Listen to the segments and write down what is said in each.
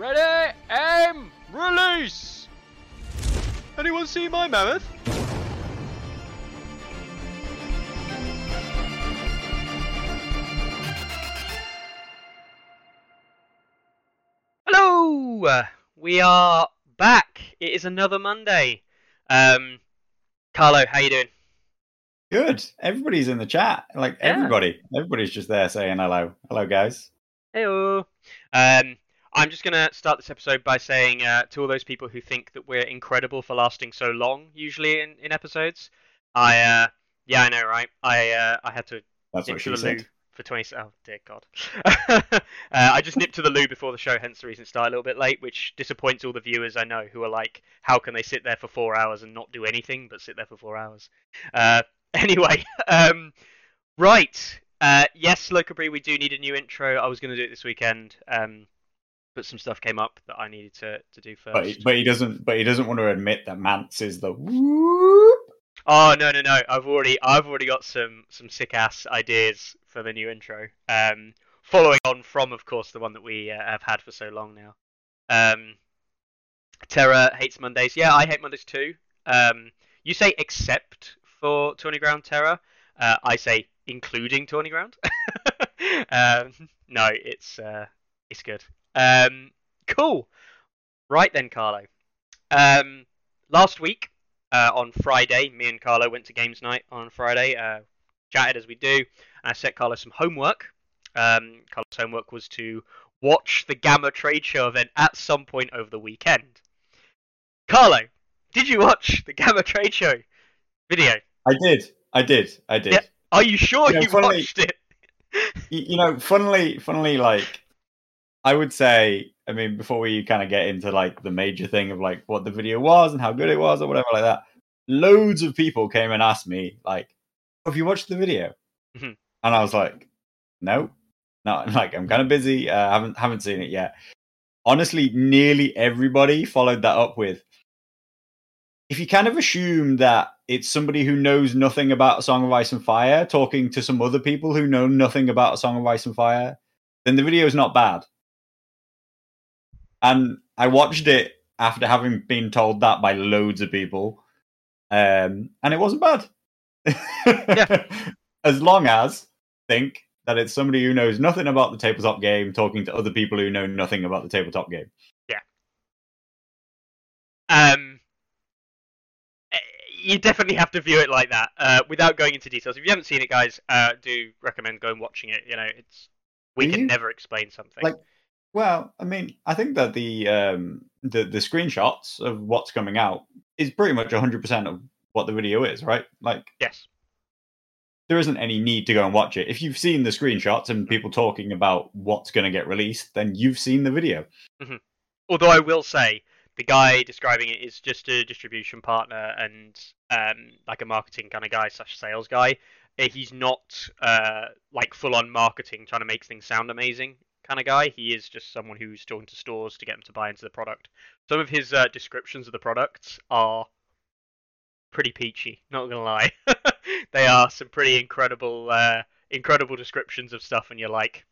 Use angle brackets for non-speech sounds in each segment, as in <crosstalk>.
Ready, aim, release! Anyone see my mammoth? Hello! Uh, We are back. It is another Monday. Um, Carlo, how you doing? Good. Everybody's in the chat. Like Yeah. everybody. Everybody's just there saying hello. Hello, guys. Heyo. Um, I'm just gonna start this episode by saying uh, to all those people who think that we're incredible for lasting so long, usually in, in episodes. I uh, yeah, I know, right? I uh, I had to That's nip to the loo for 20. Oh dear God. <laughs> uh, I just nipped to the loo before the show, hence the reason it started a little bit late, which disappoints all the viewers I know who are like, how can they sit there for four hours and not do anything but sit there for four hours? Uh, <laughs> anyway, um, right. Uh, yes, Locabri, we do need a new intro. I was going to do it this weekend, um, but some stuff came up that I needed to, to do first. But he, but he doesn't. But he doesn't want to admit that Mance is the whoop. Oh no no no! I've already I've already got some some sick ass ideas for the new intro. Um, following on from, of course, the one that we uh, have had for so long now. Um, Terra hates Mondays. Yeah, I hate Mondays too. Um, you say except for Tourney Ground Terra. Uh, I say including Tourney Ground. <laughs> um, no, it's uh, it's good. Um, cool. Right then, Carlo. Um, last week uh, on Friday, me and Carlo went to games night on Friday. Uh, chatted as we do, and I set Carlo some homework. Um, Carlo's homework was to watch the GAMA trade show event at some point over the weekend. Carlo, did you watch the GAMA trade show video? I did. I did. I did. Yeah. Are you sure Yeah, you funnily- watched it? You know, funnily, funnily, like I would say. I mean, before we kind of get into like the major thing of like what the video was and how good it was or whatever like that, loads of people came and asked me like, "Have you watched the video?" Mhm. And I was like, "No, no." <laughs> Like I'm kind of busy. Uh, haven't haven't seen it yet. Honestly, nearly everybody followed that up with. If you kind of assume that it's somebody who knows nothing about A Song of Ice and Fire talking to some other people who know nothing about A Song of Ice and Fire, then the video is not bad. And I watched it after having been told that by loads of people, um, and it wasn't bad. yeah. <laughs> As long as think that it's somebody who knows nothing about the tabletop game talking to other people who know nothing about the tabletop game. Yeah. Um, eh, you definitely have to view it like that. Uh, without going into details. If you haven't seen it, guys, uh, do recommend going watching it. You know, it's we Do can you? never explain something. Like- Well, I mean, I think that the um, the the screenshots of what's coming out is pretty much 100% of what the video is, right? Like yes. there isn't any need to go and watch it. If you've seen the screenshots and people talking about what's going to get released, then you've seen the video. Although I will say, the guy describing it is just a distribution partner and um, like a marketing kind of guy slash sales guy. Uh, He's not uh, like full on marketing, trying to make things sound amazing kind of guy. He is just someone who's talking to stores to get them to buy into the product. Some of his uh, descriptions of the products are pretty peachy. Not gonna lie, <laughs> they are some pretty incredible, uh, incredible descriptions of stuff, and you're like,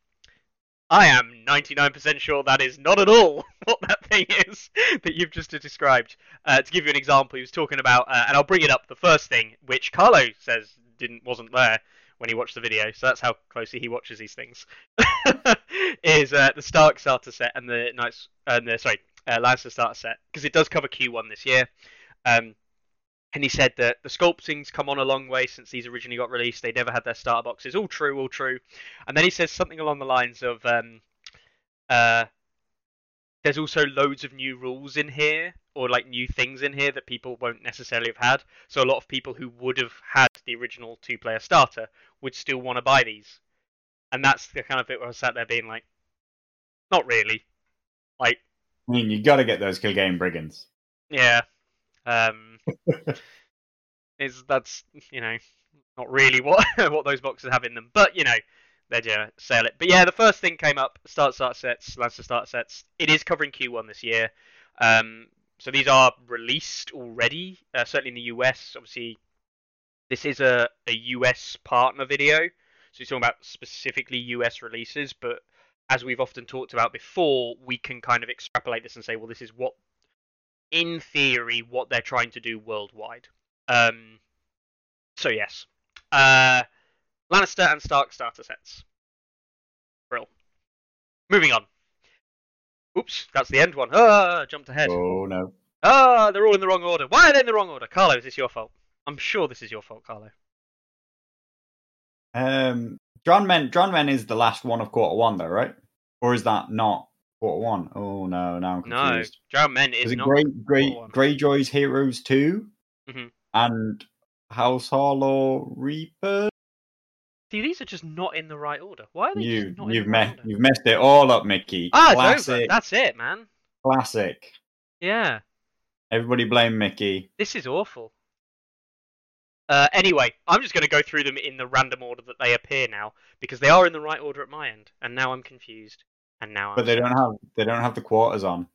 I am 99% sure that is not at all <laughs> what that thing is that you've just described. Uh, to give you an example, he was talking about, uh, and I'll bring it up. The first thing, which Carlo says didn't wasn't there when he watched the video, so that's how closely he watches these things. <laughs> is uh, the Stark starter set and the Knights, and the sorry, uh, Lannister starter set because it does cover Q1 this year. Um, and he said that the sculpting's come on a long way since these originally got released. They never had their starter boxes. All true, all true. And then he says something along the lines of, um, uh, "There's also loads of new rules in here, or like new things in here that people won't necessarily have had. So a lot of people who would have had the original two-player starter would still want to buy these. And that's the kind of bit where I sat there being like, not really. Like, I mean, you got to get those kill game brigands. yeah, um, <laughs> is that's you know not really what <laughs> what those boxes have in them, but you know they're gonna sell it. But yeah, the first thing came up: start start sets, Lannister start sets. It is covering Q1 this year, um, so these are released already. Uh, certainly in the US, obviously, this is a a US partner video, so he's talking about specifically US releases, but as we've often talked about before, we can kind of extrapolate this and say, well, this is what, in theory, what they're trying to do worldwide. Um, so yes, uh, Lannister and Stark starter sets. Brill. Moving on. Oops, that's the end one. Ah, jumped ahead. Oh no. Ah, they're all in the wrong order. Why are they in the wrong order? Carlo, is this your fault? I'm sure this is your fault, Carlo. Um, Drowned Men is the last one of quarter one, though, right? Or is that not quarter one? Oh no, now I'm No, confused. Drowned Men is is it not. Quarter one. Greyjoy's Heroes 2 Mhm. and House Harlaw Reaper? See, these are just not in the right order. Why are they You not you've in the right order? you've messed it all up, Mickey. Ah, classic, That's it, man. classic. Yeah, Everybody blame Mickey. this is awful. Uh, anyway, I'm just going to go through them in the random order that they appear now because they are in the right order at my end, and now I'm confused. And now I'm. But they don't have they don't have the quarters on.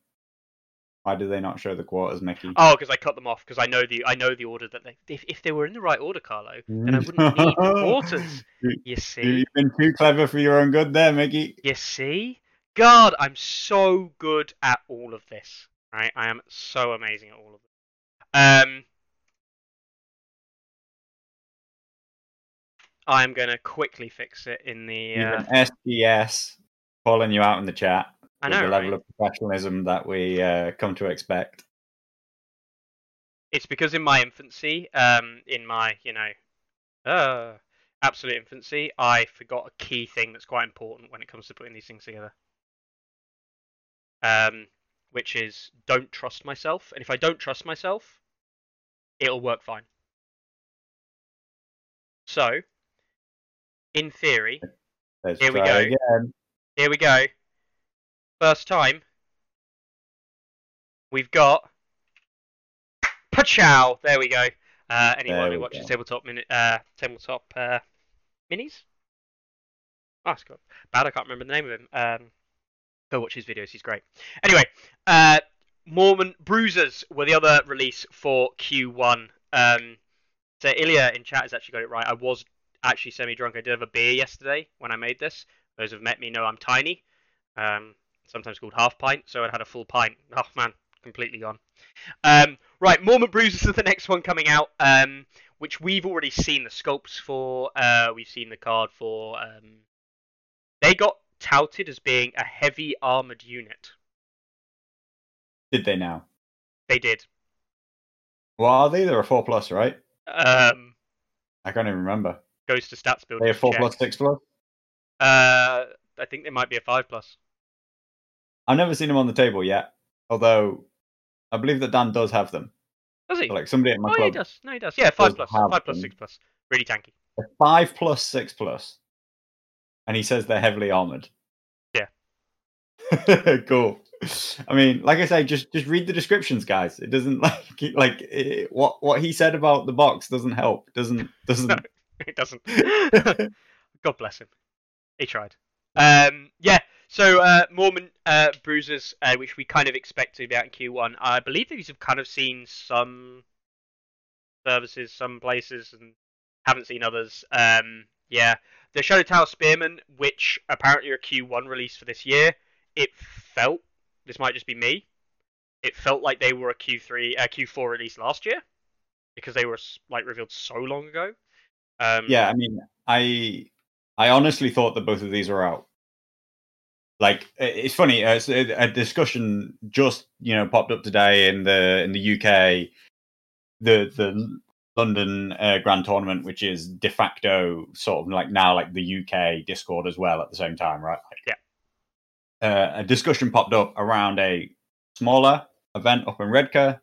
Why do they not show the quarters, Mickey? Oh, because I cut them off because I know the I know the order that they. If, if they were in the right order, Carlo, then I wouldn't need the <laughs> quarters. You- see, You've been too clever for your own good there, Mickey. you see. God, I'm so good at all of this. Right, I am so amazing at all of this. Um, I'm gonna quickly fix it in the. Uh, Even SDS calling you out in the chat. I know, the level right? of professionalism that we uh, come to expect. It's because in my infancy, um, in my you know, uh, absolute infancy, I forgot a key thing that's quite important when it comes to putting these things together. Um, which is don't trust myself, and if I don't trust myself, it'll work fine. So, in theory, Let's Here we go. again. here we go. First time, we've got Pachow. There we go. Uh, anyone who watches go. tabletop mini- uh, tabletop uh, minis. Oh, it's got bad. I can't remember the name of him. Um, go watch his videos. He's great. Anyway, uh, Mormont Bruisers were the other release for Q1. Um, so Ilya in chat has actually got it right. I was actually semi-drunk. I did have a beer yesterday when I made this. Those who've met me know I'm tiny. Um, sometimes called half pint. So I'd had a full pint. Oh man, completely gone. Um, right, Mormont Bruisers is the next one coming out, um, which we've already seen the sculpts for. Uh, we've seen the card for. Um, they got touted as being a heavy armored unit. Did they now? They did. Well, are they? They're a four plus, right? Um, I can't even remember. goes to stats building. They a four plus, six plus. Uh, I think they might be a five plus. I've never seen them on the table yet. Although I believe that Dan does have them. Does he? Like somebody at my oh, yeah, he does. No, he does. Yeah, five does five plus, them. six plus. Really tanky. five plus, six plus, and he says they're heavily armored. Yeah. <laughs> cool. I mean, like I say, just just read the descriptions, guys. It doesn't <laughs> like like it, what what he said about the box doesn't help. Doesn't <laughs> doesn't. No. It doesn't. God bless him. He tried. Um, yeah. So uh, Mormont uh, Bruisers, uh, which we kind of expect to be out in Q1. I believe these have kind of seen some services, some places, and haven't seen others. Um, yeah, the Shadow Tower Spearmen, which apparently are a Q1 release for this year. It felt this might just be me. It felt like they were a Q3, uh, Q4 release last year because they were like revealed so long ago. Um, yeah, I mean, I I honestly thought that both of these were out. Like it's funny, uh, it's a, a discussion just you know popped up today in the in the UK, the the London uh, Grand Tournament, which is de facto sort of like now like the UK Discord as well at the same time, right? Like, yeah. Uh, a discussion popped up around a smaller event up in Redcar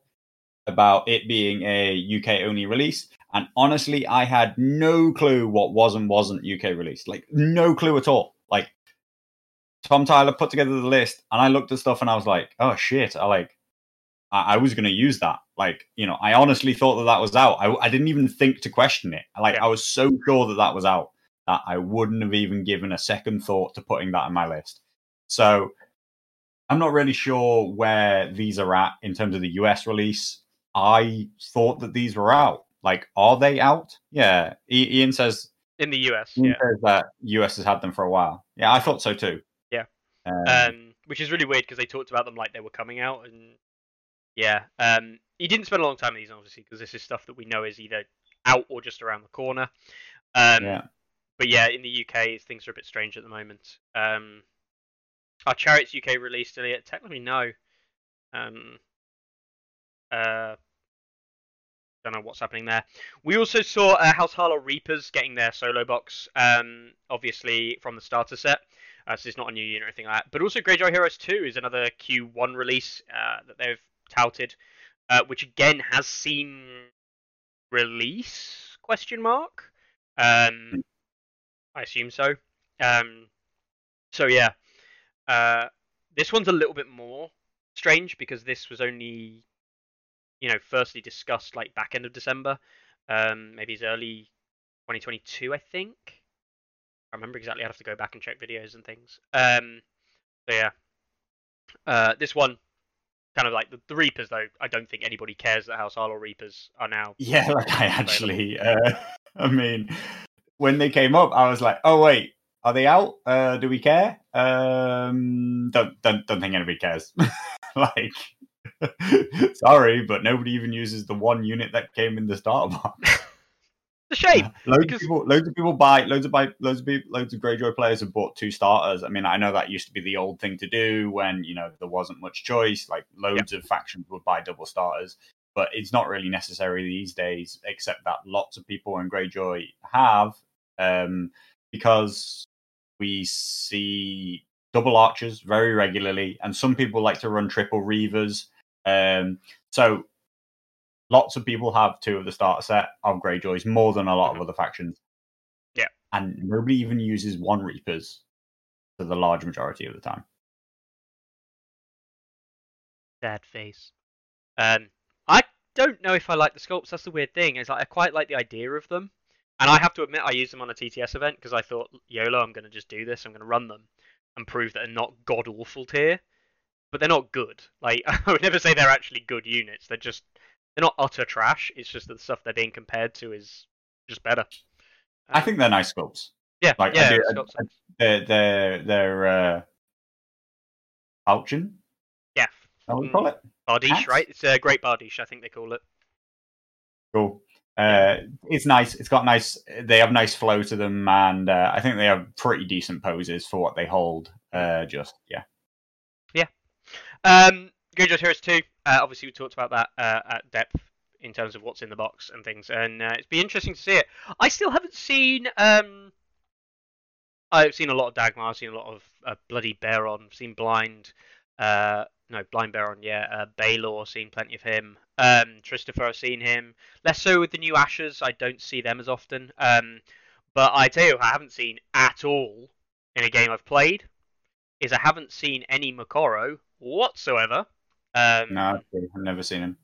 about it being a UK only release. And honestly, I had no clue what was and wasn't UK released. Like, no clue at all. Like, Tom Tyler put together the list, and I looked at stuff and I was like, oh shit, I like, I, I was going to use that. Like, you know, I honestly thought that that was out. I, I didn't even think to question it. Like. I was so sure that that was out that I wouldn't have even given a second thought to putting that in my list. So, I'm not really sure where these are at in terms of the US release. I thought that these were out. Like, are they out? Yeah. I- Ian says in the US. Ian Yeah. says that US has had them for a while. Yeah, I thought so too. Um, um, which is really weird because they talked about them like they were coming out, and yeah, um, he didn't spend a long time in these obviously because this is stuff that we know is either out or just around the corner. Um, yeah. But yeah, in the UK, things are a bit strange at the moment. Um, are Chariots UK released yet? Technically, no. Um, uh, don't know what's happening there. We also saw uh, House Harlaw Reapers getting their solo box, um, obviously from the starter set. Uh, so it's not a new unit or anything like that. But also Greyjoy Heroes 2 is another Q1 release uh, that they've touted, uh, which again has seen release question mark. Um, I assume so. Um, so yeah, uh, this one's a little bit more strange because this was only, you know, firstly discussed like back end of December, um, maybe it's early 2022, I think. I remember exactly. I'd have to go back and check videos and things. Um, so yeah, uh, this one kind of like the, the Reapers though. I don't think anybody cares that House Harlaw Reapers are now. <laughs> Yeah, like I actually, uh, <laughs> I mean, when they came up, I was like, oh wait, are they out? Uh, do we care? Um, don't don't don't think anybody cares. <laughs> like, sorry, but nobody even uses the one unit that came in the starter box. A shame. loads because- of people, loads of people buy, loads of buy, loads of people, loads of Greyjoy players have bought two starters. I mean, I know that used to be the old thing to do when you know there wasn't much choice. Like loads of factions would buy double starters, but it's not really necessary these days. Except that lots of people in Greyjoy have, um, because we see double archers very regularly, and some people like to run triple reavers. Um, so lots of people have two of the starter set of Greyjoys, more than a lot Mhm. of other factions. Yeah. And nobody even uses one Reapers for the large majority of the time. Sad face. Um, I don't know if I like the sculpts. That's the weird thing. Is like I quite like the idea of them, and I have to admit I used them on a TTS event because I thought YOLO, I'm going to just do this. I'm going to run them and prove that they're not god awful tier, but they're not good. Like <laughs> I would never say they're actually good units. They're just they're not utter trash. It's just that the stuff they're being compared to is just better. I Um, think they're nice sculpts. yeah, like, I yeah, do- I- are- They're they're they're uh, Falchion, yeah. how we Mm. call it? Bardiche, Hats? right? It's a great Bardiche, I think they call it. Cool. Uh, it's nice. It's got nice. They have nice flow to them, and uh, I think they have pretty decent poses for what they hold. Uh, just yeah, yeah. Um, Greyjoy Heroes 2, uh, obviously we talked about that uh, at depth in terms of what's in the box and things, and uh, it's interesting to see it. I still haven't seen. Um, I've seen a lot of Dagmer. I've seen a lot of uh, bloody Baron. I've seen Blind. Uh, no, Blind Baron. Yeah, uh, Baelor. Seen plenty of him. Um, Tristifer. I've seen him. Less so with the new Ashes. I don't see them as often. Um, but I tell you, I haven't seen at all in a game I've played. Is I haven't seen any Moqorro whatsoever. Um, No, I've never seen him.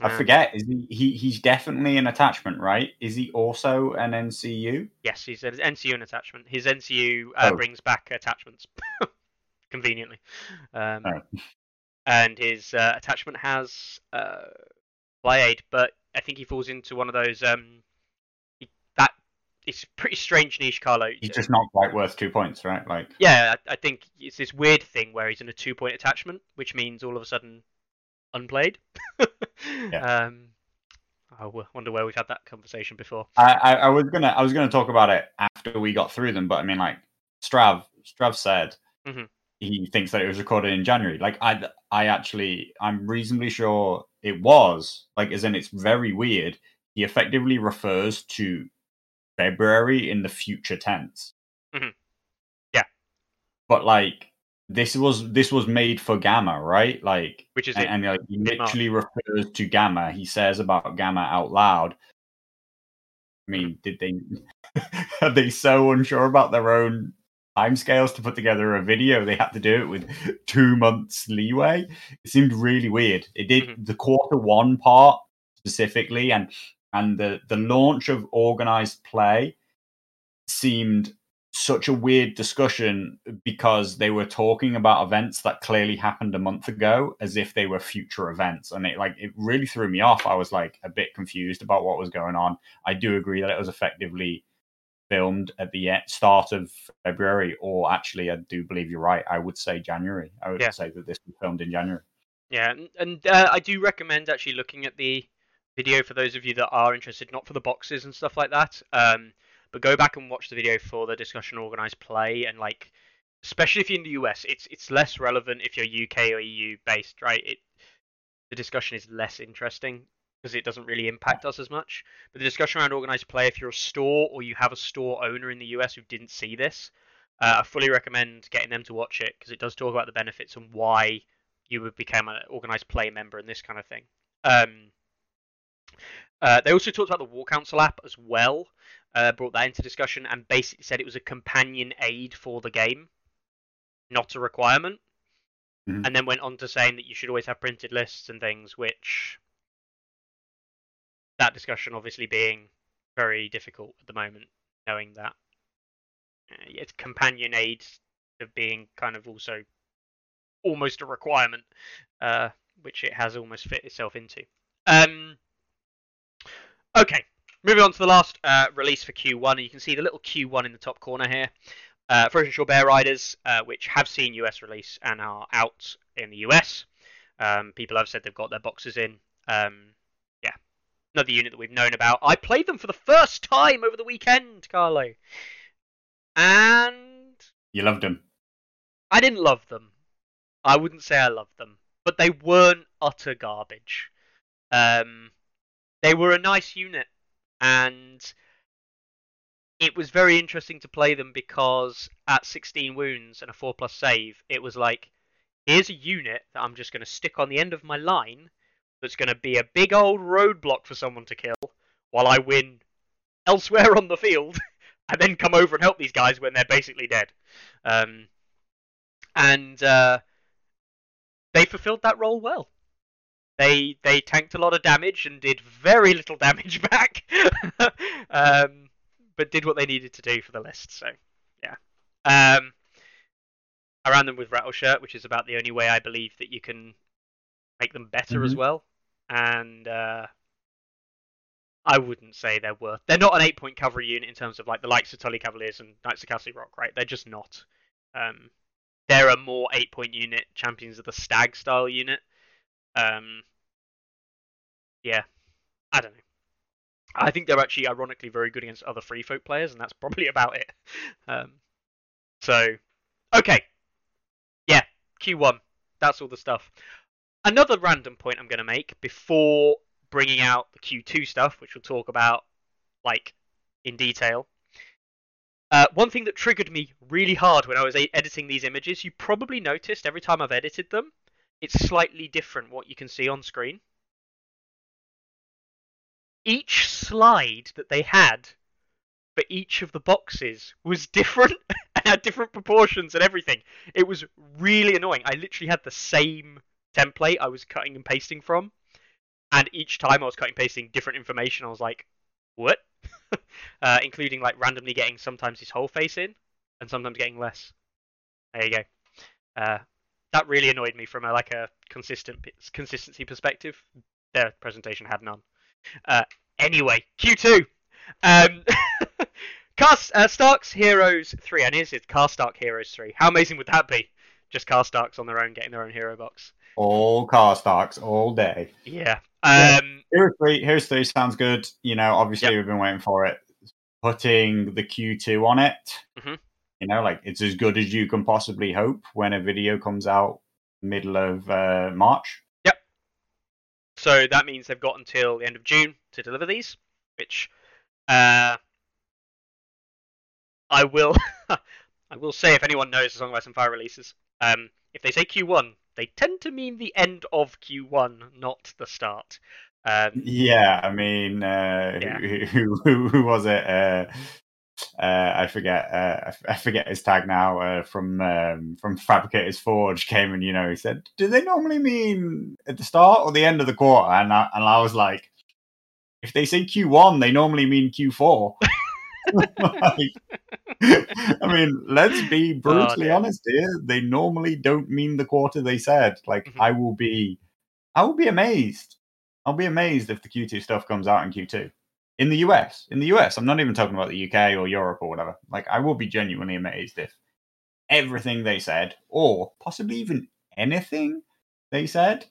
I um, forget. Is he, he? He's definitely an attachment, right? Is he also an NCU? Yes, he's an NCU and attachment. His NCU uh, Oh. brings back attachments <laughs> conveniently, um, Oh. and his uh, attachment has uh, aid, but I think he falls into one of those. Um, it's a pretty strange niche, Carlo. He's just not quite worth two points, right? Like, Yeah, I, I think it's this weird thing where he's in a two-point attachment, which means all of a sudden unplayed. <laughs> yeah. Um, I wonder where we've had that conversation before. I, I, I was gonna, I was gonna talk about it after we got through them, but I mean, like, Strav, Strav said Mhm. he thinks that it was recorded in January. Like, I, I actually, I'm reasonably sure it was. Like, as in, it's very weird. He effectively refers to February in the future tense. Mhm. Yeah. but like. This was this was made for GAMA, right? Like, Which is and, it? and like he Mid-March. literally refers to GAMA. He says about GAMA out loud. I mean, did they <laughs> are they so unsure about their own timescales to put together a video? They had to do it with two months leeway. It seemed really weird. It did Mhm. the quarter one part specifically, and and the the launch of organized play seemed such a weird discussion because they were talking about events that clearly happened a month ago as if they were future events and it like it really threw me off i was like a bit confused about what was going on i do agree that it was effectively filmed at the start of February, or actually, I do believe you're right. I would say January. I would Yeah. say that this was filmed in January. Yeah, and, and uh, I do recommend actually looking at the video for those of you that are interested, not for the boxes and stuff like that. Um, but go back and watch the video for the discussion organized play and like, especially if you're in the US, it's it's less relevant if you're UK or EU based, right? It the discussion is less interesting because it doesn't really impact us as much. But the discussion around organized play, if you're a store or you have a store owner in the US who didn't see this, uh, I fully recommend getting them to watch it because it does talk about the benefits and why you would become an organized play member and this kind of thing. Um, uh, they also talked about the War Council app as well, uh, brought that into discussion, and basically said it was a companion aid for the game, not a requirement. Mhm. And then went on to saying that you should always have printed lists and things, which that discussion obviously being very difficult at the moment, knowing that uh, it's companion aid of being kind of also almost a requirement, uh, which it has almost fit itself into. Um, okay, moving on to the last uh, release for Q1, and you can see the little Q1 in the top corner here. Uh, Frozen Shore Bear Riders, uh, which have seen US release and are out in the US. Um, people have said they've got their boxes in. Um, yeah, another unit that we've known about. I played them for the first time over the weekend, Carlo, and You loved them. I didn't love them. I wouldn't say I loved them, but they weren't utter garbage. Um, they were a nice unit, and it was very interesting to play them because at 16 wounds and a 4 plus save, it was like, here's a unit that I'm just going to stick on the end of my line that's going to be a big old roadblock for someone to kill while I win elsewhere on the field <laughs> and then come over and help these guys when they're basically dead. Um, and uh, they fulfilled that role well. They they tanked a lot of damage and did very little damage <laughs> back, um, but did what they needed to do for the list. So yeah, um, I ran them with Rattle Shirt, which is about the only way I believe that you can make them better as Mhm. well. And uh, I wouldn't say they're worth. They're not an eight point cavalry unit in terms of like the likes of Tully Cavaliers and Knights of Casterly Rock, right? They're just not. Um, they're a more eight point unit, Champions of the Stag style unit. Um, yeah, I don't know. I think they're actually ironically very good against other free folk players, and that's <laughs> probably about it. Um, so, okay, yeah, Q1. That's all the stuff. Another random point I'm going to make before bringing out the Q2 stuff, which we'll talk about like in detail. Uh, one thing that triggered me really hard when I was a- editing these images, you probably noticed every time I've edited them, it's slightly different what you can see on screen. Each slide that they had for each of the boxes was different <laughs> and had different proportions and everything. It was really annoying. I literally had the same template I was cutting and pasting from, and each time I was cutting and pasting different information. I was like, "What?" <laughs> uh, including like randomly getting sometimes his whole face in, and sometimes getting less. There you go. Uh, that really annoyed me from a like a consistent consistency perspective. Their presentation had none. Uh, anyway, Q2. Um, <laughs> Cast uh, Stark's Heroes 3, and here's it, Cast Stark Heroes 3. How amazing would that be? Just Cast Starks on their own, getting their own hero box. All car Starks all day. Yeah. Yeah. Um, Here's three. Here's three. Sounds good. You know, obviously we've been waiting for it. Putting the Q2 on it. Mhm. You know, like it's as good as you can possibly hope when a video comes out middle of uh, March. So that means they've got until the end of June to deliver these, which uh, I will <laughs> I will say if anyone knows the Song of Ice and Fire releases, um, if they say Q1, they tend to mean the end of Q1, not the start. Um, Yeah, I mean, uh, Yeah. who, who who was it? Uh, uh, I forget. Uh, I forget his tag now. Uh, from um, from Fabricators Forge came and you know he said, "Do they normally mean at the start or the end of the quarter?" And I, and I was like, "If they say Q one, they normally mean Q 4 <laughs> Like, <laughs> I mean, let's be brutally dear. honest here. They normally don't mean the quarter they said. Like, Mhm. I will be, I will be amazed. I'll be amazed if the Q2 stuff comes out in Q2. In the US. In the US, I'm not even talking about the UK or Europe or whatever. Like, I will be genuinely amazed if everything they said, or possibly even anything they said,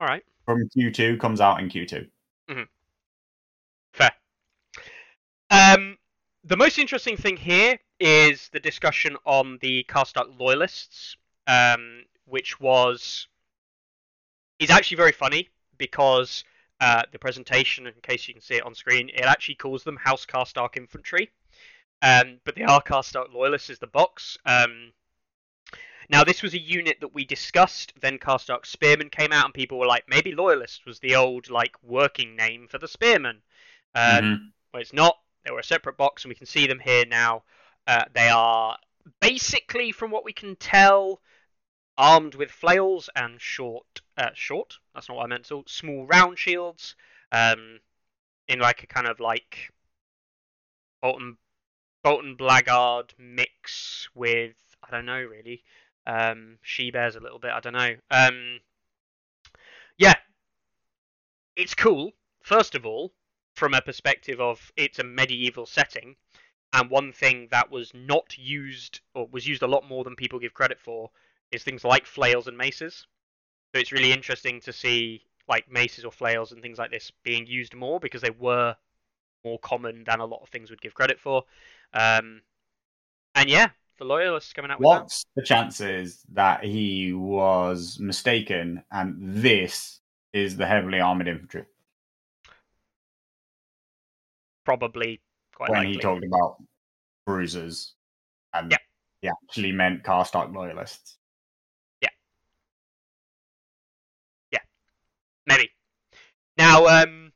All right. from Q2 comes out in Q2. Fair. Um, the most interesting thing here is the discussion on the Carstark loyalists, um, which was is actually very funny because uh, the presentation, in case you can see it on screen, it actually calls them House Carstark Infantry, um, but they are Carstark loyalists is the box. Um, now, this was a unit that we discussed. Then Carstark Spearmen came out, and people were like, maybe Loyalist was the old like working name for the Spearmen. Uh, Mhm. well, it's not. They were a separate box, and we can see them here now. Uh, they are basically, from what we can tell, armed with flails and short, uh, short. That's not what I meant. So small round shields, um, in like a kind of like Bolton, Bolton Blackguard mix with I don't know really. Um, she bears a little bit. I don't know. Um, yeah, it's cool. First of all, from a perspective of it's a medieval setting, and one thing that was not used or was used a lot more than people give credit for is things like flails and maces. So it's really interesting to see like maces or flails and things like this being used more because they were more common than a lot of things would give credit for. Um, and yeah, the loyalists coming out with that. What's the chances that he was mistaken and this is the heavily armored infantry Probably quite when likely. he talked about bruisers and Yeah. he actually meant Carstark loyalists? Maybe. Now, um,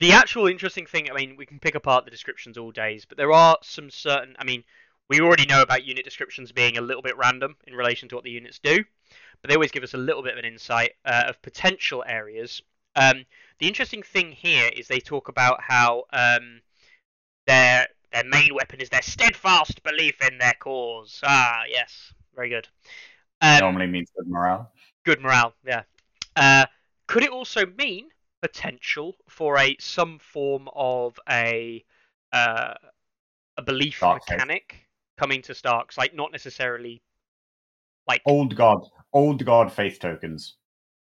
the actual interesting thing, I mean, we can pick apart the descriptions all days, but there are some certain, I mean, we already know about unit descriptions being a little bit random in relation to what the units do, but they always give us a little bit of an insight uh, of potential areas. Um, the interesting thing here is they talk about how um, their their main weapon is their steadfast belief in their cause. Ah, yes, very good. Um, Normally means good morale. good morale. Yeah. Uh, could it also mean potential for a some form of a uh, a belief Dark faith. mechanic coming to Starks? Like not necessarily like Old God, old God faith tokens.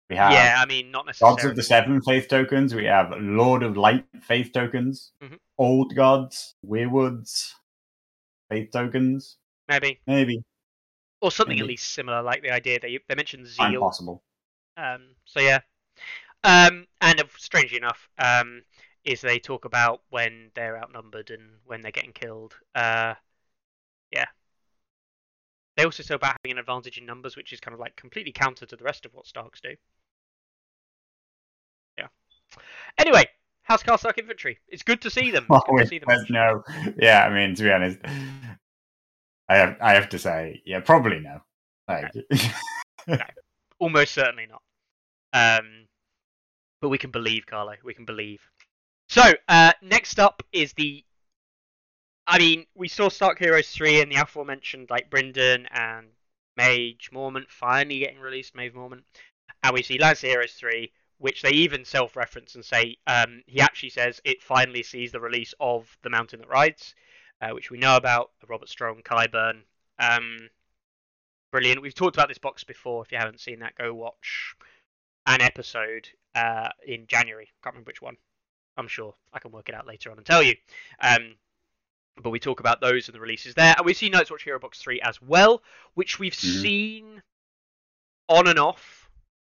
We have yeah, I mean not necessarily. Gods of the Seven faith tokens. We have Lord of Light faith tokens. Mhm. Old Gods, Weirwoods faith tokens. maybe Maybe. or something at least similar, like the idea they they mentioned zeal. possible. Um, so yeah, um, and strangely enough, um, is they talk about when they're outnumbered and when they're getting killed. Uh, yeah. They also talk about having an advantage in numbers, which is kind of like completely counter to the rest of what Starks do. Yeah. Anyway, House Carstark infantry. It's good to see them. It's good to see them. know. Yeah, I mean, to be honest, I have I have to say, yeah, probably no. Like, Almost certainly not. Um, but we can believe, Carlo. We can believe. So, uh, next up is the. I mean, we saw Stark Heroes 3 and the aforementioned, like, Brynden and Maege Mormont finally getting released, Maege Mormont. And we see Lance Heroes 3, which they even self reference and say, um, he actually says it finally sees the release of The Mountain That Rides, uh, which we know about, Robert Strong, Qyburn. Um, brilliant. We've talked about this box before. If you haven't seen that, go watch an episode uh, in January. Can't remember which one. I'm sure I can work it out later on and tell you. Um, but we talk about those and the releases there, and we see Night's Watch Hero Box Three as well, which we've Mhm. seen on and off,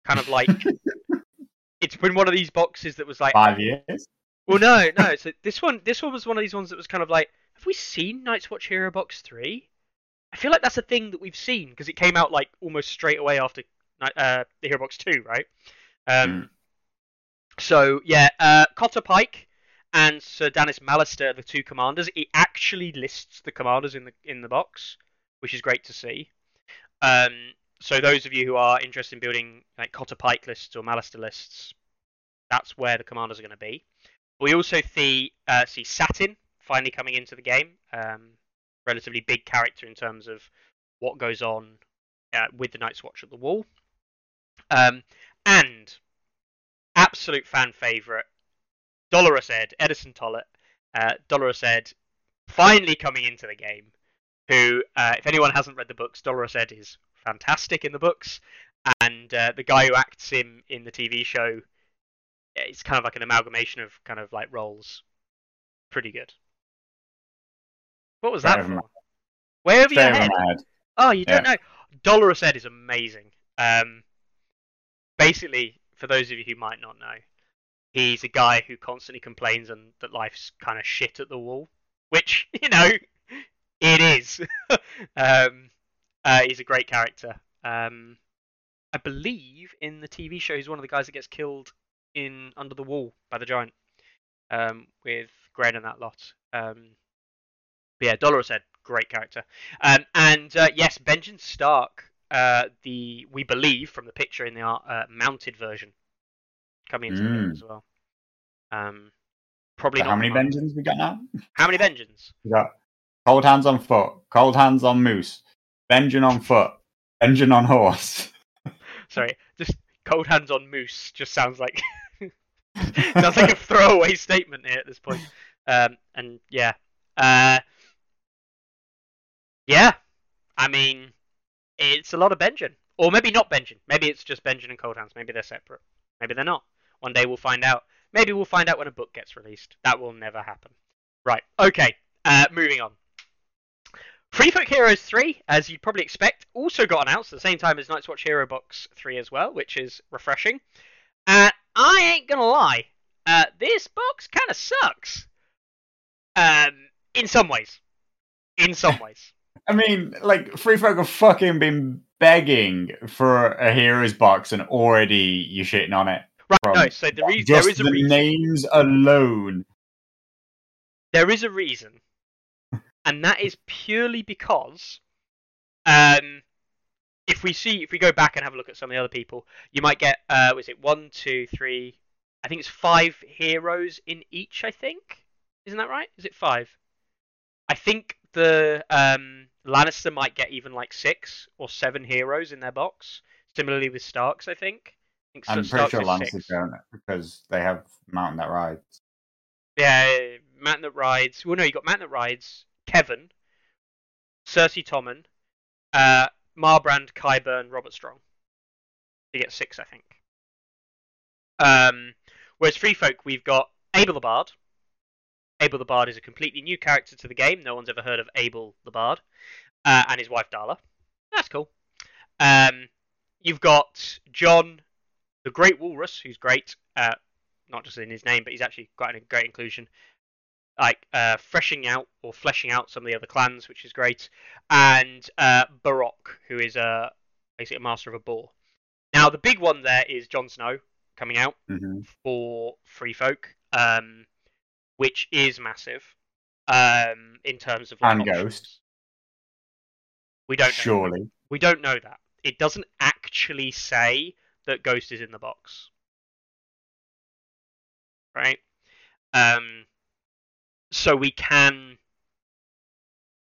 kind of like. <laughs> it's been one of these boxes that was like, five years. well, no, no. So this one, this one was one of these ones that was kind of like, have we seen Night's Watch Hero Box Three? I feel like that's a thing that we've seen because it came out like almost straight away after uh, the Hero Box Two, right? Um, So yeah, uh, Cotter Pike and Sir Denys Mallister, are the two commanders. It actually lists the commanders in the in the box, which is great to see. Um, so those of you who are interested in building like Cotter Pike lists or Mallister lists, that's where the commanders are going to be. We also see uh, see Satin finally coming into the game. Um, relatively big character in terms of what goes on uh, with the Night's Watch at the Wall. Um, and absolute fan favorite, Dolorous Ed, Eddison Tollett, uh, Dolorous Ed, finally coming into the game. Who, uh, if anyone hasn't read the books, Dolorous Ed is fantastic in the books, and uh, the guy who acts him in the TV show, it's kind of like an amalgamation of kind of like roles. Pretty good. What was that Straight over for? Way over your Straight over head. head. Oh, you don't know. Dolorous Ed is amazing. Um, basically, for those of you who might not know, he's a guy who constantly complains and that life's kind of shit at the wall, which <laughs> you know it is. <laughs> um, uh, he's a great character. Um, I believe in the TV show he's one of the guys that gets killed in Under the Wall by the Giant um, with Grenn and that lot. Um, yeah, Dolorous said great character. Um, and uh, yes, Benjamin Stark, uh, the we believe from the picture in the uh, mounted version, coming into the game Mm. as well. Um, probably So not how many Benjens we got now? How many Benjens? <laughs> We got cold hands on foot, cold hands on moose, Benjen on foot, Benjen on horse. <laughs> Sorry, just cold hands on moose. Just sounds like <laughs> sounds like a throwaway statement here at this point. Um, and yeah, uh, yeah. I mean, it's a lot of Benjen, or maybe not Benjen. Maybe it's just Benjen and Cold Hands. Maybe they're separate. Maybe they're not. One day we'll find out. Maybe we'll find out when a book gets released. That will never happen. Right. Okay. Uh, moving on. Free Folk Heroes 3, as you'd probably expect, also got announced at the same time as Night's Watch Hero Box 3 as well, which is refreshing. Uh, I ain't gonna lie, uh, this box kind of sucks. Um, in some ways. In some <laughs> ways. I mean, like Free Folk have fucking been begging for a heroes box, and already you're shitting on it. Right, no, so the re- Just there is a the reason. names alone. There is a reason, and that is purely because, um, if we see, if we go back and have a look at some of the other people, you might get, uh, was it one, two, three? I think it's five heroes in each. I think, isn't that right? Is it five? I think the um, Lannister might get even like six or seven heroes in their box. Similarly with Starks, I think. I so- pretty Starks sure is Lannisters don't because they have Mountain that rides. Yeah, Mountain that rides. Well, no, you got Mountain that rides. Kevan, Cersei Tommen, uh, Marbrand, Qyburn, Robert Strong. You get six, I think. Um, whereas Free Folk, we've got Abel the Bard. Abel the Bard is a completely new character to the game. No one's ever heard of Abel the Bard, uh, and his wife Darla. That's cool. Um, you've got John, the Great Walrus, who's great. Uh, not just in his name, but he's actually quite a great inclusion. Like uh, freshing out or fleshing out some of the other clans, which is great, and uh, Borroq, who is a basically a master of a boar. Now the big one there is Jon Snow coming out hmm for Free Folk, um, which is massive um, in terms of like, And options. Ghost. We don't know. Surely. We don't know that. It doesn't actually say that Ghost is in the box. Right? Um so we can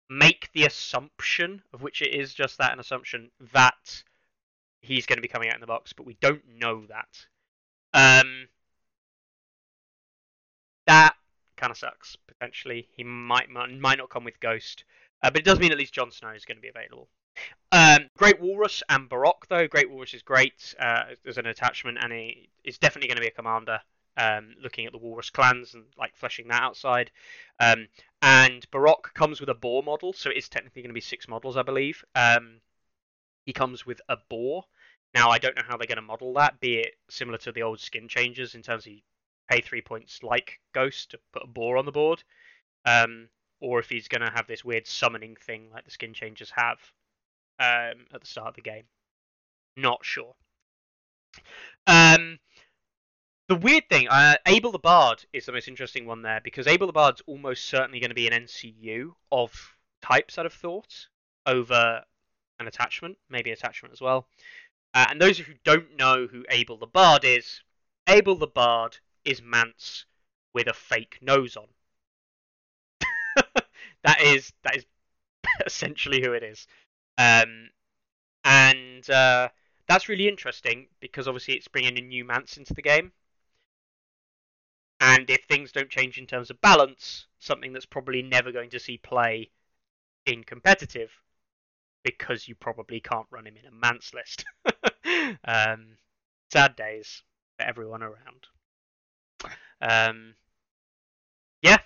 make the assumption of which it is just that an assumption that he's going to be coming out in the box, but we don't know that. Um kind of sucks potentially. He might might not come with Ghost. Uh, but it does mean at least Jon Snow is going to be available. Um, Great Walrus and Borroq, though. Great Walrus is great uh, as an attachment, and he is definitely going to be a commander. Um, looking at the Walrus clans and like fleshing that outside. Um, and Borroq comes with a boar model, so it is technically going to be six models, I believe. Um, he comes with a boar. Now I don't know how they're going to model that, be it similar to the old skin changes in terms of pay three points like Ghost to put a boar on the board, um, or if he's going to have this weird summoning thing like the skin changers have um, at the start of the game. Not sure. Um, the weird thing, uh, Abel the Bard is the most interesting one there because Abel the Bard's almost certainly going to be an NCU of types I'd have thought over an attachment, maybe attachment as well. Uh, and those of you who don't know who Abel the Bard is, Abel the Bard is Mance with a fake nose on. <laughs> that is that is <laughs> essentially who it is. Um, and uh, that's really interesting because obviously it's bringing a new Mance into the game. and if things don't change in terms of balance, something that's probably never going to see play in competitive because you probably can't run him in a Mance list. <laughs> um, sad days for everyone around. Um, yeah,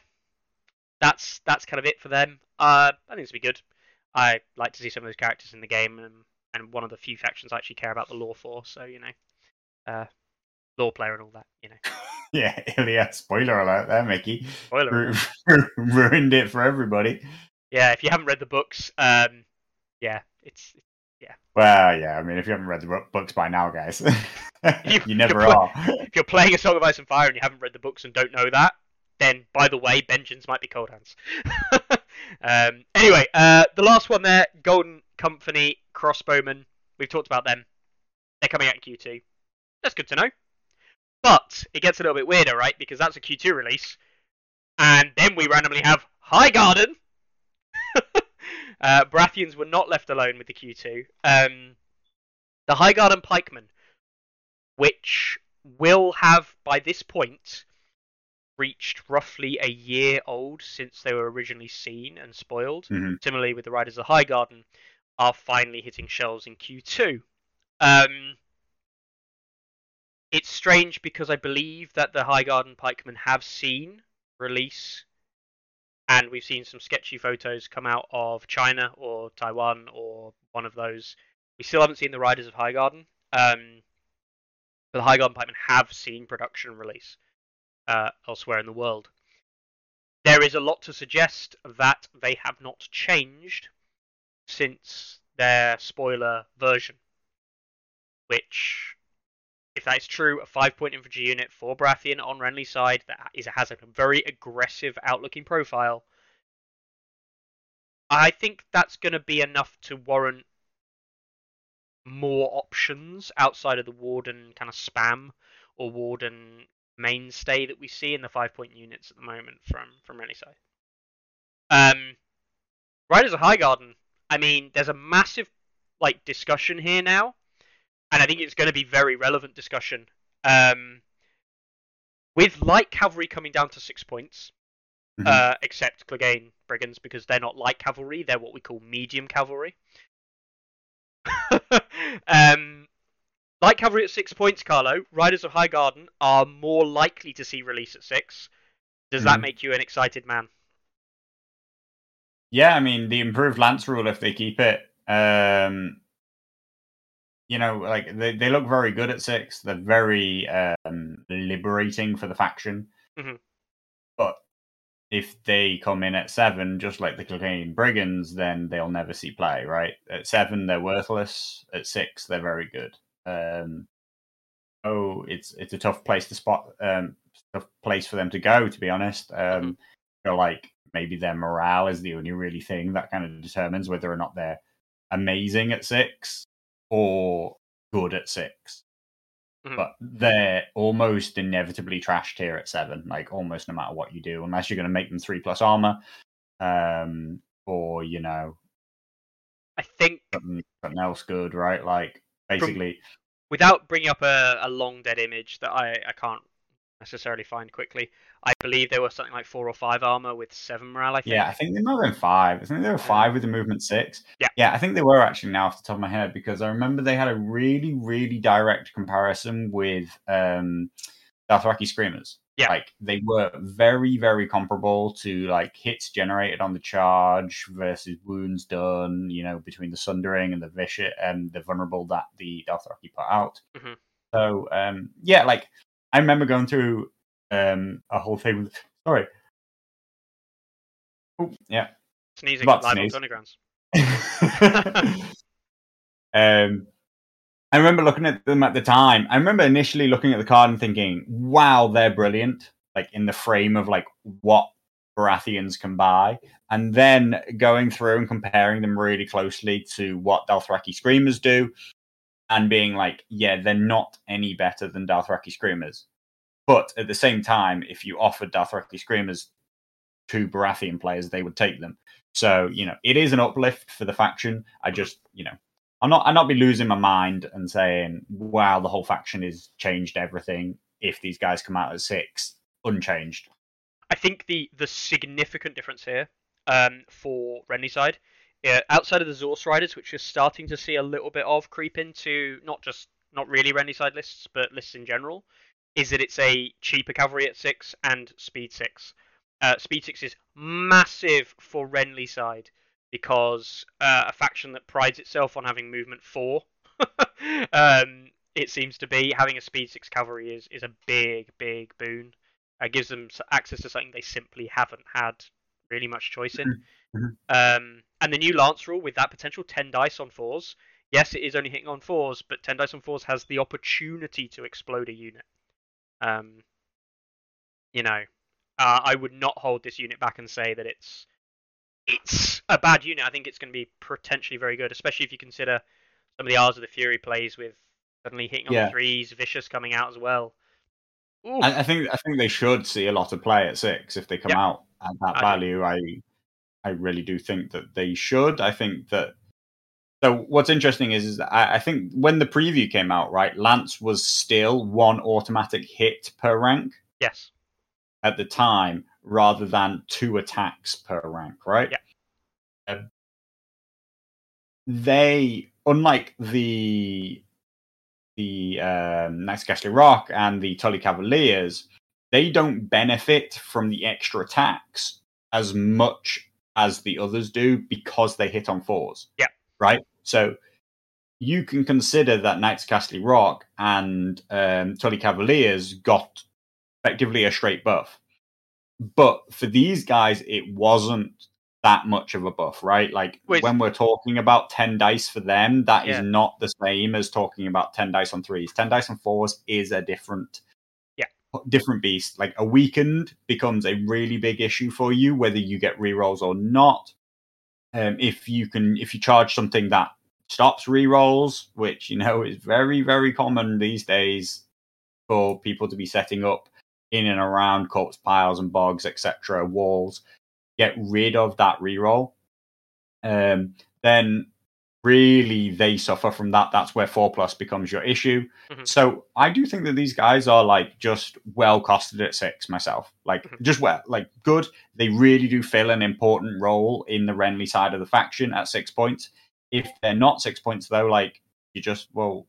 that's that's kind of it for them. Uh, I think it's be good. I like to see some of those characters in the game, and, and one of the few factions I actually care about the lore for. So you know, uh, lore player and all that. You know. <laughs> <laughs> yeah, <laughs> Ilya. Spoiler alert there, Mickey. Spoiler. Ru- ruined it for everybody. Yeah, if you haven't read the books, um, yeah, it's Well, yeah. I mean, if you haven't read the books by now, guys, <laughs> You- never are. <laughs> if you're playing a Song of Ice and Fire and you haven't read the books and don't know that, then by the way, Benjen's might be cold hands. <laughs> um, anyway, uh, the last one there, Golden Company Crossbowmen. We've talked about them. They're coming out in Q2. That's good to know. But it gets a little bit weirder, right? Because that's a Q2 release, and then we randomly have Highgarden. Uh, Baratheons were not left alone with the Q2. Um, the Highgarden Pikemen, which will have by this point reached roughly a year old since they were originally seen and spoiled. Mhm. Similarly, with the Riders of the Highgarden, are finally hitting shelves in Q2. Um, it's strange because I believe that the Highgarden Pikemen have seen release, and we've seen some sketchy photos come out of China or Taiwan or one of those. We still haven't seen the Riders of Highgarden. Um, but the Highgarden Pikemen have seen production release uh, elsewhere in the world. There is a lot to suggest that they have not changed since their spoiler version, which, if that is true, a five-point infantry unit for Baratheon on Renly's side that is has a very aggressive outlooking profile. I think that's going to be enough to warrant more options outside of the Warden kind of spam or Warden mainstay that we see in the five point units at the moment from from Renly's side. Um, Riders of Highgarden. I mean, there's a massive like discussion here now, and I think it's going to be very relevant discussion. Um, with light cavalry coming down to six points, Mhm. uh, except Clegane brigands because they're not light cavalry; they're what we call medium cavalry. <laughs> um, light cavalry at six points, Carlo. Riders of Highgarden are more likely to see release at six. Does that Mhm. make you an excited man? Yeah, I mean the improved lance rule if they keep it. Um, you know, like they, they look very good at six. They're very um, liberating for the faction. Mhm. But if they come in at seven, just like the Clegane Brigands, then they'll never see play. Right? At seven, they're worthless. At six, they're very good. Um, oh, it's it's a tough place to spot. Um, tough place for them to go. To be honest, um, feel like maybe their morale is the only really thing that kind of determines whether or not they're amazing at six or good at 6 Mhm. But they're almost inevitably trashed here at seven, like almost no matter what you do, unless you're going to make them three plus armor, um, or you know I think something, something else good, right? Like basically, without bringing up a, a long dead image that I, I can't necessarily find quickly, I believe there were something like four or five armor with seven morale. I think. Yeah, I think they might have been five. I think they were five with the movement six. Yeah. Yeah, I think they were actually now off the top of my head because I remember they had a really, really direct comparison with um Dothraki Screamers. Yeah. Like they were very, very comparable to like hits generated on the charge versus wounds done, you know, between the sundering and the vicious and the vulnerable that the Dothraki put out. Mhm. So um yeah, like I remember going through um a whole thing with sorry. Oh, yeah. Sneezing live on sneeze. Undergrounds. <laughs> <laughs> um, I remember looking at them at the time. I remember initially looking at the card and thinking, "Wow, they're brilliant!" Like in the frame of like what Baratheons can buy, and then going through and comparing them really closely to what Dothraki Screamers do, and being like, "Yeah, they're not any better than Dothraki Screamers." But at the same time, if you offered Dothraki Screamers to Baratheon players, they would take them. So you know, it is an uplift for the faction. I just you know, I'm not I'm not be losing my mind and saying, wow, the whole faction has changed everything. If these guys come out at six, unchanged. I think the the significant difference here um, for Renly side, uh, outside of the Zorse Riders, which you're starting to see a little bit of creep into not just not really Renly side lists, but lists in general, is that it's a cheaper cavalry at six and speed six. Uh, speed six is massive for Renly side because uh, a faction that prides itself on having movement four, <laughs> um, it seems to be having a speed six cavalry is is a big big boon. Uh, gives them access to something they simply haven't had really much choice in. Mhm. Um, and the new Lance rule with that potential 10 dice on fours, yes, it is only hitting on fours, but 10 dice on fours has the opportunity to explode a unit. Um, you know, uh, I would not hold this unit back and say that it's it's a bad unit. I think it's going to be potentially very good, especially if you consider some of the Ours of the Fury plays with suddenly hitting on Yeah. threes, Vicious coming out as well. I, I think I think they should see a lot of play at six if they come Yep. out at that value. I I really do think that they should. I think that. So what's interesting is, is I, I think when the preview came out, right, Lance was still one automatic hit per rank yes. at the time, rather than two attacks per rank, right? Yeah. Um, they, unlike the the um, of Rock and the Tully Cavaliers, they don't benefit from the extra attacks as much as the others do because they hit on fours. Yeah. Right? So you can consider that Knights of Casterly Rock and um, Tully Cavaliers got effectively a straight buff. But for these guys, it wasn't that much of a buff, right? Like Wait. when we're talking about 10 dice for them, that is Yeah. not the same as talking about 10 dice on threes. 10 dice on fours is a different. Different beast. Like a weakened becomes a really big issue for you, whether you get rerolls or not. Um, if you can if you charge something that stops rerolls, which you know is very, very common these days for people to be setting up in and around corpse piles and bogs, etc., walls, get rid of that reroll, um, then really they suffer from that. That's where four plus becomes your issue. Mhm. So I do think that these guys are like just well costed at six myself. Like Mhm. just well, like good. They really do fill an important role in the Renly side of the faction at six points. If they're not six points though, like you just well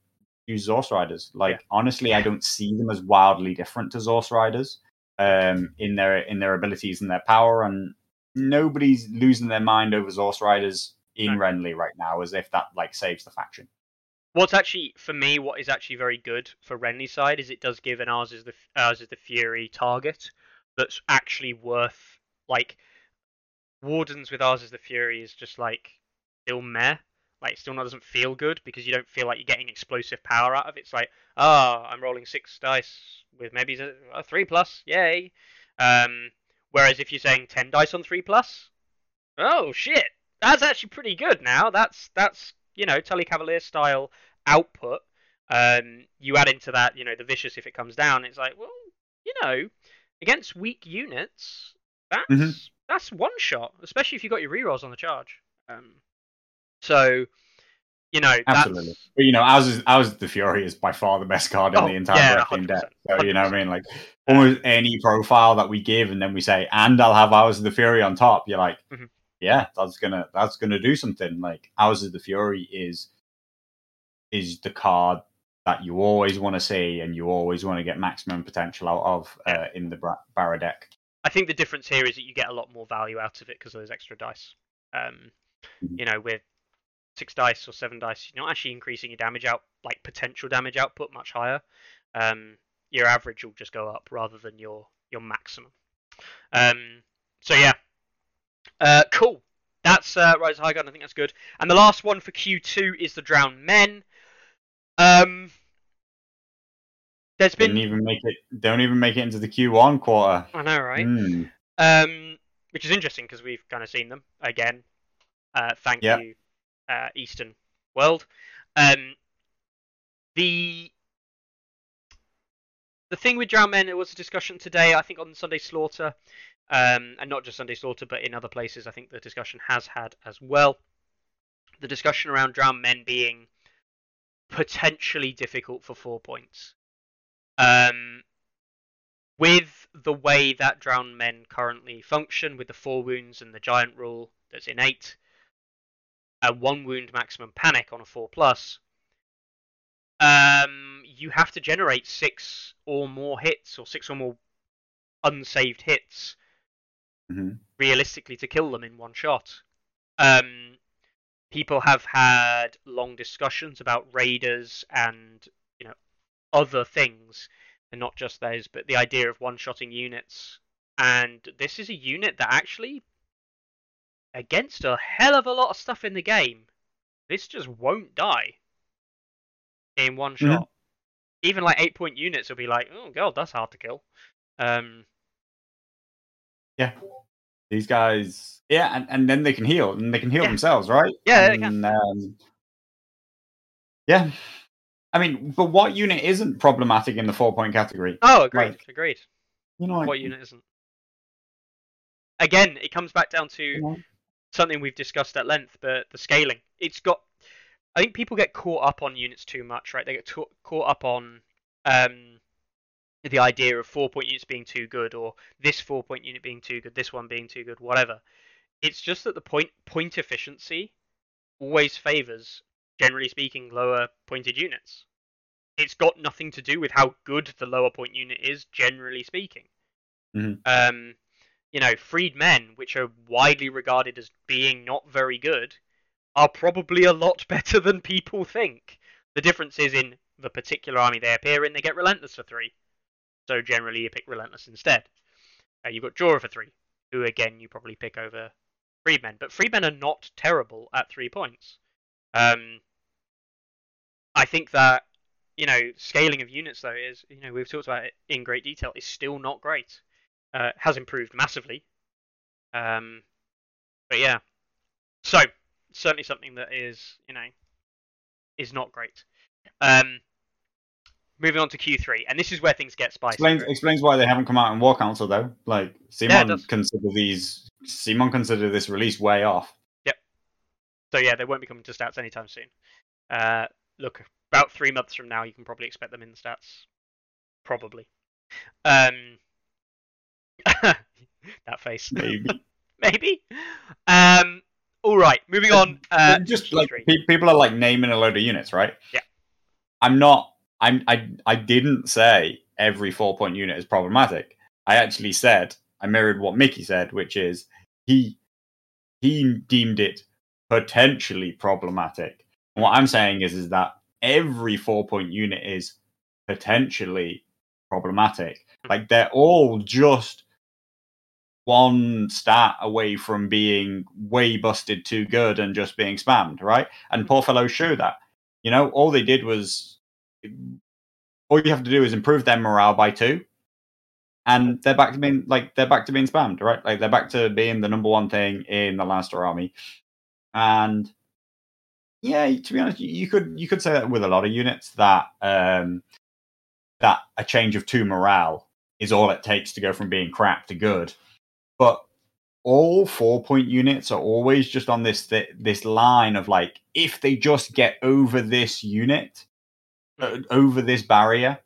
use Zorse Riders. Like honestly, I don't see them as wildly different to Zorse Riders um, in their in their abilities and their power, and nobody's losing their mind over Zorse Riders in No. Renly right now, as if that like saves the faction. What's actually for me, what is actually very good for Renly's side is it does give an ours is the ours is the Fury target that's actually worth like Wardens with ours is the Fury is just like still meh. Like it still not doesn't feel good because you don't feel like you're getting explosive power out of it. It's like, ah, I'm rolling six dice with maybe a, a three plus, yay. Um, whereas if you're saying ten dice on three plus, oh shit, that's actually pretty good now. That's that's you know Tully Cavalier style output. Um, you add into that, you know, the vicious if it comes down. It's like, well, you know, against weak units, that's Mhm. that's one shot, especially if you got your rerolls on the charge. Um, so, you know, Absolutely. that's But you know, ours is ours the Fury is by far the best card in Oh, the entire yeah, breadth in 100%, deck. So you know what I mean? Like almost any profile that we give and then we say, and I'll have ours of the Fury on top, you're like, Mhm. Yeah, that's gonna that's gonna do something. Like ours of the Fury is is the card that you always want to see and you always want to get maximum potential out of uh, in the Bra- Barra deck. I think the difference here is that you get a lot more value out of it because of those extra dice. Um, Mhm. you know, with six dice or seven dice, you're not actually increasing your damage out, like potential damage output, much higher. Um, your average will just go up rather than your your maximum. Um, so yeah, uh, cool. That's uh, Rise of High Guard. I think that's good. And the last one for Q2 is the Drowned Men. Um, there's Didn't even make it. Don't even make it into the Q1 quarter. I know, right? Hmm. Um, which is interesting because we've kind of seen them again. Uh, thank Yeah. you, uh, Eastern World. Um, the the thing with Drowned Men, it was a discussion today, I think, on Sunday Slaughter, um, and not just Sunday Slaughter, but in other places. I think the discussion has had as well. The discussion around drowned Men being potentially difficult for four points. Um, with the way that drowned men currently function with the four wounds and the giant rule that's innate, a one wound maximum panic on a four plus, um, you have to generate six or more hits or six or more unsaved hits Mhm. realistically to kill them in one shot. Um, people have had long discussions about raiders and you know other things, and not just those, but the idea of one-shotting units. And this is a unit that actually, against a hell of a lot of stuff in the game, this just won't die in one Mhm. shot. Even like eight-point units will be like, oh god, that's hard to kill. Um, Yeah. These guys, yeah, and, and then they can heal, and they can heal Yeah. themselves, right? Yeah, they can. And, um, yeah. I mean, but what unit isn't problematic in the four point category? oh, agreed, Like, agreed. You know, what unit isn't? Again, it comes back down to you know, something we've discussed at length, but the scaling. It's got. I think people get caught up on units too much, right? They get ta- caught up on um, the idea of four point units being too good, or this four point unit being too good, this one being too good, whatever. It's just that the point point efficiency always favors, generally speaking, lower pointed units. It's got nothing to do with how good the lower point unit is, generally speaking. Mhm. Um, you know, freed men, which are widely regarded as being not very good, are probably a lot <laughs> better than people think. The difference is in the particular army they appear in, they get relentless for three. So generally, you pick relentless instead. Uh, you've got Jorah for three, who again you probably pick over freedmen, but freedmen are not terrible at three points. Um, I think that you know scaling of units though is you know we've talked about it in great detail is still not great. Uh, has improved massively. Um, but yeah, so certainly something that is you know is not great. Um, moving on to Q3, and this is where things get spicy. explains explains why they haven't come out in War Council though. Like Simon does. consider these Simon consider this release way off. Yep. So yeah, they won't be coming to stats anytime soon. Uh, look, about three months from now, you can probably expect them in the stats. Probably. Um, <laughs> that face. Maybe <laughs> Maybe. Um, all right, moving on. Uh, just like Q3. pe- people are like naming a load of units, right? Yeah. I'm not. I'm. I. I didn't say every four point unit is problematic. I actually said I mirrored what Mickey said, which is he he deemed it potentially problematic. And what I'm saying is is that every four point unit is potentially problematic. Like they're all just one stat away from being way busted too good and just being spammed, right? And poor fellows show that. You know, all they did was all you have to do is improve their morale by two, and they're back to being like they're back to being spammed, right? Like they're back to being the number one thing in the Lannister army. And yeah, to be honest, you- could you could say that with a lot of units that um that a change of two morale is all it takes to go from being crap to good. But all four point units are always just on this th- this line of like if they just get over this unit Hmm. over this barrier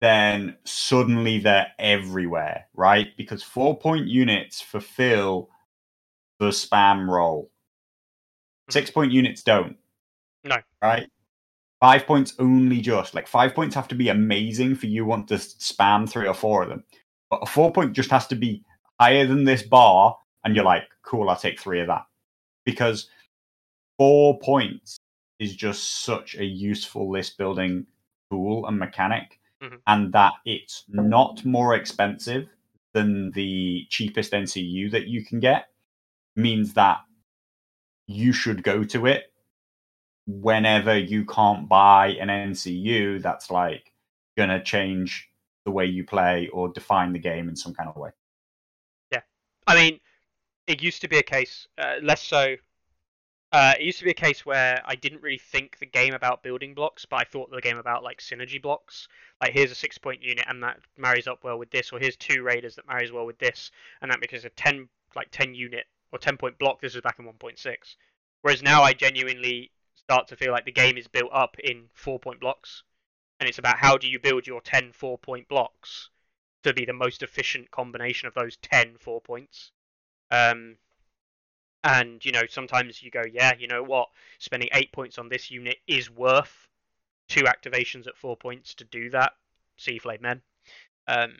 then suddenly they're everywhere right? Because four point units fulfill the spam role. Hmm. Six point units don't. No. right? Five points only just. Like five points have to be amazing for you want to spam three or four of them. But a four point just has to be higher than this bar and you're like cool i'll take three of that. Because four points is just such a useful list building tool and mechanic Mhm. and that it's not more expensive than the cheapest ncu that you can get means that you should go to it whenever you can't buy an ncu that's like gonna change the way you play or define the game in some kind of way Yeah. I mean, it used to be a case, uh, less so. Uh, it used to be a case where I didn't really think the game about building blocks, but I thought the game about like synergy blocks. Like here's a six point unit and that marries up well with this, or here's two raiders that marries well with this, and that because a ten like ten unit or ten point block. This was back in one point six. Whereas now I genuinely start to feel like the game is built up in four point blocks, and it's about how do you build your 10 four point blocks to be the most efficient combination of those 10 four points. Um, and you know, sometimes you go, yeah, you know what, spending eight points on this unit is worth two activations at four points to do that. Sea Flame Men. Um,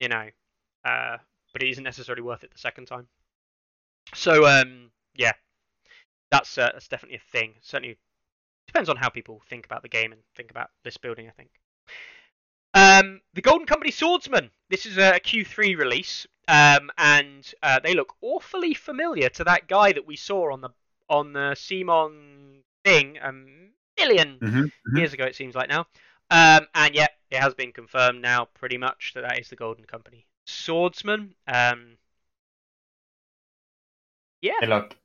you know, uh, but it isn't necessarily worth it the second time. So um, yeah, that's uh, that's definitely a thing. Certainly depends on how people think about the game and think about this building. I think. Um, the Golden Company Swordsman. This is a Q3 release, um, and uh, they look awfully familiar to that guy that we saw on the on the CMON thing a million Mhm, mhm. years ago. It seems like now, um, and yet it has been confirmed now, pretty much that that is the Golden Company Swordsman. Um, yeah, They look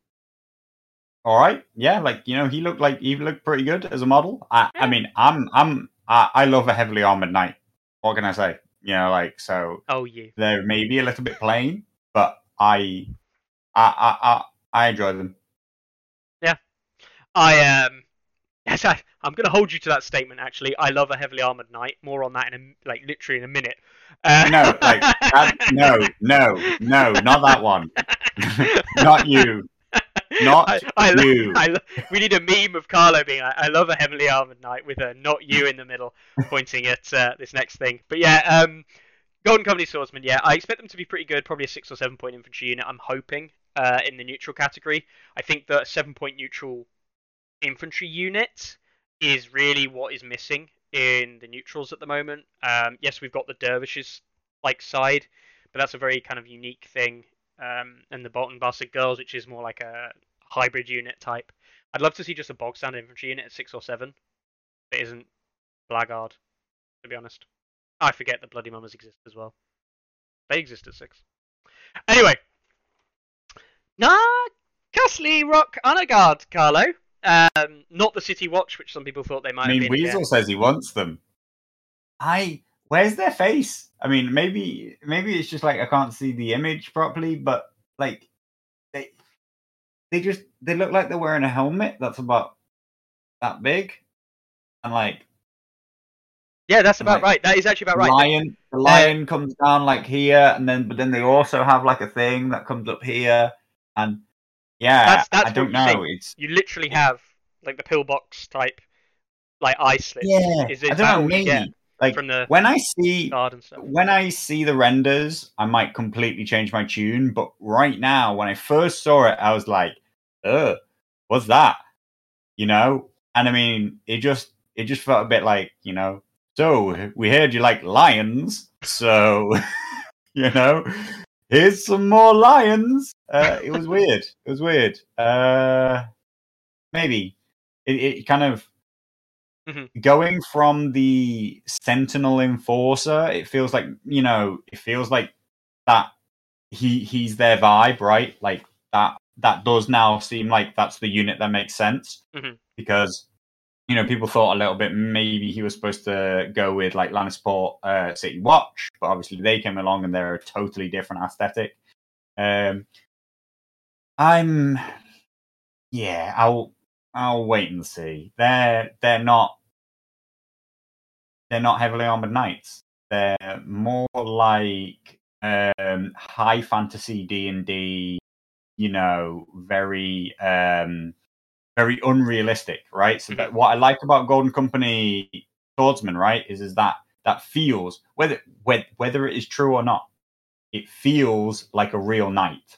all right. Yeah, like you know, he looked like he looked pretty good as a model. I, Yeah. I mean, I'm I'm I, I love a heavily armored knight. What can I say? You know, like so oh you. they're maybe a little bit plain, but I I I I, I enjoy them. Yeah, I um <laughs> yes, I, I'm going to hold you to that statement. Actually, I love a heavily armored knight. More on that in a like literally in a minute. Uh, No, like that, <laughs> no, no, no, not that one. <laughs> Not you. Not I, I, lo- you. I lo- we need a meme of Carlo being like, "I love a heavily armored knight" with a "not you" in the middle, pointing at uh, this next thing. But yeah, um, Golden Company Swordsman. Yeah, I expect them to be pretty good. Probably a six or seven point infantry unit. I'm hoping uh, in the neutral category. I think that a seven point neutral infantry unit is really what is missing in the neutrals at the moment. Um, yes, we've got the dervishes like side, but that's a very kind of unique thing. Um, and the Bolton Bastard Girls, which is more like a hybrid unit type. I'd love to see just a bog standard infantry unit at six or seven. That isn't blackguard, to be honest. I forget that Bloody Mummers exist as well. They exist at six. Anyway, nah, Casterly Rock Honorguard, Carlo. Um, not the City Watch, which some people thought they might I mean, have been. Weasel again. says he wants them. I where's their face? I mean, maybe maybe it's just like I can't see the image properly, but like they they just they look like they're wearing a helmet that's about that big, and like Yeah, that's about like, right. That is actually about right. lion the lion comes down like here, and then but then they also have like a thing that comes up here, and yeah, That's- that's I don't know. think. It's You literally have like the pillbox type, like eye slits. yeah, Is, I don't know. Maybe like from the when I see guard and stuff? when I see the renders, I might completely change my tune. But right now, when I first saw it, I was like, "Ugh, what's that?" You know. And I mean, it just it just felt a bit like you know. So we heard you like lions, so <laughs> you know, here's some more lions. Uh, it was weird. It was weird. Uh, maybe it, it kind of Mhm. going from the sentinel enforcer it feels like you know it feels like that he he's their vibe right like that that does now seem like that's the unit that makes sense Mhm. because you know people thought a little bit maybe he was supposed to go with like Lannisport uh, City Watch but obviously they came along and they're a totally different aesthetic um I'm yeah I'll I'll wait and see. They're they're not they're not heavily armored knights. They're more like um, high fantasy D and D. You know, very um, very unrealistic, right? So that what I like about Golden Company Swordsman, right, is is that that feels whether whether whether it is true or not, it feels like a real knight.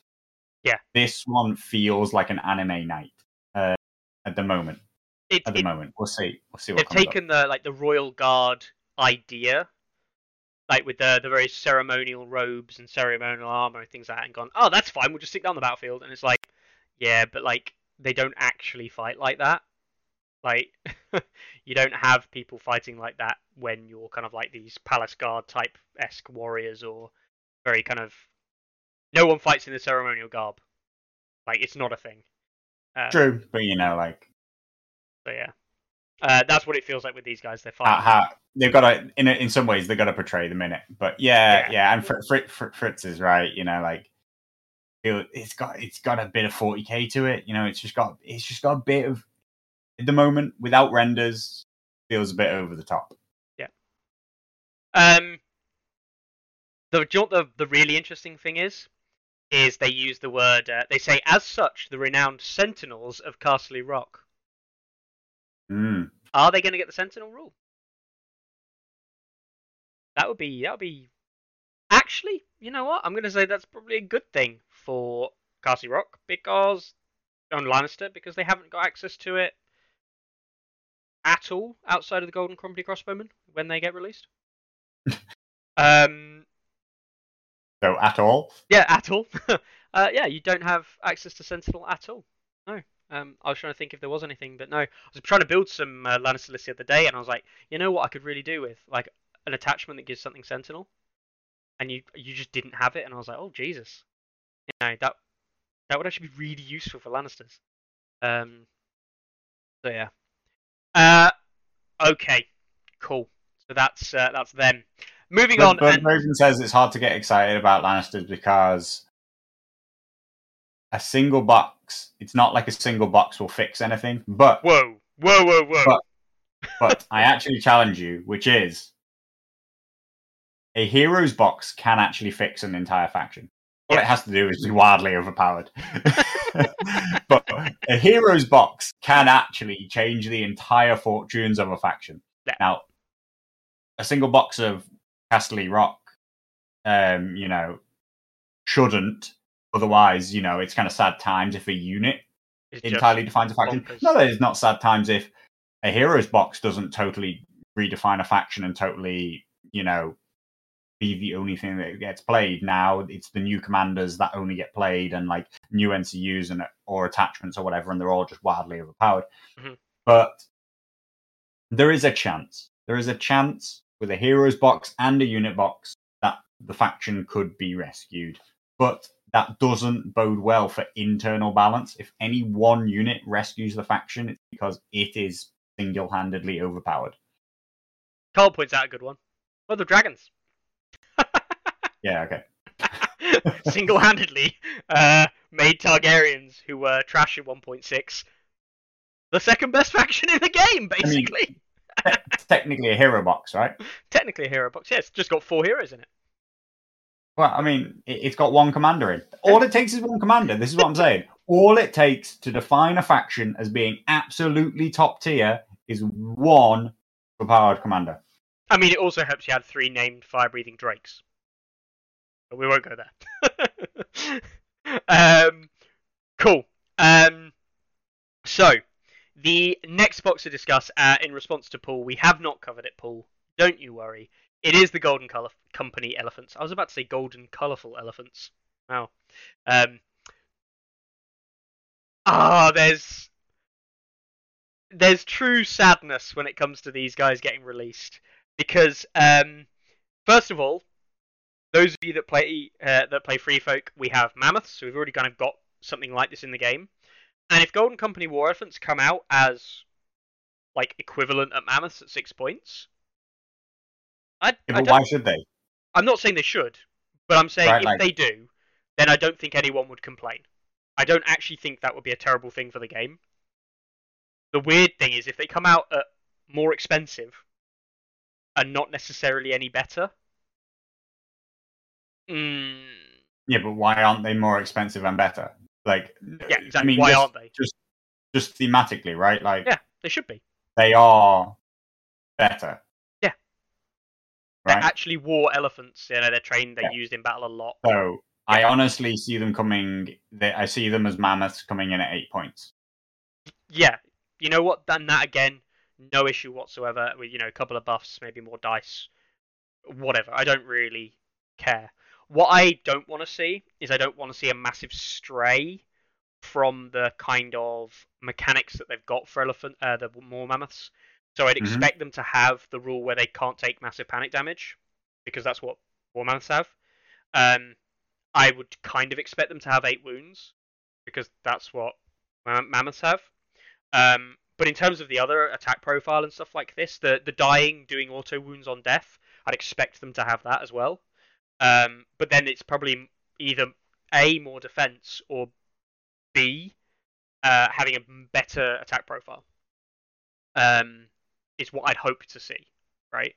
Yeah. This one feels like an anime knight at the moment. It, At the it, moment, we'll see. We'll see what they've comes up. taken the like the royal guard idea, like with the the very ceremonial robes and ceremonial armor and things like that, and gone, oh, that's fine. We'll just stick down the battlefield. And it's like, yeah, but like they don't actually fight like that. Like <laughs> you don't have people fighting like that when you're kind of like these palace guard type esque warriors or very kind of no one fights in the ceremonial garb. Like it's not a thing. Um, True, but you know, like So yeah, uh, that's what it feels like with these guys. They're how, fighting. how they've got to in in some ways they've got to portray the minute. But yeah, Yeah. yeah, and Fr- Fr- Fr- Fritz is right. You know, like it, it's got it's got a bit of forty k to it. You know, it's just got it's just got a bit of at the moment without renders feels a bit over the top. Yeah. Um, The, do you know what the the really interesting thing is, is they use the word. Uh, they say, as such, the renowned Sentinels of Casterly Rock. Mm. Are they going to get the Sentinel rule? That would be that would be. Actually, you know what? I'm going to say that's probably a good thing for Casterly Rock because on Lannister because they haven't got access to it at all outside of the Golden Company Crossbowmen when they get released. <laughs> um, So at all? yeah, at all. <laughs> uh, yeah, you don't have access to Sentinel at all. No. Um, I was trying to think if there was anything, but no. I was trying to build some uh, Lannister lists the other day, and I was like, you know what, I could really do with like an attachment that gives something Sentinel, and you you just didn't have it, and I was like, oh Jesus, you know that that would actually be really useful for Lannisters. Um, so yeah. Uh, okay, cool. So that's uh, that's them. Moving on. But, but and- Raven says it's hard to get excited about Lannisters because a single box, it's not like a single box will fix anything. But whoa, whoa, whoa, whoa. But- but I actually challenge you, which is a hero's box can actually fix an entire faction. All it has to do is be wildly overpowered. <laughs> but a hero's box can actually change the entire fortunes of a faction. Now, a single box of Casterly Rock, um, you know, shouldn't. Otherwise, you know, it's kind of sad times if a unit It's entirely defines a faction. bonkers. No, that is not sad times if a hero's box doesn't totally redefine a faction and totally, you know, be the only thing that gets played. Now it's the new commanders that only get played and like new NCUs and or attachments or whatever, and they're all just wildly overpowered. Mhm. But there is a chance. There is a chance with a heroes box and a unit box that the faction could be rescued. But that doesn't bode well for internal balance. If any one unit rescues the faction, it's because it is single handedly overpowered. Carl points out a good one. Well, the dragons. <laughs> Yeah, okay. <laughs> Single-handedly uh, made Targaryens, who were trash at 1.6, the second best <laughs> faction in the game, basically. It's technically a hero box, right? Technically a hero box. Yeah, just got four heroes in it. Well, I mean, it- it's got one commander in. All it takes is one commander. This is what I'm <laughs> saying. All it takes to define a faction as being absolutely top tier is one overpowered commander. I mean, it also helps you add three named fire-breathing drakes. But we won't go there. <laughs> um, cool. Um, so, the next box to discuss uh, in response to Paul, we have not covered it, Paul. Don't you worry. It is the Golden Color Company elephants. I was about to say golden colorful elephants. Wow. Um, ah, there's there's true sadness when it comes to these guys getting released because um, first of all, those of you that play uh, that play Free Folk, we have mammoths, so we've already kind of got something like this in the game. And if Golden Company War Elephants come out as like equivalent at mammoths at six points, I, Yeah, I why should they? I'm not saying they should, but I'm saying Right, if like- they do, then I don't think anyone would complain. I don't actually think that would be a terrible thing for the game. The weird thing is if they come out at more expensive and not necessarily any better. Mm, Yeah, but why aren't they more expensive and better? Like, yeah, exactly. I mean, Why just, aren't they? just thematically, right? Like, Yeah, they should be. they are better. Yeah. Right. They're actually war elephants. You know, they're trained. They're Yeah. used in battle a lot. So I honestly see them coming. They, I see them as mammoths coming in at eight points. Yeah, you know what? Then that again, no issue whatsoever. With you know, a couple of buffs, maybe more dice, whatever. I don't really care. What I don't want to see is I don't want to see a massive stray from the kind of mechanics that they've got for elephant, uh, the more mammoths. So I'd Mhm. expect them to have the rule where they can't take massive panic damage, because that's what war mammoths have. Um, I would kind of expect them to have eight wounds, because that's what mam- mammoths have. Um, but in terms of the other attack profile and stuff like this, the the dying doing auto wounds on death, I'd expect them to have that as well. Um, but then it's probably either a more defense or b uh, having a better attack profile. Um, is what I'd hope to see, right?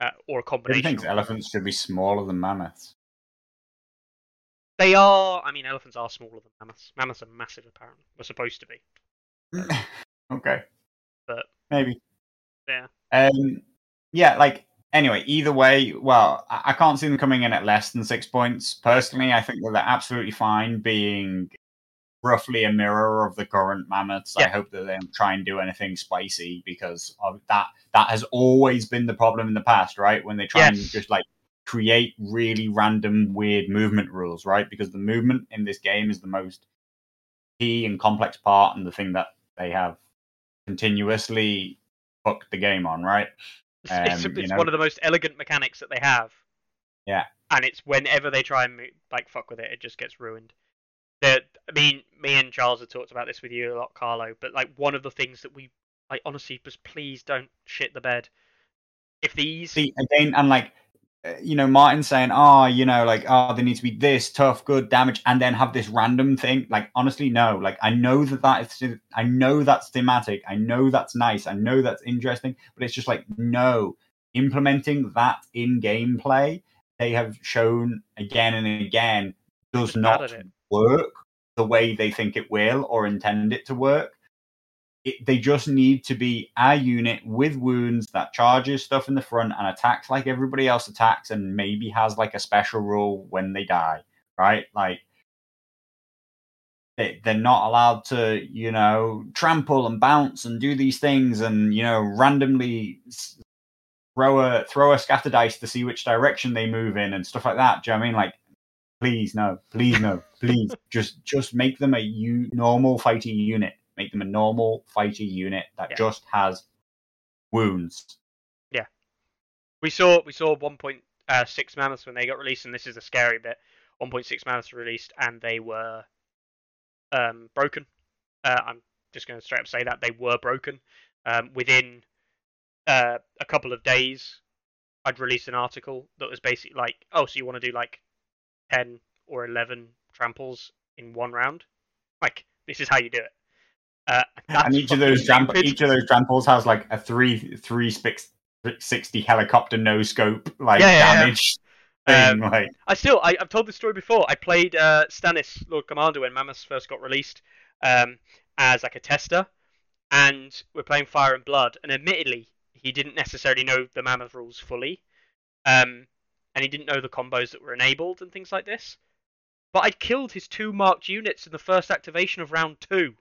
uh, or a Who combination. thinks of- elephants should be smaller than mammoths? They are. I mean, elephants are smaller than mammoths. Mammoths are massive, apparently. We're supposed to be. <laughs> okay. But- maybe. Yeah. Um yeah, like anyway, either way, well, I, I can't see them coming in at less than six points. Personally, I think that they're absolutely fine being roughly a mirror of the current mammoths. I hope that they don't try and do anything spicy because of that that has always been the problem in the past, right? When they try and just like create really random weird movement rules, right? Because the movement in this game is the most key and complex part and the thing that they have continuously fucked the game on, right? It's, it's, Um, it's know- one of the most elegant mechanics that they have. Yeah. And it's whenever they try and like fuck with it, it just gets ruined. The, I mean, me and Charles have talked about this with you a lot, Carlo. But like one of the things that we, like, honestly, just please don't shit the bed. If these, See again, and like you know, Martin saying, "Oh, you know, like ah, oh, they need to be this tough, good damage," and then have this random thing. Like honestly, no. Like I know that that is, I know that's thematic. I know that's nice. I know that's interesting, but it's just like no. Implementing that in gameplay, they have shown again and again does not work the way they think it will or intend it to work. It, they just need to be a unit with wounds that charges stuff in the front and attacks like everybody else attacks and maybe has like a special rule when they die, right? Like they, they're not allowed to, you know, trample and bounce and do these things and, you know, randomly throw a throw a scatter dice to see which direction they move in and stuff like that. Do you know what I mean? Like please no please no please <laughs> just just make them a u- normal fighting unit make them a normal fighter unit that Yeah. just has wounds Yeah, we saw we saw 1.6 mammoths when they got released, and this is the scary bit. 1.6 mammoths released, and they were um, broken. Uh, I'm just going to straight up say that they were broken. Um, within uh, a couple of days, I'd released an article that was basically like, "Oh, so you want to do like 10 or 11 tramples in one round? Like this is how you do it." Uh, and each of those stupid. each of those tramples has like a three three six sixty helicopter no scope like Yeah, yeah, yeah. damage thing Um, like I still, I, I've told this story before. I played uh, Stannis Lord Commander when Mammoths first got released um, as like a tester, and we're playing Fire and Blood. And admittedly, he didn't necessarily know the Mammoth rules fully, um, and he didn't know the combos that were enabled and things like this. But I'd killed his two marked units in the first activation of round two.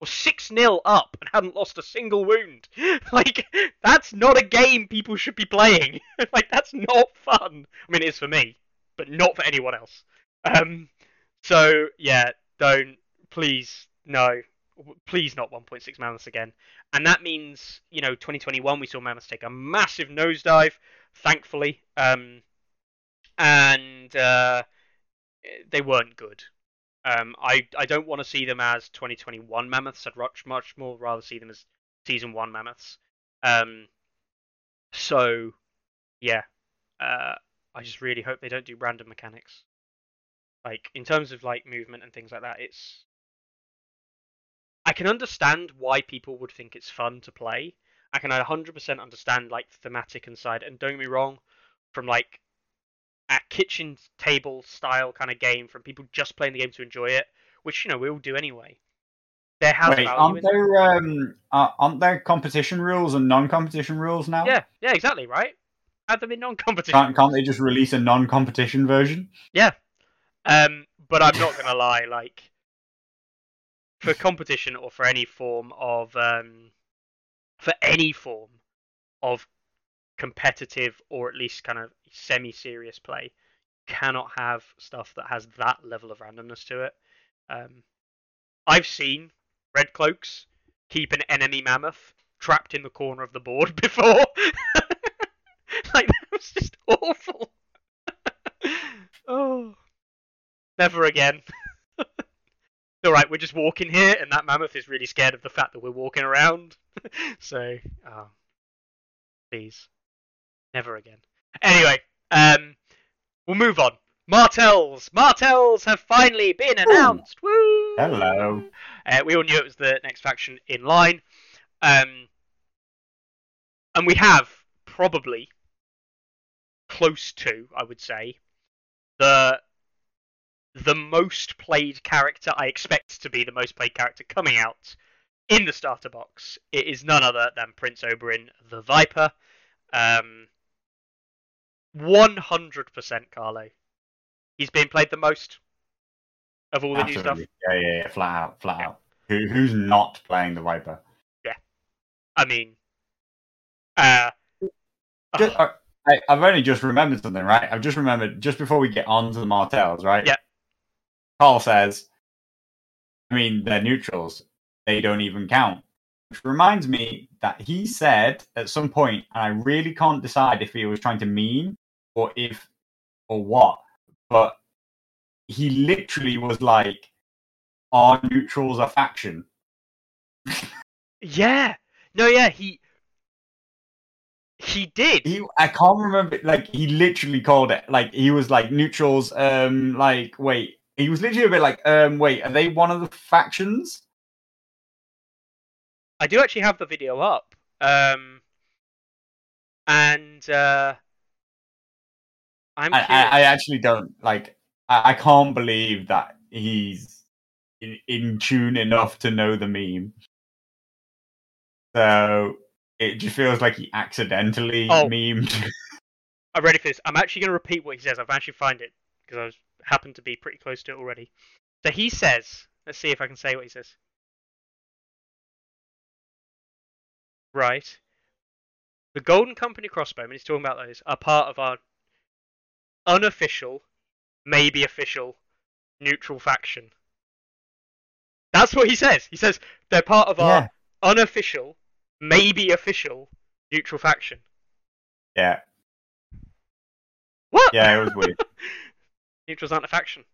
Was six 0 up and hadn't lost a single wound. <laughs> like that's not a game people should be playing. <laughs> like that's not fun. I mean, it is for me, but not for anyone else. Um, so yeah, don't please no, please not 1.6 mammoths again. And that means you know 2021 we saw mammoths take a massive nosedive, thankfully, um, and uh, they weren't good. Um, I I don't want to see them as 2021 mammoths. I'd much much more rather see them as season one mammoths. Um, so yeah, uh, I just really hope they don't do random mechanics. Like in terms of like movement and things like that, it's. I can understand why people would think it's fun to play. I can 100% understand like the thematic inside, and don't get me wrong, from like a kitchen table style kind of game, from people just playing the game to enjoy it, which you know we all do anyway. There has wait aren't there um aren't there competition rules and non-competition rules now Yeah, yeah, exactly, right? Add them in non-competition. can't, can't they just release a non-competition version Yeah, Um, but I'm not gonna lie, like for competition or for any form of um, for any form of competitive or at least kind of semi-serious play, cannot have stuff that has that level of randomness to it. Um, I've seen red cloaks keep an enemy mammoth trapped in the corner of the board <laughs> before. <laughs> like that was just awful. <laughs> oh. Never again. All right, we're just walking here, and that mammoth is really scared of the fact that we're walking around. so, oh, please, never again. Anyway, um, we'll move on. Martells, Martells have finally been announced. Woo! hello Uh, we all knew it was the next faction in line, um, and we have probably close to, I would say, the the most played character I expect to be the most played character coming out in the starter box. It is none other than Prince Oberyn the Viper. Um, 100% Carlo. He's been played the most of all the new stuff. Yeah, yeah, yeah. Flat out, flat out. Who, who's not playing the Viper? Yeah, I mean, uh, Just, uh, I, I've only just remembered something, right? I've just remembered just before we get on to the Martells, right? Yeah. Carl says, I mean, they're neutrals. They don't even count. Which reminds me that he said at some point, and I really can't decide if he was trying to mean or if or what, but he literally was like, "Are neutrals a faction?" yeah, no, yeah, he he did. He, I can't remember. Like he literally called it. Like he was like neutrals. Um, like wait, he was literally a bit like, um, wait, are they one of the factions? I do actually have the video up. Um, and uh, I'm I, I, I actually don't like. I, I can't believe that he's in, in tune enough to know the meme. So it just feels like he accidentally Oh. memed. <laughs> I'm ready for this. I'm actually going to repeat what he says. I've actually found it because I was happened to be pretty close to it already. So he says, let's see if I can say what he says. Right. The Golden Company crossbowmen, he's talking about those, are part of our unofficial, maybe official, neutral faction. That's what he says. He says they're part of our yeah, unofficial, maybe official, neutral faction. yeah, What? yeah. It was weird. <laughs> Neutrals aren't a faction.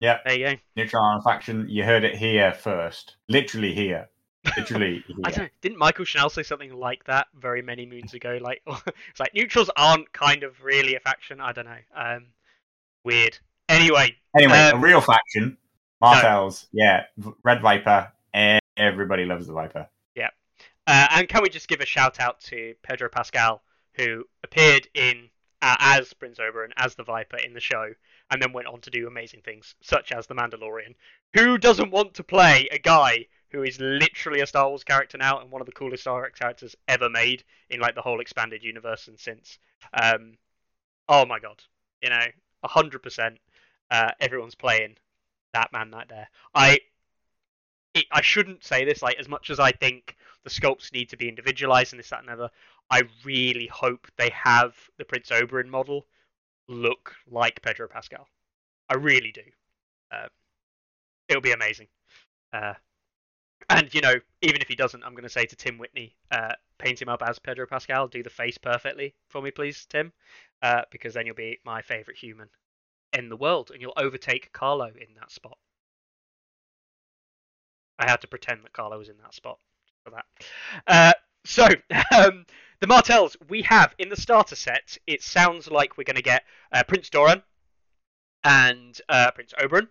Yeah. There you go. Neutron faction. You heard it here first. Literally here. Literally <laughs> I don't know. Didn't Michael Chanel say something like that very many moons ago? Like <laughs> it's like neutrals aren't kind of really a faction. I don't know. Um, weird. Anyway, Anyway, Um, a real faction. Martells. Yeah. Red Viper. Everybody loves the Viper. uh, and can we just give a shout out to Pedro Pascal, who appeared in uh, as Prince Oberyn, as the Viper in the show, and then went on to do amazing things such as the Mandalorian. Who doesn't want to play a guy who is literally a Star Wars character now and one of the coolest Star Wars characters ever made in like the whole expanded universe and since? Um, oh my god, you know, hundred percent. Uh, everyone's playing that man right there. I it, I shouldn't say this like as much as I think the sculpts need to be individualized and this that and other. I really hope they have the Prince Oberyn model look like Pedro Pascal. I really do. Uh, it'll be amazing. Uh, and you know, even if he doesn't, I'm going to say to Tim Whitney, uh, paint him up as Pedro Pascal. Do the face perfectly for me, please, Tim, uh, because then you'll be my favorite human in the world, and you'll overtake Carlo in that spot. I had to pretend that Carlo was in that spot for that. Uh, so, <laughs> um, the Martells we have in the starter set. It sounds like we're going to get uh, Prince Doran and uh, Prince Oberyn.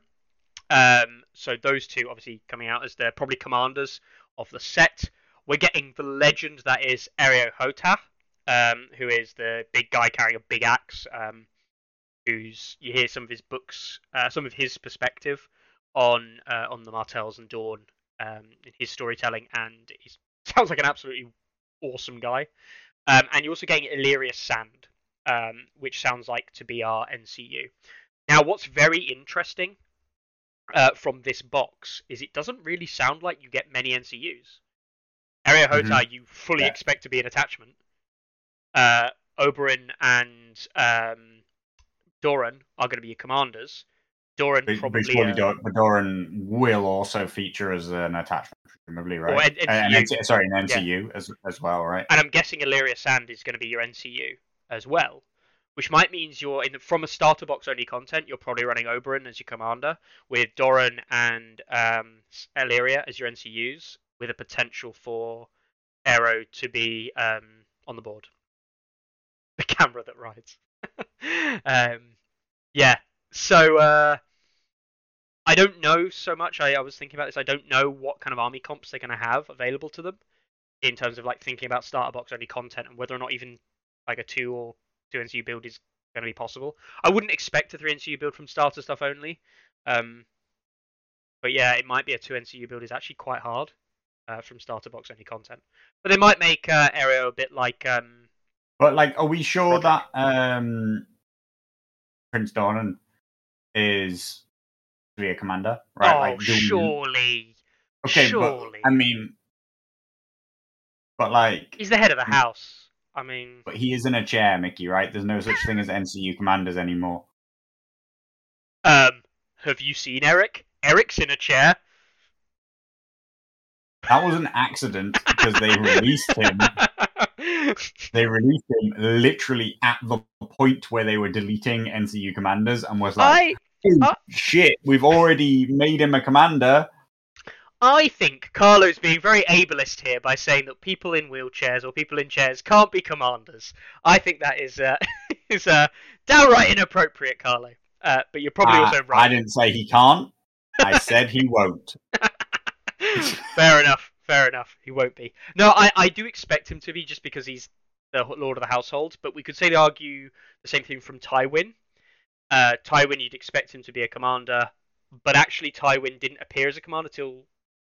Um, so those two obviously coming out as they're probably commanders of the set. We're getting the legend that is Areo Hotah, um, who is the big guy carrying a big axe. Um, who's you hear some of his books, uh, some of his perspective on uh, on the Martells and Dawn um, in his storytelling, and he sounds like an absolutely awesome guy. Um, and you're also getting Illyria Sand, um, which sounds like to be our NCU. Now, what's very interesting uh, from this box is it doesn't really sound like you get many NCUs. Areo Hotah, you fully Yeah. expect to be an attachment. Uh, Oberyn and um, Doran are going to be your commanders. Doran But, probably. but uh, Dor- but Doran will also feature as an attachment, presumably, right? Or an an NCU. Sorry, an NCU as as well, right? and I'm guessing Illyria Sand is going to be your NCU as well, which might means you're in the, from a starter box only content. You're probably running Oberyn as your commander, with Doran and um, as your NCUs, with a potential for Arrow to be um, on the board. <laughs> The camera that rides. <laughs> um, yeah. So uh, I don't know so much. I, I was thinking about this. I don't know what kind of army comps they're going to have available to them in terms of like thinking about starter box only content and whether or not even like a two or two NCU build is going to be possible. I wouldn't expect a three NCU build from starter stuff only. Um, but yeah, it might be a two NCU build is actually quite hard uh, from starter box only content. But they might make uh, Areo a bit like. Um, But like, are we sure Okay. that um Prince Doran is to be a commander? Right? oh, like, surely, Okay, surely. but I mean, but like, He's the head of the Mm. house. I mean, but he is in a chair, Mickey. Right? There's no such thing as NCU commanders anymore. um, have you seen Eric? Eric's in a chair. That was an accident because they released him. <laughs> They released him literally at the point where they were deleting NCU commanders, and was like, I "Oh, uh- "Shit, we've already made him a commander." I think Carlo's being very ableist here by saying that people in wheelchairs or people in chairs can't be commanders. I think that is uh, <laughs> is uh, downright inappropriate, Carlo. Uh, but you're probably Uh, also I didn't say he can't. I said he won't. <laughs> fair enough. Fair enough. He won't be. No, I, I do expect him to be just because he's the Lord of the Household. But we could say argue the same thing from Tywin. Uh, Tywin, you'd expect him to be a commander, but actually Tywin didn't appear as a commander till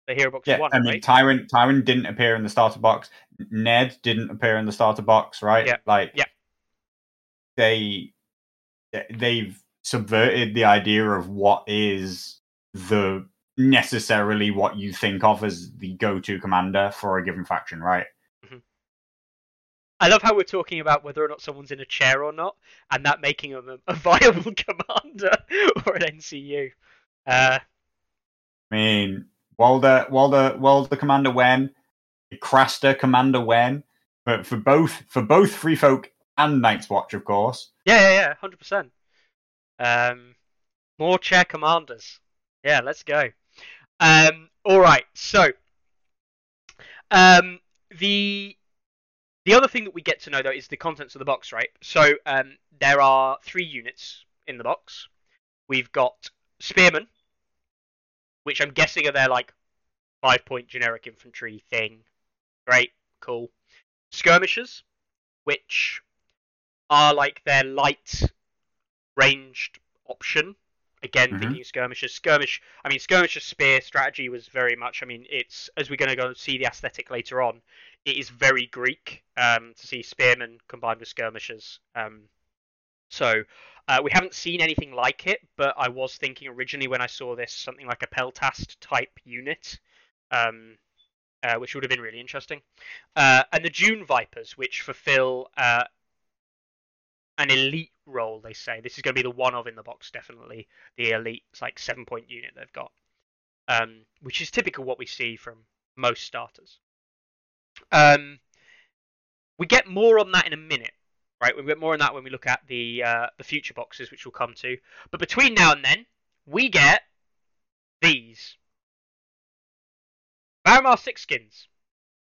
the Hero Box Yeah, one, I mean, right? Tywin didn't appear in the starter box. Ned didn't appear in the starter box, right? Yeah, Like, yeah. they they've subverted the idea of what is the necessarily what you think of as the go-to commander for a given faction, right? I love how we're talking about whether or not someone's in a chair or not, and that making them a, a <laughs> viable commander <laughs> or an NCU. Uh, I mean, Walder, Walder, Walder Commander Wen, Craster Commander Wen, but for both for both Free Folk and Night's Watch, of course. yeah, yeah, yeah, hundred percent. Um, more chair commanders. Yeah, let's go. Um, all right, so um, the the other thing that we get to know though is the contents of the box, right? So um, there are three units in the box. We've got spearmen, which I'm guessing are their like five point generic infantry thing. Great, cool. Skirmishers, which are like their light ranged option. Again, Mhm. thinking skirmishers. Skirmish. I mean, skirmisher spear strategy was very much. I mean, it's as we're going to go and see the aesthetic later on. It is very Greek um, to see spearmen combined with skirmishers. Um, so uh, we haven't seen anything like it, but I was thinking originally when I saw this something like a Peltast type unit, um, uh, which would have been really interesting. Uh, and the June Vipers, which fulfill uh, an elite role, they say. This is going to be the one of in the box, definitely. The elite, it's like seven point unit they've got, um, which is typical what we see from most starters. Um, we get more on that in a minute, right? We get more on that when we look at the uh, the future boxes, which we'll come to. But between now and then, we get these Varamar Six Skins.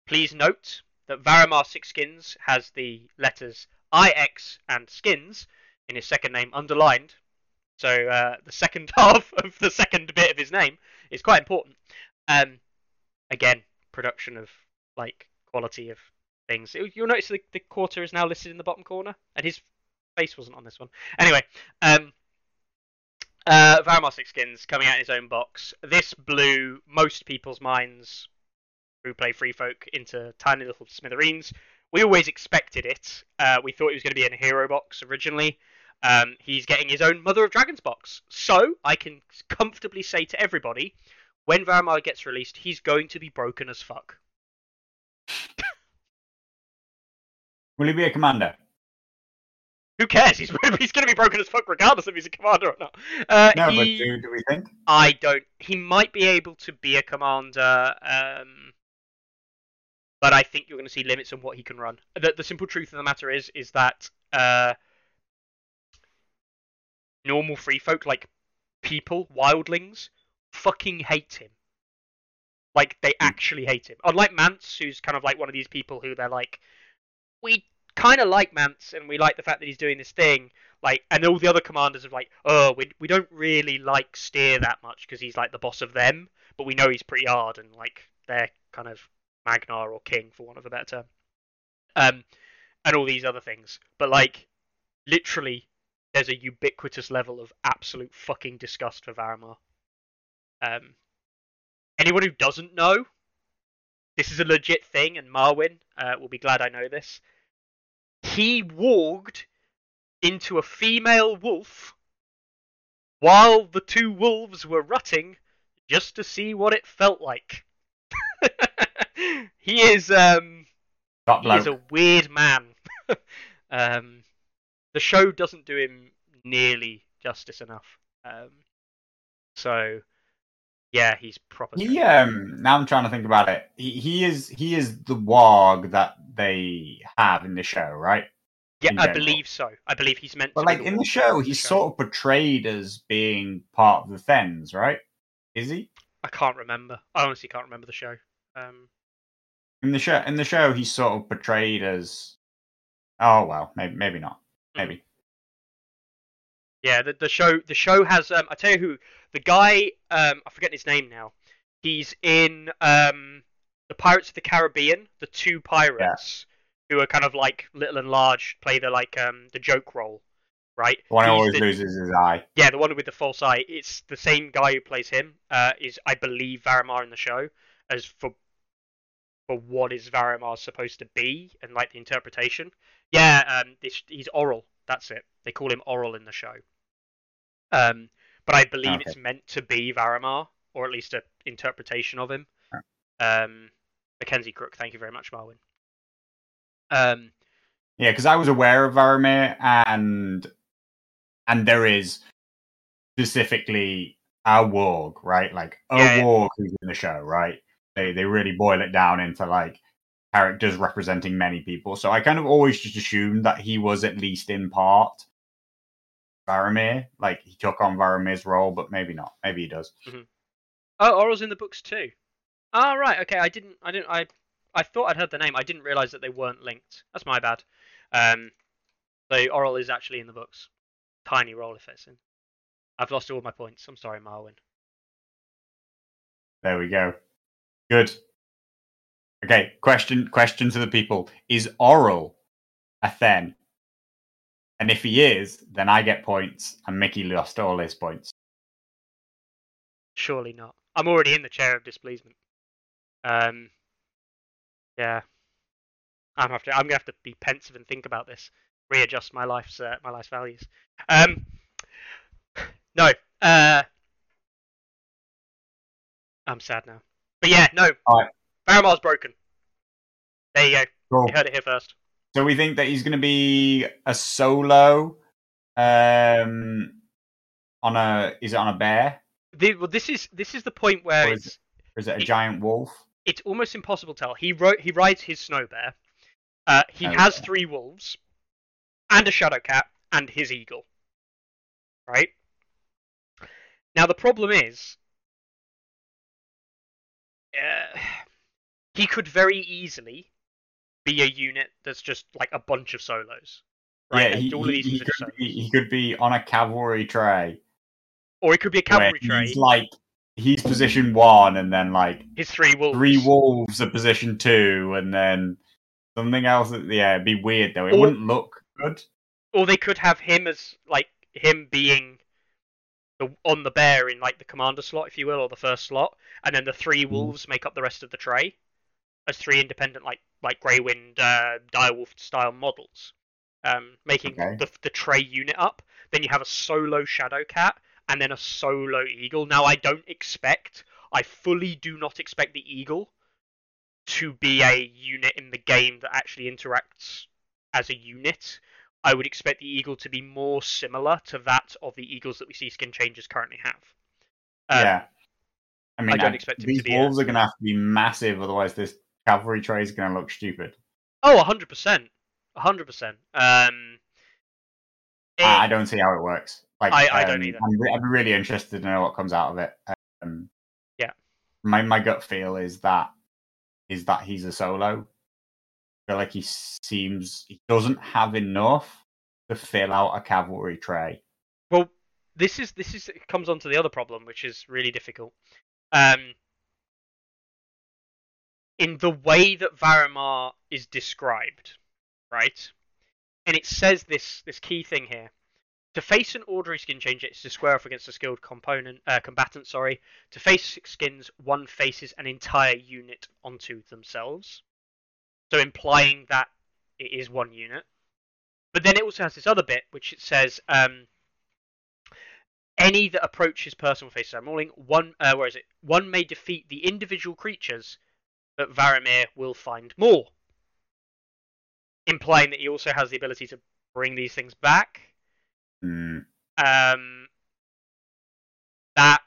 Please note that Varamar Six Skins has the letters IX and Skins in his second name underlined. So uh, the second <laughs> half of the second bit of his name is quite important. Um, again, production of like quality of things. You'll notice the, the quarter is now listed in the bottom corner, and his face wasn't on this one. Anyway, um, uh, Skins coming out in his own box. This blew most people's minds who play Free Folk into tiny little smithereens. We always expected it. Uh, we thought he was going to be in a hero box originally. Um, he's getting his own Mother of Dragons box. So I can comfortably say to everybody, when Varamar gets released, he's going to be broken as fuck. Will he be a commander? Who cares? He's <laughs> he's going to be broken as fuck regardless if he's a commander or not. Uh, No, he- but do, do we think? I don't. He might be able to be a commander, um, but I think you're going to see limits on what he can run. The, the simple truth of the matter is, is that uh, normal free folk, like people, wildlings, fucking hate him. Like they actually hate him. Unlike Mance, who's kind of like one of these people who they're like, we kind of like Mance and we like the fact that he's doing this thing. Like, and all the other commanders are like, oh, we we don't really like Styr that much because he's like the boss of them, but we know he's pretty hard and like they're kind of Magnar or King for want of a better term. Um, and all these other things. But like literally there's a ubiquitous level of absolute fucking disgust for Varamar. Um, anyone who doesn't know, this is a legit thing, and Marwyn uh, will be glad I know this. He walked into a female wolf while the two wolves were rutting just to see what it felt like. <laughs> he is um he is a weird man. <laughs> um, the show doesn't do him nearly justice enough. Um, so yeah, he's proper. He um now I'm trying to think about it. He, he is he is the warg that they have in the show, right? yeah, I believe so. I believe he's meant But to. be like in the show, of the he's show. sort of portrayed as being part of the Thenns, right? Is he? I can't remember. I honestly can't remember the show. Um, In the show in the show he's sort of portrayed as Oh well, maybe maybe not. Hmm. Maybe. Yeah, the, the show the show has um I tell you who the guy um I forget his name now. He's in um the Pirates of the Caribbean, the two pirates who are kind of like little and large, play the like um the joke role, right? The one who always the- loses his eye. Yeah, the one with the false eye. It's the same guy who plays him. Uh, is I believe Varamar in the show as for for what is Varamar supposed to be and like the interpretation. Yeah, um, this, he's Orell. That's it. They call him Orell in the show. Um, but I believe Okay. it's meant to be Varamar, or at least an interpretation of him. Ah. Um, Mackenzie Crook, thank you very much, Marwin. Um, Yeah, because I was aware of Varamyr and and there is specifically a warg, right? Like a Yeah, yeah. warg who's in the show, right? They they really boil it down into like characters representing many people. So I kind of always just assumed that he was at least in part Varamyr. Like he took on Varamyr's role, but maybe not. Maybe he does. Oh, Orell's in the books too. Ah, right. Okay, I didn't. I didn't. I. I thought I'd heard the name. I didn't realize that they weren't linked. That's my bad. Um, so Orell is actually in the books. Tiny role if it's in. I've lost all my points. I'm sorry, Marwin. There we go. Good. Okay, question question to the people. Is Orell a Thenn? And if he is, then I get points and Mickey lost all his points. Surely not. I'm already in the chair of displeasement. Um. Yeah. I'm have to. I'm gonna have to be pensive and think about this. Readjust my life's uh, my life's values. Um. No. Uh. I'm sad now. But yeah, no. Alright. Varamar's broken. There you go. Cool. You heard it here first. So we think that he's going to be a solo um on a is it on a bear The, well, this is this is the point where Or is it's is it a He- giant wolf? it's almost impossible to tell. He wrote he rides his snow bear. Uh, he has Okay. three wolves, and a shadow cat, and his eagle. Right. Now the problem is, uh, he could very easily be a unit that's just like a bunch of solos. Right. Yeah, he, all of these he could be, he could be on a cavalry tray. Or it could be a cavalry tray. He's like he's position one, and then like His three wolves. three wolves are position two, and then something else. that- Yeah, it'd be weird though. It Or- wouldn't look good. or they could have him as like him being the on the bear in like the commander slot, if you will, or the first slot, and then the three Mm. wolves make up the rest of the tray as three independent like like Greywind uh, direwolf style models, um, making Okay. the the tray unit up. Then you have a solo shadow cat and then a solo eagle. Now I don't expect, I fully do not expect the eagle to be a unit in the game that actually interacts as a unit. I would expect the eagle to be more similar to that of the eagles that we see skin changes currently have. Um, yeah. I mean, don't I- expect these be a- wolves are going to have to be massive, otherwise this cavalry tray is going to look stupid. Oh, hundred percent, hundred percent. Um, I I don't see how it works. Like, I- I don't um, either. I'm, re- I'm really interested to know what comes out of it. Um, Yeah. My my gut feel is that is that he's a solo. I feel like he seems he doesn't have enough to fill out a cavalry tray. Well, this is this is it comes on to the other problem, which is really difficult. Um, in the way that Varimar is described, right? and it says this this key thing here. To face an ordinary skin changer it's to square off against a skilled component uh, combatant. Sorry. To face six skins, one faces an entire unit onto themselves, so implying that it is one unit. But then it also has this other bit which it says um, any that approaches personal faces mauling. One, uh, where is it? One may defeat the individual creatures, but Varamyr will find more. Implying that he also has the ability to bring these things back. Mm. Um, that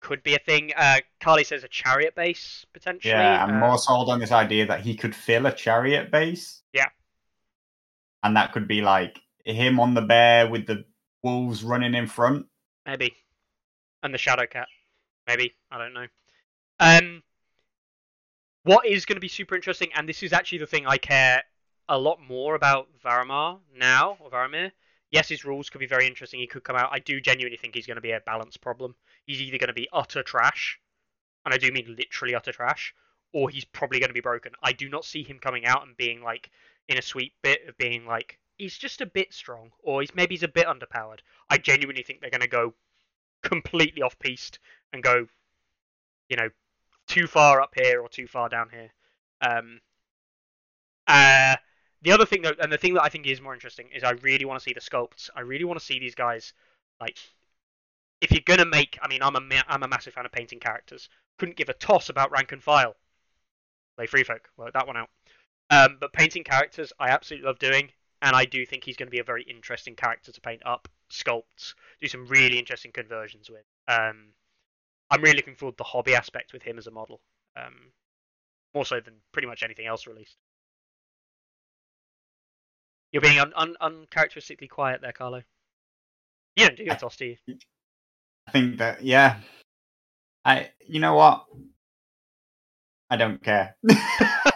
could be a thing. Uh, Carly says a chariot base potentially. Yeah, I'm Uh, more sold on this idea that he could fill a chariot base. Yeah. And that could be like him on the bear with the wolves running in front. maybe, and the Shadow Cat. Maybe I don't know. Um, what is going to be super interesting, and this is actually the thing I care a lot more about Varamar now, or Varamyr. Yes, his rules could be very interesting. He could come out. I do genuinely think he's going to be a balance problem. He's either going to be utter trash, and I do mean literally utter trash, or he's probably going to be broken. I do not see him coming out and being like in a sweet bit of being like he's just a bit strong, or he's maybe he's a bit underpowered. I genuinely think they're going to go completely off piste and go, you know, too far up here or too far down here. Um, uh, the other thing though, and the thing that I think is more interesting is I really want to see the sculpts. I really want to see these guys like. If you're gonna make, I mean, I'm a I'm a massive fan of painting characters. Couldn't give a toss about rank and file. Play free folk, work that one out. Um, but painting characters, I absolutely love doing, and I do think he's going to be a very interesting character to paint up, sculpt, do some really interesting conversions with. Um, I'm really looking forward to the hobby aspect with him as a model, um, more so than pretty much anything else released. You're being un- un- uncharacteristically quiet there, Carlo. You don't do your toss, do you? I think that yeah. I you know what? I don't care. <laughs>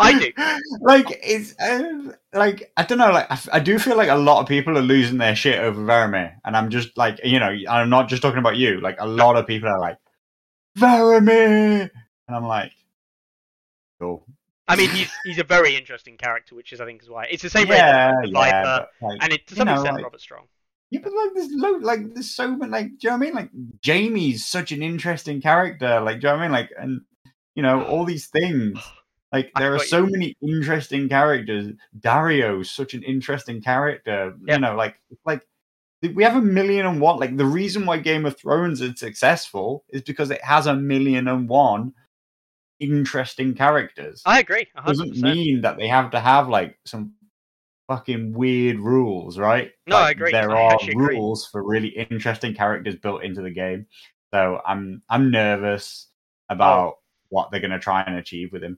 <laughs> I do. like it's uh, like I don't know. Like I, f- I do feel like a lot of people are losing their shit over Varamyr, and I'm just like you know I'm not just talking about you. Like a lot of people are like Varamyr, and I'm like, cool. I mean, he's he's a very interesting character, which is I think is why it's the same way Yeah, the yeah, Viper, like, and it, to you some know, extent like- Robert Strong. Yeah, but like there's lo- like there's so many like do you know what I mean? Like Jaime's such an interesting character. Like do you know what I mean? Like and you know, all these things. Like there are so many interesting characters. Daario's such an interesting character. You know, like like we have a million and one. Like the reason why Game of Thrones is successful is because it has a million and one interesting characters. I agree. a hundred Doesn't mean that they have to have like some fucking weird rules, right? No, I agree. There I are actually agree. rules for really interesting characters built into the game. So I'm I'm nervous Oh. about what they're going to try and achieve with him.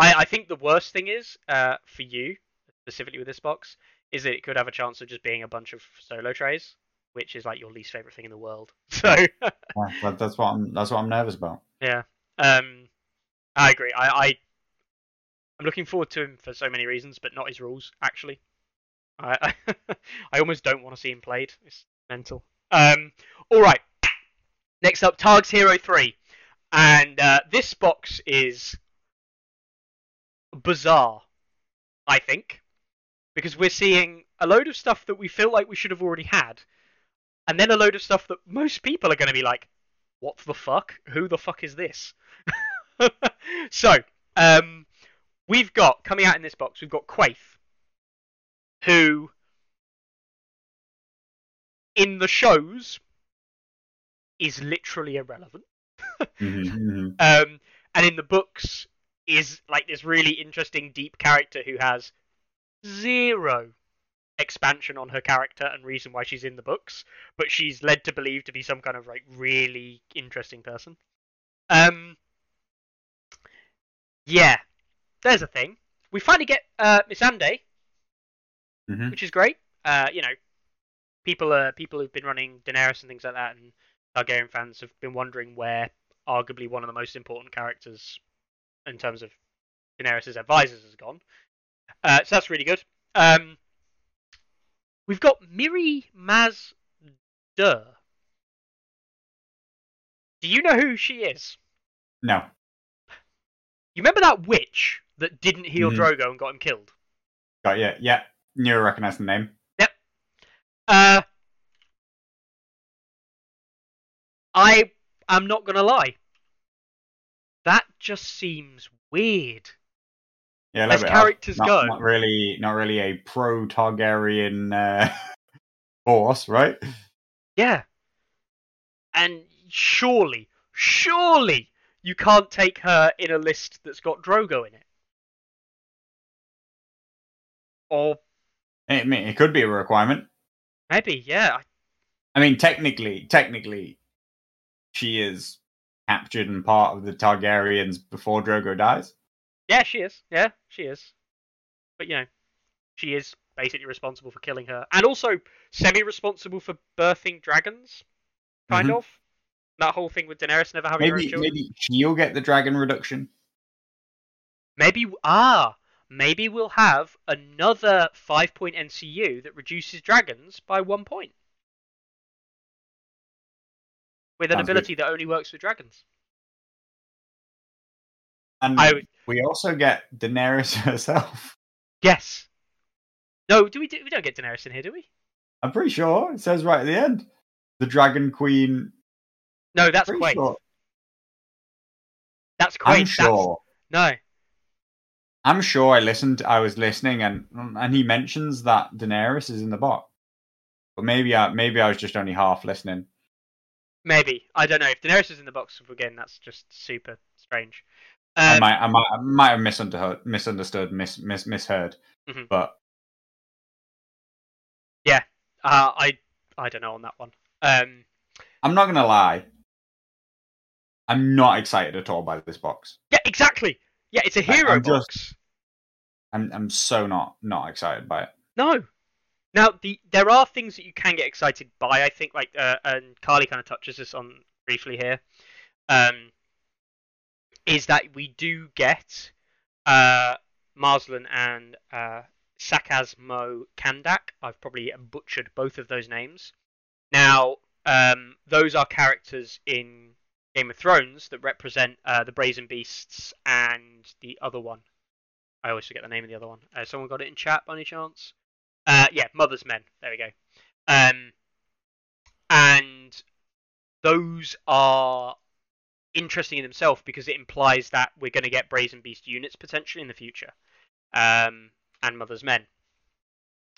I, I think the worst thing is uh, for you specifically with this box is that it could have a chance of just being a bunch of solo trays, which is like your least favorite thing in the world. <laughs> So <laughs> Yeah, that, that's what I'm. That's what I'm nervous about. yeah, um, I agree. I, I I'm looking forward to him for so many reasons, but not his rules actually. I I, <laughs> I almost don't want to see him played. It's mental. Um, all right. Next up, Targs Hero Three, and uh, this box is bizarre. I think because we're seeing a load of stuff that we feel like we should have already had, and then a load of stuff that most people are going to be like, "What the fuck? Who the fuck is this?" <laughs> so, um, we've got coming out in this box, we've got Quaithe, who in the shows is literally irrelevant. Mhm, <laughs> mhm. Um, and in the books is like this really interesting, deep character who has zero expansion on her character and reason why she's in the books, but she's led to believe to be some kind of like really interesting person. Um, yeah, there's a thing. We finally get uh, Missandei, Mhm. which is great. Uh, you know, people are people who've been running Daenerys and things like that, and Targaryen fans have been wondering where arguably one of the most important characters in terms of Daenerys' advisors has gone. Uh, so that's really good. Um, we've got Mirri Maz Duur. Do you know who she is? No. You remember that witch that didn't heal Mhm. Drogo and got him killed? Got you. Yeah, you recognized the name. Uh, I am not gonna lie. That just seems weird. Yeah, As characters not, go. not really, not really a pro Targaryen uh, <laughs> force, right? Yeah. And surely, surely you can't take her in a list that's got Drogo in it. Or it could be a requirement. maybe, yeah. I mean, technically, technically, she is captured and part of the Targaryens before Drogo dies. Yeah, she is. Yeah, she is. But you know, she is basically responsible for killing her, and also semi-responsible for birthing dragons. Kind Mhm. of. That whole thing with Daenerys never having her own Maybe, children. maybe she'll get the dragon reduction. Maybe ah, maybe we'll have another five-point NCU that reduces dragons by one point, with an Sounds good. ability that only works with dragons. And I we also get Daenerys <laughs> herself. Yes. No, do we? Do, we don't get Daenerys in here, do we? I'm pretty sure it says right at the end, the Dragon Queen. No, that's Quaithe. sure. That's Quaithe. I'm That's- sure. No. I'm sure I listened. I was listening, and and he mentions that Daenerys is in the box. But maybe I maybe I was just only half listening. Maybe I don't know if Daenerys is in the box again. That's just super strange. I Um, might I might I might have misunderstood, misunderstood, mis, mis misheard. Mhm. But uh, I I don't know on that one. Um, I'm not gonna lie. I'm not excited at all by this box. yeah, exactly. Yeah, it's a hero I'm just- box. I'm I'm so not not excited by it. No. Now the there are things that you can get excited by. I think like uh, and Carly kind of touches this on briefly here. Um, is that we do get uh and uh Skahaz mo Kandaq. I've probably butchered both of those names. Now, um, those are characters in Game of Thrones that represent uh, the Brazen Beasts and the other one. I always forget the name of the other one. Uh, someone got it in chat by any chance? Uh, yeah, Mother's Men. There we go. Um, and those are interesting in themselves because it implies that we're going to get Brazen Beast units potentially in the future, um, and Mother's Men.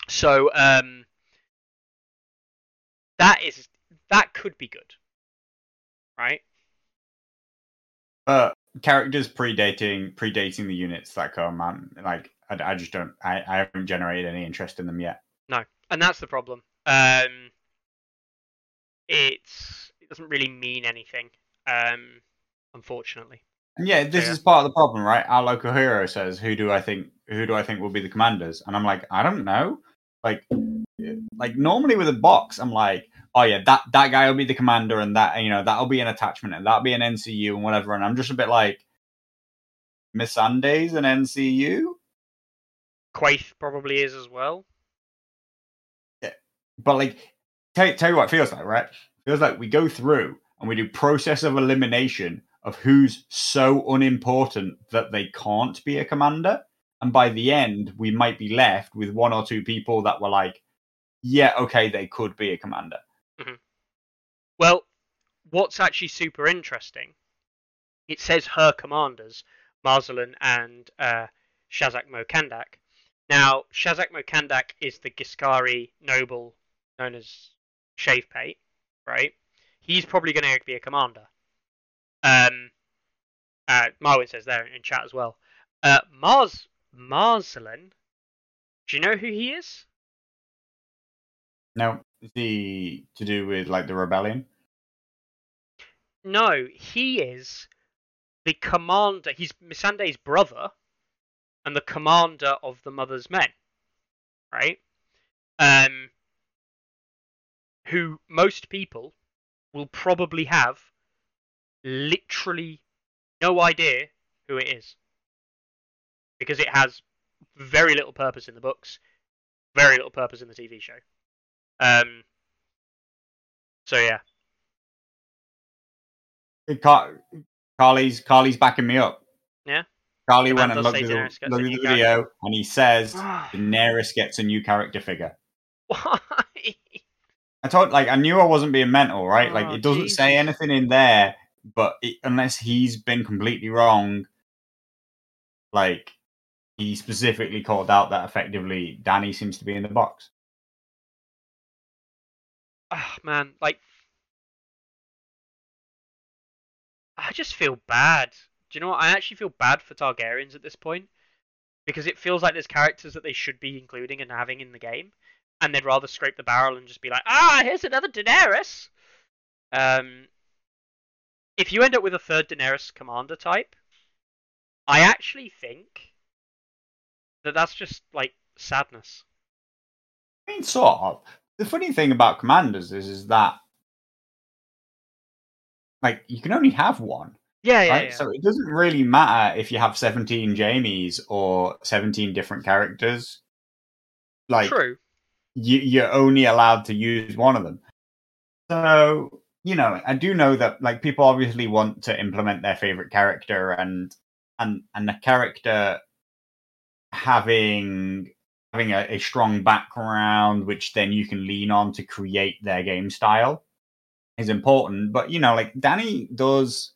So um, that is that could be good, right? But characters predating predating the units that come, man, like I, I just don't. I, I haven't generated any interest in them yet. No, and that's the problem. Um, it's it doesn't really mean anything, um, unfortunately. And yeah, this Yeah. is part of the problem, right? Our local hero says, "Who do I think? Who do I think will be the commanders?" And I'm like, I don't know. Like, like normally with a box, I'm like, oh yeah, that that guy will be the commander, and that you know that'll be an attachment, and that'll be an NCU and whatever. And I'm just a bit like, Missandei's an NCU, Quaithe probably is as well. but like, tell, tell you what it feels like, right? It feels like we go through and we do process of elimination of who's so unimportant that they can't be a commander. And by the end, we might be left with one or two people that were like, yeah, okay, they could be a commander. Well, what's actually super interesting, it says her commanders, Marselen and uh, Shazak Mo Kandak. Now, Shazak Mo Kandak is the Giskari noble known as Shavepate, right? He's probably going to be a commander. Um, uh, Marwin says there in chat as well. Uh, Mars Marselen, do you know who he is? No, is he to do with like the rebellion? No, he is the commander. He's Missandei's brother and the commander of the Mother's Men, right? Um, who most people will probably have literally no idea who it is because it has very little purpose in the books, very little purpose in the TV show. Um, so yeah, Car- Carly's Carly's backing me up. Yeah? Charlie went and looked at the, looked the video, and he says? <gasps> Daenerys gets a new character figure. Why? I thought, like, I knew I wasn't being mental, right? like, Oh, it doesn't say anything in there, but it, unless he's been completely wrong, like, he specifically called out that effectively Dany seems to be in the box. Ah, man, like I just feel bad. Do you know what? I actually feel bad for Targaryens at this point because it feels like there's characters that they should be including and having in the game, and they'd rather scrape the barrel and just be like, ah, here's another Daenerys. Um, if you end up with a third Daenerys commander type, I actually think that that's just like sadness. I mean, sort of. The funny thing about commanders is, is that, like, you can only have one. Yeah, yeah, right? yeah. So it doesn't really matter if you have 17 Jaimes or 17 different characters. Like, True. you, you're only allowed to use one of them. So, you know, I do know that like people obviously want to implement their favorite character and and and the character having having a, a strong background which then you can lean on to create their game style is important. But you know, like Dany does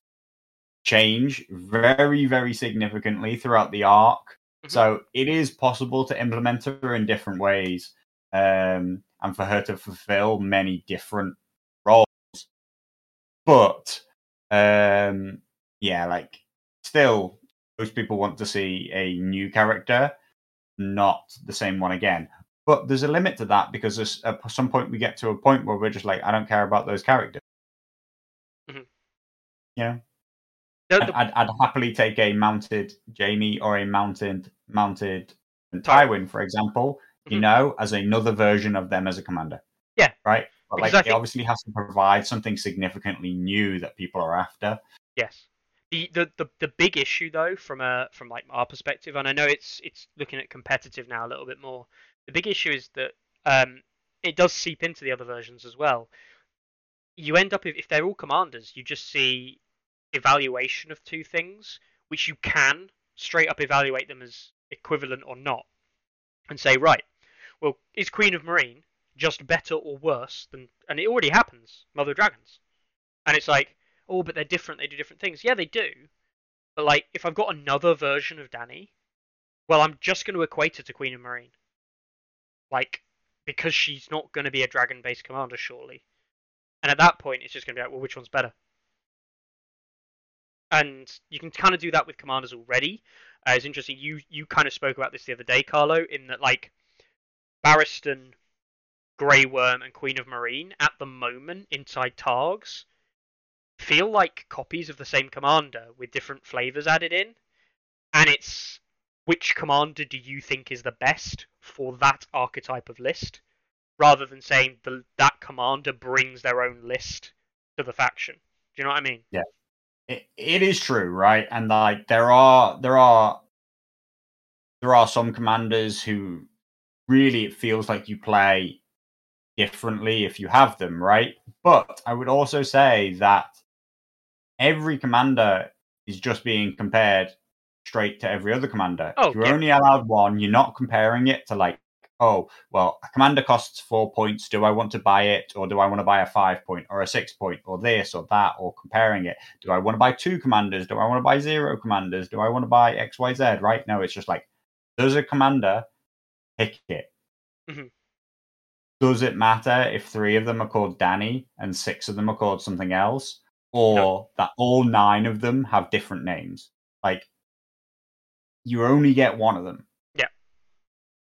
change very, very significantly throughout the arc. Mhm. So it is possible to implement her in different ways, um, and for her to fulfill many different roles. But um, yeah, like still, most people want to see a new character, not the same one again. But there's a limit to that because at some point we get to a point where we're just like, I don't care about those characters. Mhm. You know, The- I'd, the- I'd, I'd happily take a mounted Jaime or a mounted mounted Tywin. For example. You Mhm. know, as another version of them as a commander. Yeah. Right. But Because like, I it obviously has to provide something significantly new that people are after. Yes. The, the the the big issue though from a from like our perspective, and I know it's it's looking at competitive now a little bit more. The big issue is that um it does seep into the other versions as well. You end up if, if they're all commanders, you just see evaluation of two things, which you can straight up evaluate them as equivalent or not, and say right, well is Queen of Meereen just better or worse than? And it already happens, Mother of Dragons, and it's like oh, but they're different. They do different things. Yeah, they do. But like, if I've got another version of Dany, well, I'm just going to equate her to Queen of Meereen. Like, because she's not going to be a dragon-based commander, surely. And at that point, it's just going to be like, well, which one's better? And you can kind of do that with commanders already. Uh, it's interesting. You you kind of spoke about this the other day, Carlo, in that like Barristan, Grey Worm, and Queen of Meereen at the moment inside Targs feel like copies of the same commander with different flavors added in and it's which commander do you think is the best for that archetype of list rather than saying the, that commander brings their own list to the faction do you know what i mean It, it is true, right? And like there are there are there are some commanders who really it feels like you play differently if you have them, right? But I would also say that every commander is just being compared straight to every other commander. Oh, if you're yeah. only allowed one, you're not comparing it to like, oh, well, a commander costs four points. Do I want to buy it, or do I want to buy a five point, or a six point, or this or that, or comparing it? Do I want to buy two commanders? Do I want to buy zero commanders? Do I want to buy X, Y, Z? Right? No, it's just like there's a commander, pick it. Mhm. Does it matter if three of them are called Dany and six of them are called something else, or No. that all nine of them have different names? Like you only get one of them. Yeah.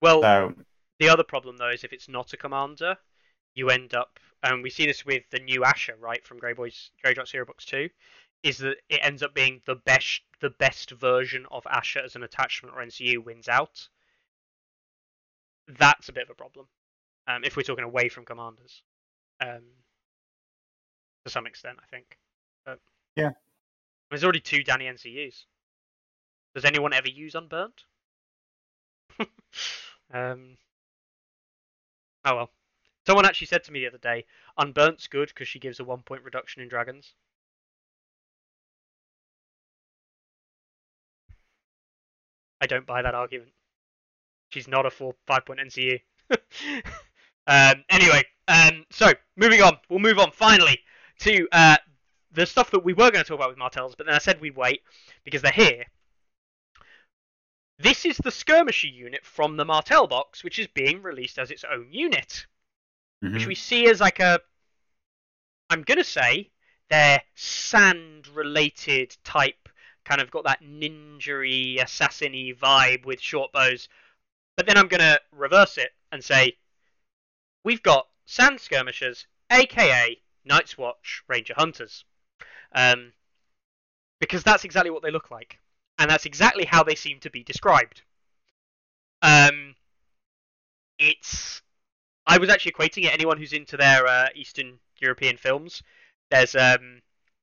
Well So the other problem though is if it's not a commander you end up and we see this with the new Asha right from Greyjoys grey drops hero box 2 is that it ends up being the best the best version of Asha as an attachment or ncu wins out. That's a bit of a problem um, if we're talking away from commanders um, to some extent i think. But Yeah. there's already two danny ncus does anyone ever use unburnt <laughs> um, oh well Someone actually said to me the other day, "Unburnt's good because she gives a one point reduction in dragons." I don't buy that argument. She's not a four five point NCU. <laughs> um, anyway, um, so moving on, we'll move on finally to uh, the stuff that we were going to talk about with Martells, but then I said we'd wait because they're here. This is the skirmisher unit from the Martell box, which is being released as its own unit, Mhm. which we see as like a. I'm gonna say they're sand-related type, kind of got that ninja-y, assassin-y vibe with short bows. But then I'm gonna reverse it and say we've got sand skirmishers, aka Night's Watch Ranger Hunters, um, because that's exactly what they look like, and that's exactly how they seem to be described. Um, it's I was actually equating it. Anyone who's into their uh, Eastern European films, there's um,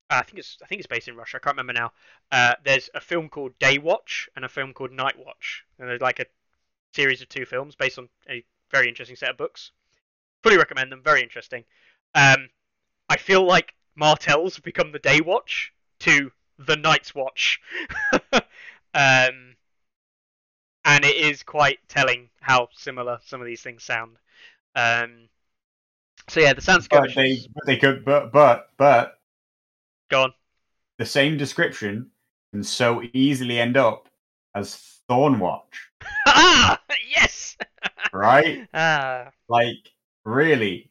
I think it's I think it's based in Russia. I can't remember now. Uh, there's a film called Day Watch and a film called Night Watch, and there's like a series of two films based on a very interesting set of books. Fully recommend them. Very interesting. Um, I feel like Martell's become the Day Watch to the Night's Watch, <laughs> um, and it is quite telling how similar some of these things sound. Um, so yeah, the sound But they, but they could, but but but Go on. the same description can so easily end up as Thornwatch, <laughs> ah, yes. right? <laughs> Ah, like really,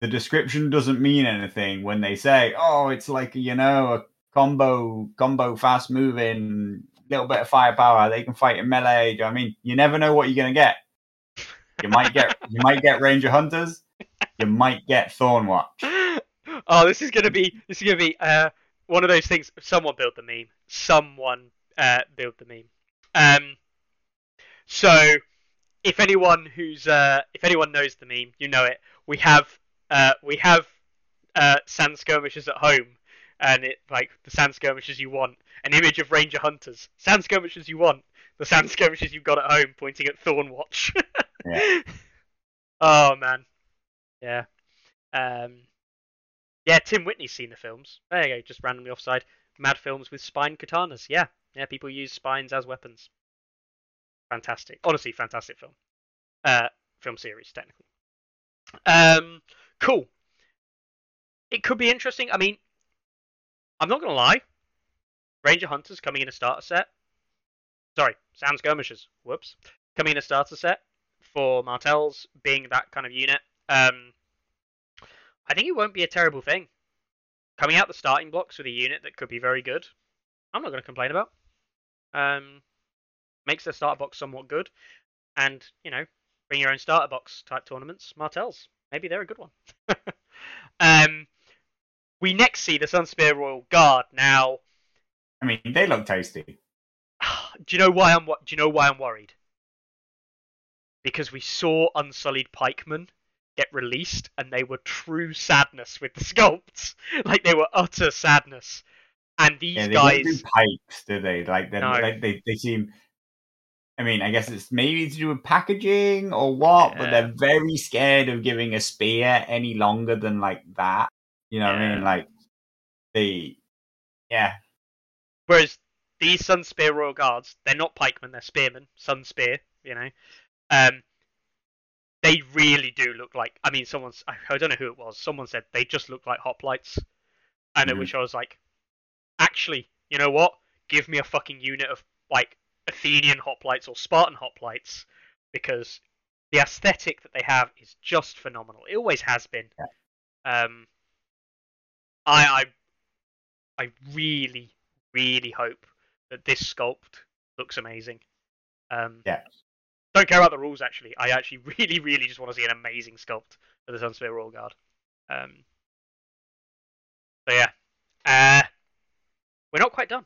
the description doesn't mean anything when they say, "Oh, it's like you know a combo, combo, fast moving, little bit of firepower. They can fight in melee." I mean, you never know what you're gonna get. You might get, you might get Ranger Hunters. You might get Thornwatch. oh, this is gonna be this is gonna be uh one of those things. Someone built the meme. Someone uh built the meme. Um, so if anyone who's uh if anyone knows the meme, you know it. We have uh we have uh sand skirmishers at home, and it like the sand skirmishers you want. An image of Ranger Hunters. Sand skirmishers you want. The sand <laughs> skirmishers you've got at home, pointing at Thornwatch. Yeah. <laughs> oh man. Yeah. Um. Yeah, Tim Whitney's seen the films. There you go, just randomly offside. Mad films with spine katanas. Yeah, yeah, people use spines as weapons. Fantastic, honestly, fantastic film. Uh, film series technically. Um, cool. It could be interesting. I mean, I'm not gonna lie. Ranger Hunters coming in a starter set. Sorry, Sand Skirmishers. Whoops. Coming in a starter set for Martells being that kind of unit. Um, I think it won't be a terrible thing. Coming out the starting blocks with a unit that could be very good, I'm not going to complain about. Um, makes the starter box somewhat good, and you know, bring your own starter box type tournaments. Martells, maybe they're a good one. <laughs> um, we next see the Sunspear Royal Guard. Now, I mean, they look tasty. <sighs> do you know why I'm? Do you know why I'm worried? Because we saw Unsullied Pikemen get released, and they were true sadness with the <laughs> sculpts. Like they were utter sadness. And these Yeah, they don't do guys, pikes, do they? Like, No. like they, they seem. I mean, I guess it's maybe to do with packaging or what, but they're very scared of giving a spear any longer than like that. You know what I mean? Like, the yeah, whereas these Sunspear Royal Guards, they're not pikemen, they're spearmen. Sun Spear, you know. Um, they really do look like. I mean, someone's. I don't know who it was. Someone said they just look like hoplites, and at Mhm. which I was like, actually, you know what? Give me a fucking unit of like Athenian hoplites or Spartan hoplites, because the aesthetic that they have is just phenomenal. It always has been. Um, I I I really really hope that this sculpt looks amazing. Um, Yeah. Don't care about the rules actually. I actually <laughs> really really just want to see an amazing sculpt for the Sunspear Royal Guard. Um, so yeah, uh, we're not quite done.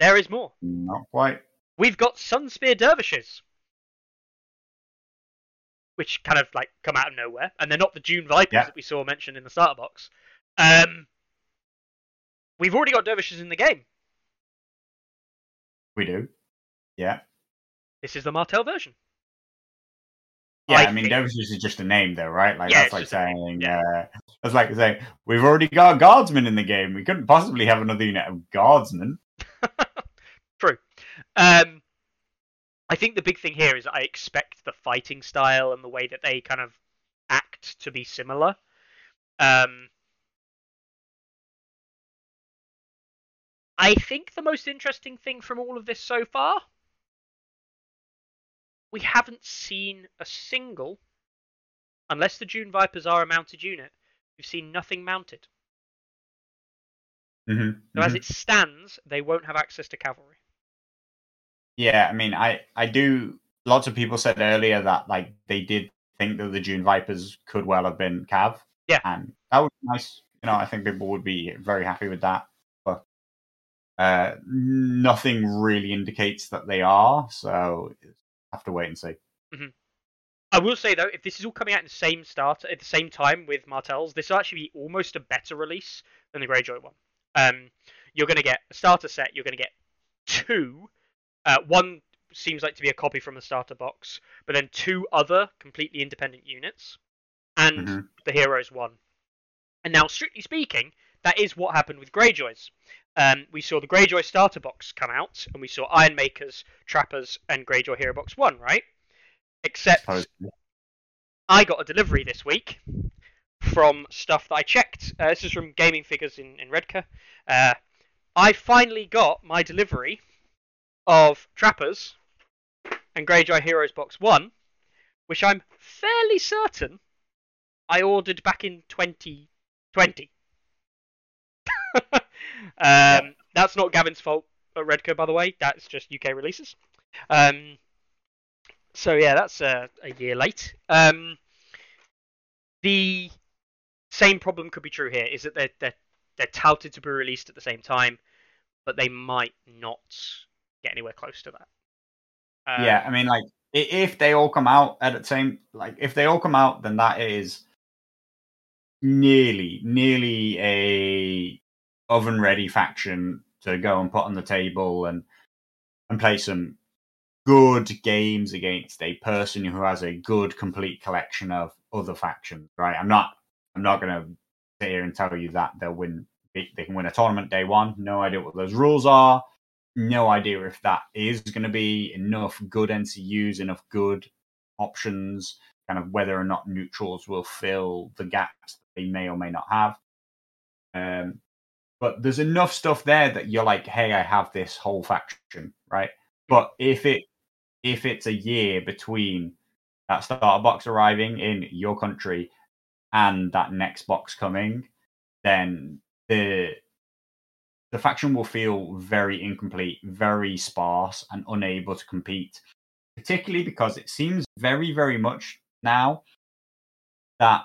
There is more. not quite. We've got Sunspear Dervishes, which kind of like come out of nowhere, and they're not the June Vipers Yeah. that we saw mentioned in the starter box. Um, we've already got Dervishes in the game. We do. Yeah. This is the Martel version. Yeah, I I, mean, think- Dervishes is just a name, though, right? Like Yeah, that's like saying, yeah. uh, that's like saying we've already got guardsmen in the game. We couldn't possibly have another unit of guardsmen. <laughs> True. Um, I think the big thing here is I expect the fighting style and the way that they kind of act to be similar. Um, I think the most interesting thing from all of this so far, we haven't seen a single, unless the June Vipers are a mounted unit, we've seen nothing mounted. Mm-hmm. So as it stands, they won't have access to cavalry. Yeah, I mean, I I do. Lots of people said earlier that like they did think that the June Vipers could well have been Cav. Yeah. and that would be nice. You know, I think people would be very happy with that. Uh, nothing really indicates that they are, so have to wait and see. I will say though, if this is all coming out in the same start at the same time with Martells, this will actually be almost a better release than the Greyjoy one. Um, you're going to get a starter set. You're going to get two. Uh, one seems like to be a copy from the starter box, but then two other completely independent units, and Mhm. the Heroes one. And now, strictly speaking, that is what happened with Greyjoys. Um, we saw the Greyjoy starter box come out, and we saw Iron Makers, Trappers, and Greyjoy Hero Box One, right? Except I got a delivery this week from stuff that I checked. Uh, this is from Gaming Figures in, in Redcar. Uh, I finally got my delivery of Trappers and Greyjoy Heroes Box 1, which I'm fairly certain I ordered back in 2020. Um, That's not Gavin's fault at Redco, by the way. That's just UK releases. Um, so yeah, that's uh, a year late. Um, the same problem could be true here. Is that they're they're they're touted to be released at the same time, but they might not get anywhere close to that. Um, yeah, I mean, like if they all come out at the same, like if they all come out, then that is nearly, nearly a oven ready faction to go and put on the table and and play some good games against a person who has a good complete collection of other factions. Right? I'm not. I'm not going to sit here and tell you that they'll win. They can win a tournament day one. No idea what those rules are no idea if that is going to be enough good NCUs, enough good options, kind of whether or not neutrals will fill the gaps they may or may not have. Um, but there's enough stuff there that you're like, hey, I have this whole faction, right? But if it if it's a year between that starter box arriving in your country and that next box coming, then the the faction will feel very incomplete, very sparse, and unable to compete. Particularly because it seems very, very much now that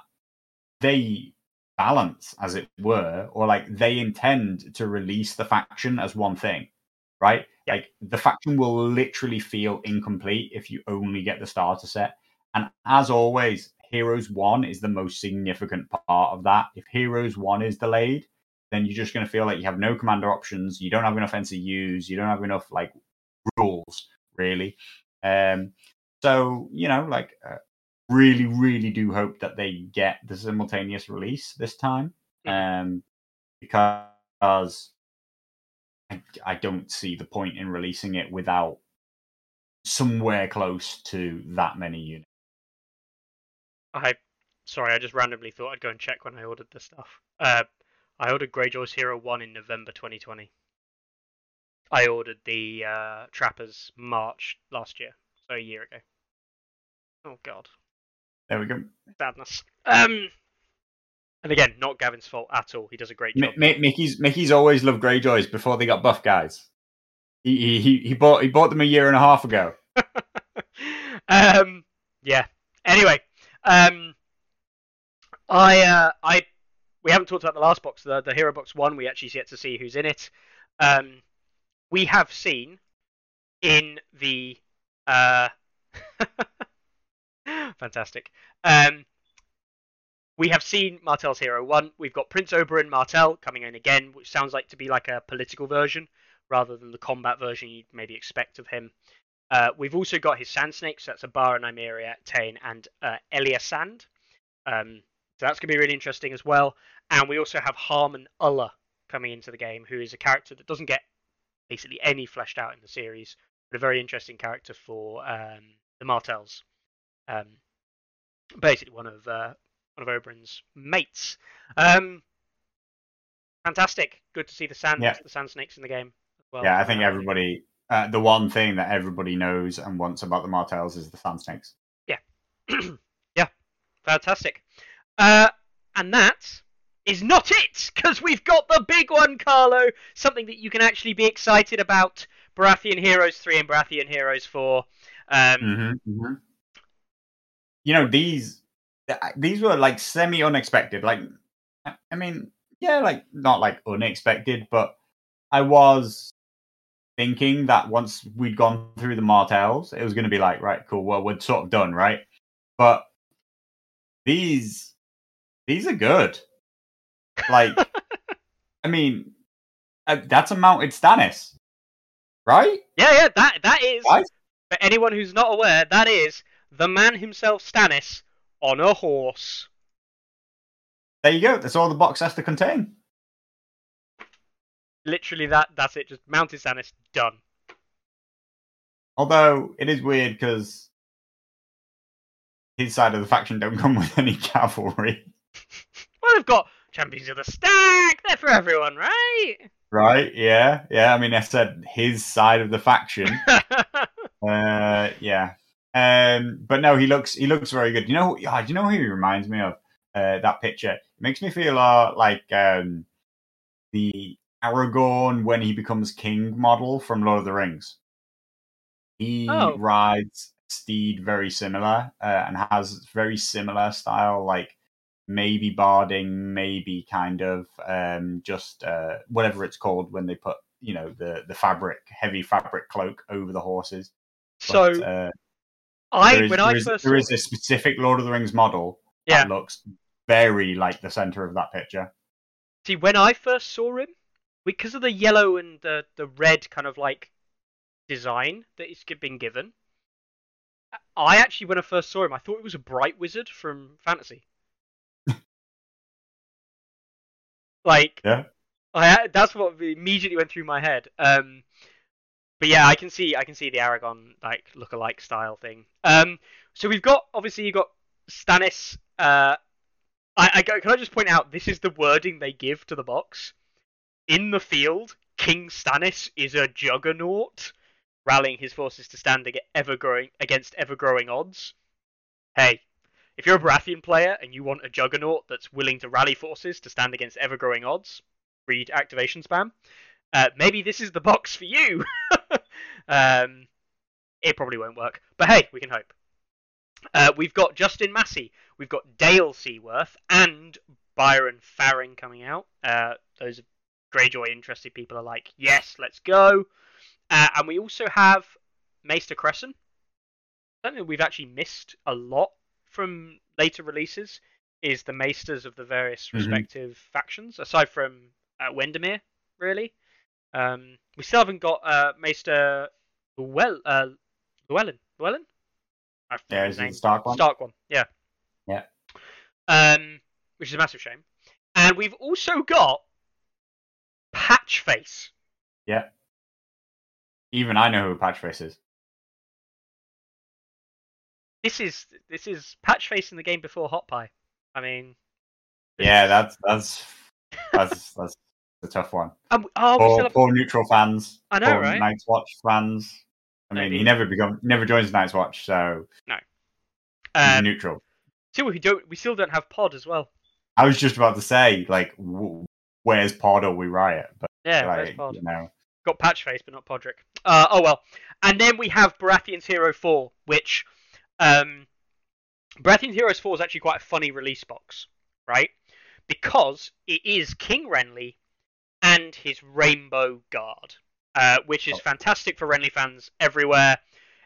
they balance, as it were, or like they intend to release the faction as one thing, right? Yeah. Like the faction will literally feel incomplete if you only get the starter set. And as always, Heroes 1 is the most significant part of that. If Heroes 1 is delayed, then you're just going to feel like you have no commander options. You don't have enough NCUs. You don't have enough like rules, really. Um, so you know, like, uh, really, really do hope that they get the simultaneous release this time, um, because I, I don't see the point in releasing it without somewhere close to that many units. I sorry, I just randomly thought I'd go and check when I ordered the stuff. Uh, I ordered Greyjoy's Hero One in November 2020. I ordered the uh, Trappers March last year, so a year ago. Oh God, There we go. sadness. Um, and again, not Gavin's fault at all. He does a great job. Mi- Mickey's Mickey's always loved Greyjoys before they got buff guys. He, he he he bought he bought them a year and a half ago. <laughs> um, yeah. Anyway, um, I uh, I we haven't talked about the last box, the the hero box one. We actually yet to see who's in it. Um, we have seen in the uh, <laughs> fantastic. Um, we have seen Martel's Hero One. We've got Prince Oberyn Martel coming in again, which sounds like to be like a political version rather than the combat version you'd maybe expect of him. Uh, we've also got his Sand Snakes. That's Obara, Nymeria, Tyene, and uh, Elia Sand. Um, so that's going to be really interesting as well. And we also have Harmen Uller coming into the game, who is a character that doesn't get basically any fleshed out in the series but a very interesting character for um, the Martells. Um, basically, one of uh, one of Oberyn's mates. Um, fantastic. Good to see the sand Yeah. the sand snakes in the game as well. yeah, I think Um, everybody. Uh, the one thing that everybody knows and wants about the Martells is the sand snakes. yeah, <clears throat> yeah, fantastic. Uh, and that is not it, because we've got the big one, Carlo. Something that you can actually be excited about. Baratheon Heroes 3 and Baratheon Heroes 4. Um, Mm-hmm, You know these these were like semi unexpected. Like, I mean, yeah, like not like unexpected, but I was thinking that once we'd gone through the Martells, it was going to be like, right, cool. Well, we're sort of done, right? But these these are good. Like, <laughs> I mean, uh, that's a mounted Stannis, right? Yeah, yeah, that that is. Right? For anyone who's not aware, that is the man himself, Stannis, on a horse. There you go. That's all the box has to contain. Literally, that that's it. Just mounted Stannis, done. Although it is weird because his side of the faction don't <laughs> come with any cavalry, <laughs> Well, they've got champions of the stack. They're for everyone, right? right? Yeah, yeah. I mean, I said his side of the faction. <laughs> uh, yeah. Um, but no, he looks he looks very good. You know, do you know who he reminds me of? Uh, that picture it makes me feel uh, like um, the Aragorn when he becomes king model from Lord of the Rings. He Oh. rides a steed very similar uh, and has very similar style, like maybe barding, maybe kind of um, just uh, whatever it's called when they put you know the the fabric heavy fabric cloak over the horses. so But, uh, I, there is, when I is- first there saw is a specific Lord of the Rings model yeah, that looks very like the center of that picture. see, when I first saw him, because of the yellow and the the red kind of like design that it's been given, I actually when I first saw him, I thought it was a bright wizard from fantasy. <laughs> like Yeah. I that's what immediately went through my head. Um, but yeah, I can see I can see the Aragorn like look-alike style thing. Um, so we've got obviously you've got Stannis. Uh, I, I can I just point out this is the wording they give to the box. In the field, King Stannis is a juggernaut, rallying his forces to stand ever growing against ever growing odds. Hey, if you're a Baratheon player and you want a juggernaut that's willing to rally forces to stand against ever growing odds, read activation spam. Uh, maybe this is the box for you. <laughs> <laughs> um, it probably won't work, but hey, we can hope. Uh, we've got Justin Massey, we've got Dale Seaworth, and Byron Farring coming out. Uh, those Greyjoy interested people are like, yes, let's go. Uh, and we also have Maester Cressen. Something we've actually missed a lot from later releases is the Maesters of the various Mhm. respective factions, aside from uh, Wendemere, really. Um, we still haven't got uh, Maester Llewell- uh, Llewellyn. Llewellyn? I Yeah, is the. Stark one? Stark one, yeah. Yeah. Um, which is a massive shame. And we've also got Patchface. Yeah. Even I know who Patchface is. This is this is Patchface in the game before Hot Pie. I mean, Yeah, that's that's that's <laughs> that's a tough one. um, oh, Poor, have, poor neutral fans. I know, poor right? Night's Watch fans. I mean, Maybe. he never become never joins Night's Watch, so no. um, neutral. still we don't we still don't have Pod as well. I was just about to say, like, where's Pod or We Riot? But Yeah, where's like, Pod? you know, Got Patchface, but not Podrick. Uh, oh well. And then we have Baratheon's Hero 4, which um, Baratheon's Heroes 4 is actually quite a funny release box, right? Because it is King Renly and his Rainbow Guard, uh, which is Oh. fantastic for Renly fans everywhere,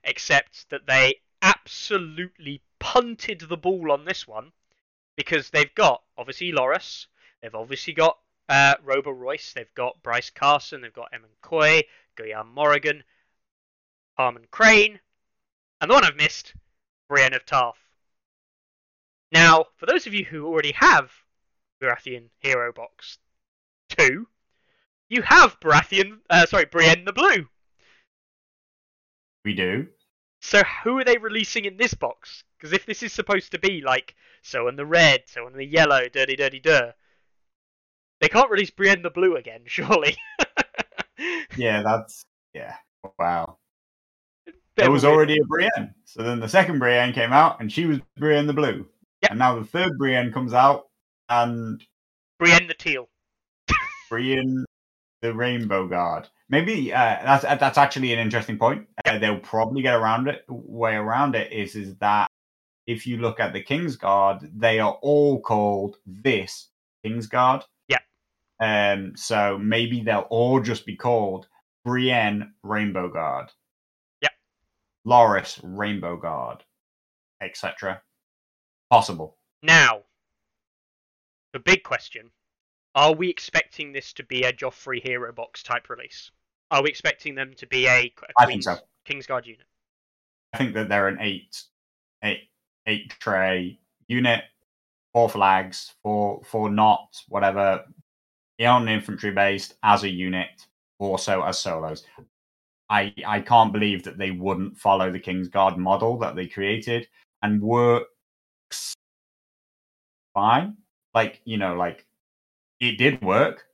except that they absolutely punted the ball on this one because they've got obviously Loras, they've obviously got uh, Robar Royce, they've got Bryce Caron, they've got Emmon Cuy, Guyard Morrigen, Parmen Crane, and the one I've missed, Brienne of Tarth. Now, for those of you who already have Baratheon Hero Box 2, you have Baratheon, uh, sorry, Brienne the Blue. We do. So who are they releasing in this box? Because if this is supposed to be like so and the red, so and the yellow, dirty, dirty, dir, they can't release Brienne the blue again, <laughs> surely. <laughs> Yeah, that's yeah. Wow. There was already a Brienne. So then the second Brienne came out, and she was Brienne the blue. Yep. And now the third Brienne comes out, and Brienne the teal. Brienne the Rainbow Guard. Maybe uh, that's that's actually an interesting point. Uh, they'll probably get around it. Way around it is is that if you look at the King's Guard, they are all called this King's Guard. Yeah. Um. So maybe they'll all just be called Brienne Rainbow Guard. Yeah. Loras Rainbow Guard, etc. Possible. Now, the big question: Are we expecting this to be a Joffrey Hero Box type release? Are we expecting them to be a, think Queen's, so. Kingsguard unit? I think that they're an eight, eight, eight tray unit, four flags, four, four knots, whatever, on infantry based as a unit, also as solos. I I can't believe that they wouldn't follow the King's Guard model that they created and works fine. Like you know, like it did work.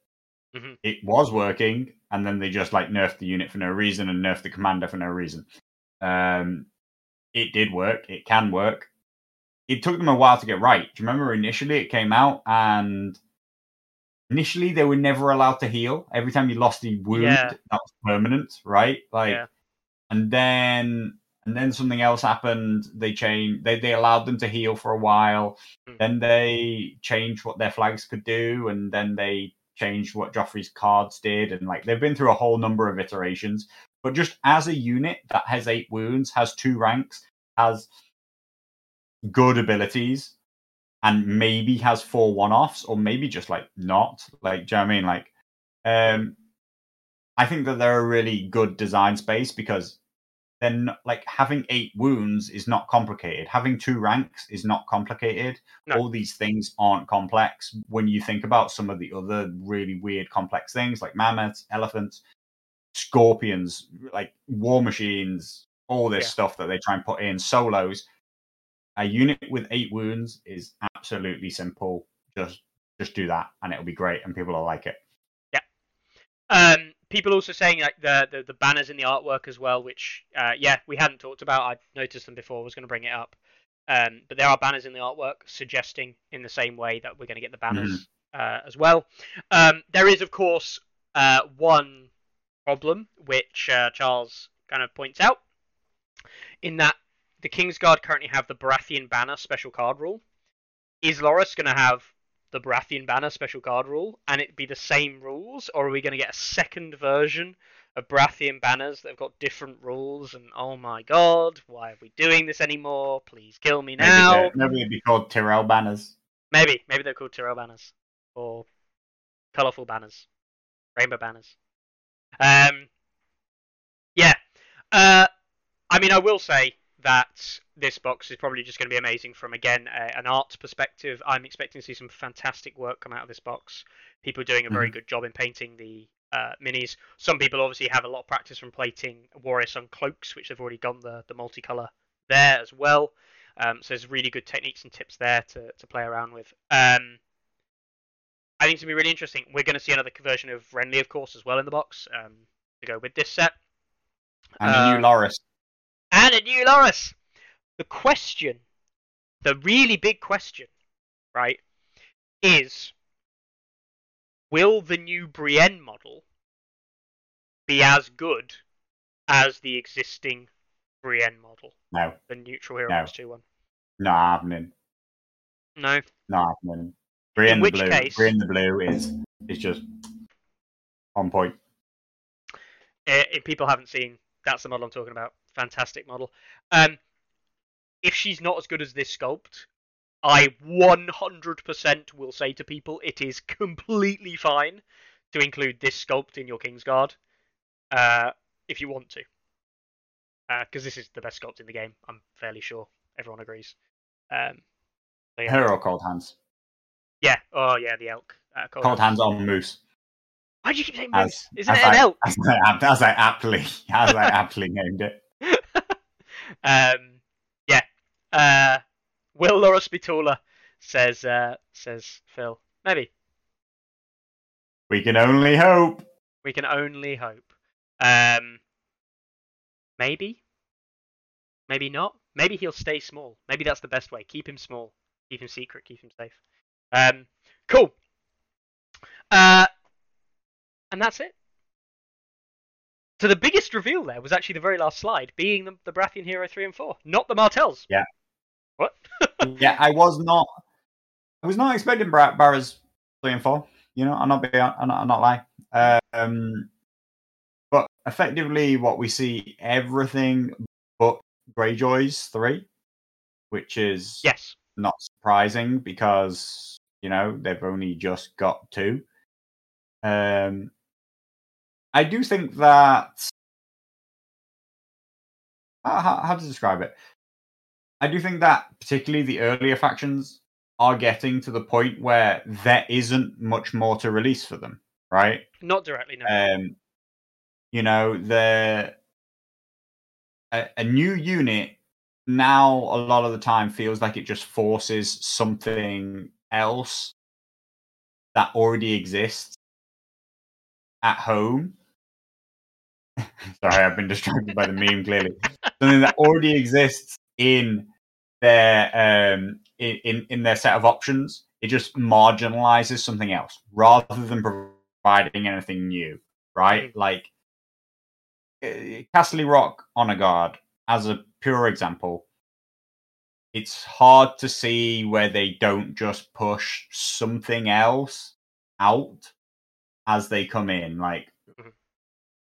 Mhm. It was working, and then they just like nerfed the unit for no reason and nerfed the commander for no reason. Um, it did work. It can work. It took them a while to get right. Do you remember initially it came out and initially they were never allowed to heal. Every time you lost the wound, Yeah. that was permanent, right? Like, Yeah. and then and then something else happened. They changed. They they allowed them to heal for a while. Mm. Then they changed what their flags could do, and then they changed what Joffrey's cards did, and like they've been through a whole number of iterations. But just as a unit that has eight wounds, has two ranks, has good abilities, and maybe has four one-offs, or maybe just like not. Like, do you know what I mean? Like, um, I think that they're a really good design space because then like having eight wounds is not complicated. Having two ranks is not complicated. No. All these things aren't complex when you think about some of the other really weird complex things like mammoths, elephants, scorpions, like war machines, all this Yeah. stuff that they try and put in solos. A unit with eight wounds is absolutely simple. Just just do that and it'll be great and people will like it. Yeah. Um, people also saying like the, the the banners in the artwork as well, which uh, yeah we hadn't talked about. I noticed them before. I was going to bring it up. Um, but there are banners in the artwork suggesting in the same way that we're going to get the banners uh, as well. Um, there is of course uh, one problem which uh, Charles kind of points out in that the Kingsguard currently have the Baratheon banner special card rule. Is Loras going to have the Baratheon banner special card rule and it be the same rules, or are we going to get a second version of Baratheon banners that have got different rules? And oh my god, why are we doing this anymore? Please kill me now. maybe it'd be called Tyrell banners. Maybe, maybe they're called Tyrell banners or colorful banners, rainbow banners. Um, yeah. Uh, I mean, I will say that this box is probably just going to be amazing from again a, an art perspective. I'm expecting to see some fantastic work come out of this box. People doing a very good job in painting the uh, minis. Some people obviously have a lot of practice from plating Warrior Sun cloaks, which they've already done the the multicolor there as well. Um, so there's really good techniques and tips there to, to play around with. Um, I think it's gonna be really interesting. We're going to see another version of Renly, of course, as well in the box um, to go with this set, And a Uh, new Loras. And a new Loras. The question, the really big question, right, is will the new Brienne model be as good as the existing Brienne model, No, the neutral hero No. 2 one? not happening. No. Not happening. Brienne the which blue. case- Brienne the blue is is just on point. Uh, if people haven't seen, that's the model I'm talking about. Fantastic model. Um, if she's not as good as this sculpt, I 100% will say to people it is completely fine to include this sculpt in your Kingsguard uh, if you want to. Because this is the best sculpt in the game, I'm fairly sure. Everyone agrees. Um, so yeah. Her or cold hands. yeah. Oh, yeah, the elk. Uh, cold Cold hands. hands on moose. Why do you keep saying As- moose? Isn't as it an I- elk? <laughs> As I, as I aptly as I <laughs> aptly named it. Um, yeah. Uh, will Loras be taller? Says uh, says Phil. Maybe We can only hope. we can only hope. Um, maybe, maybe not. Maybe he'll stay small. Maybe that's the best way. Keep him small. Keep him secret. Keep him safe. Um, cool. Uh, and that's it. So the biggest reveal there was actually the very last slide, being the, the Baratheon Hero three and four, not the Martells. Yeah. What? <laughs> yeah, I was not. I was not expecting Bar- Barra's three and four. You know, I'm not being, I'm not, I'm not lying. Um, but effectively, what we see everything but Greyjoy's three, which is yes. not surprising because you know they've only just got two. Um, I do think that how, how to describe it. I do think that particularly the earlier factions are getting to the point where there isn't much more to release for them, right? Not directly, no. Um, you know, the a, a new unit now a lot of the time feels like it just forces something else that already exists at home. Sorry, I've been distracted by the meme. Clearly, something that already exists in their um in, in their set of options. It just marginalizes something else rather than providing anything new, right? Mm. Like uh, Casterly Rock Honor Guard, as a pure example, it's hard to see where they don't just push something else out as they come in, like.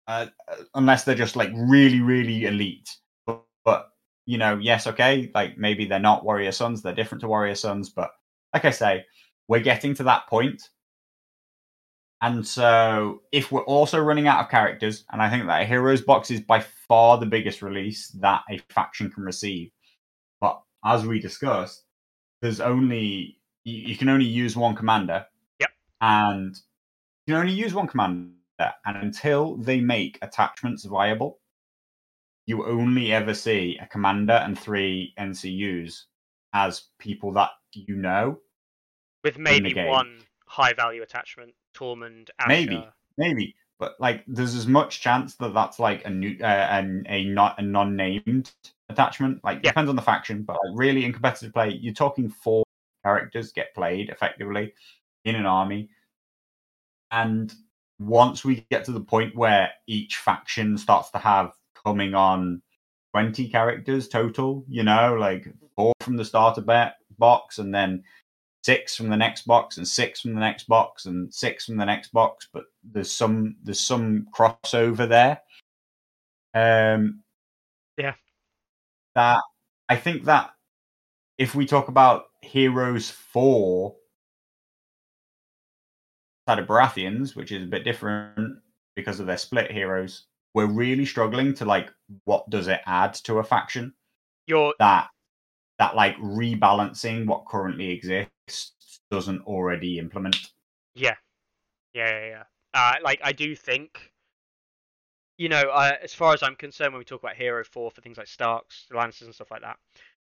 Uh, unless they're just like really, really elite. But, but you know, yes, okay, like maybe they're not Warrior Sons, they're different to Warrior Sons, but like I say, we're getting to that point. And so, if we're also running out of characters, and I think that a Heroes box is by far the biggest release that a faction can receive. But as we discussed, there's only you, you can only use one commander. Yep. And you can only use one commander, and until they make attachments viable, you only ever see a commander and three NCUs as people that you know. With maybe one high value attachment, Tormund, Asha. Maybe. maybe but like there's as much chance that that's like a new uh, an, a not a non-named attachment like Yeah. depends on the faction but like really in competitive play you're talking four characters get played effectively in an army and once we get to the point where each faction starts to have coming on 20 characters total you know like four from the starter box and then six from the next box and six from the next box and six from the next box but there's some there's some crossover there um Yeah. that i think that if we talk about heroes 4 side of Baratheons, which is a bit different because of their split heroes we're really struggling to like what does it add to a faction You're that that like rebalancing what currently exists doesn't already implement. Yeah, yeah, yeah. yeah. Uh, like I do think, you know, uh, as far as I'm concerned, when we talk about Hero Four for things like Starks, Lannisters, and stuff like that,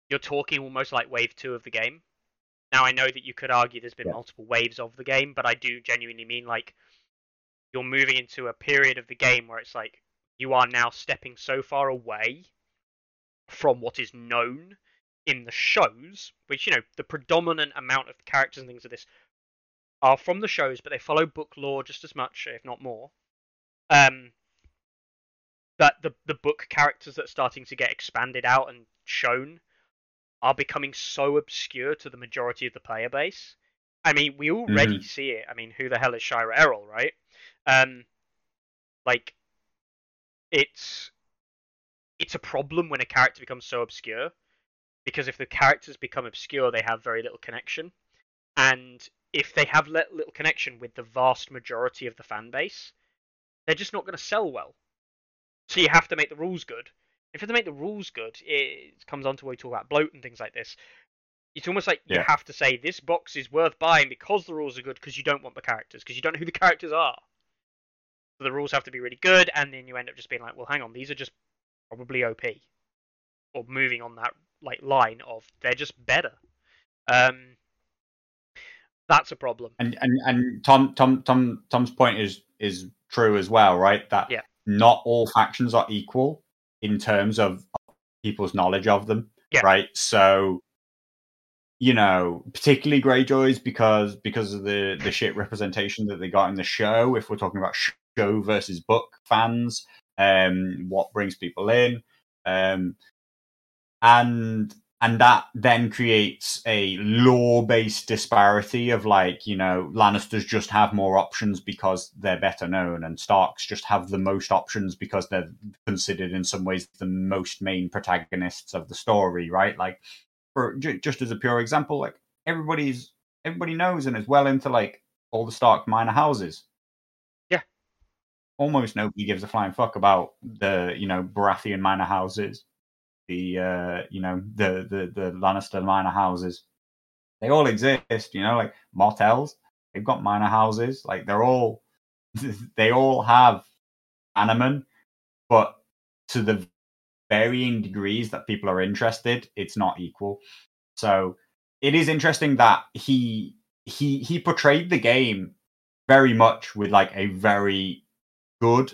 you're talking almost like Wave Two of the game. Now I know that you could argue there's been Yeah. multiple waves of the game, but I do genuinely mean like you're moving into a period of the game where it's like you are now stepping so far away from what is known in the shows, which you know the predominant amount of the characters and things of this are from the shows, but they follow book lore just as much, if not more. Um, that the the book characters that are starting to get expanded out and shown are becoming so obscure to the majority of the player base. I mean, we already see it. I mean, who the hell is Shira Errol, right? Um, like, it's it's a problem when a character becomes so obscure because if the characters become obscure, they have very little connection, and if they have li- little connection with the vast majority of the fan base, they're just not going to sell well. So you have to make the rules good. If you have to make the rules good, it comes on to where we talk about bloat and things like this. It's almost like you have to say this box is worth buying because the rules are good because you don't want the characters because you don't know who the characters are. So the rules have to be really good, and then you end up just being like, well, hang on, these are just probably OP. or moving on that like line of they're just better. Um, that's a problem. And and and Tom Tom Tom Tom's point is is true as well, right? That Yeah. not all factions are equal in terms of people's knowledge of them, Yeah. right? So you know, particularly Greyjoys because because of the the shit representation that they got in the show. If we're talking about show versus book fans, um, what brings people in, um, and and that then creates a law based disparity of like you know Lannisters just have more options because they're better known, and Starks just have the most options because they're considered in some ways the most main protagonists of the story, right? Like for ju- just as a pure example, like everybody's everybody knows and is well into like all the Stark minor houses. Yeah. Almost nobody gives a flying fuck about the you know Baratheon minor houses, the uh you know the the the Lannister minor houses. They all exist, you know, like Martells. They've got minor houses. Like they're all <laughs> they all have Animan, but to the varying degrees that people are interested, it's not equal. So it is interesting that he he he portrayed the game very much with like a very good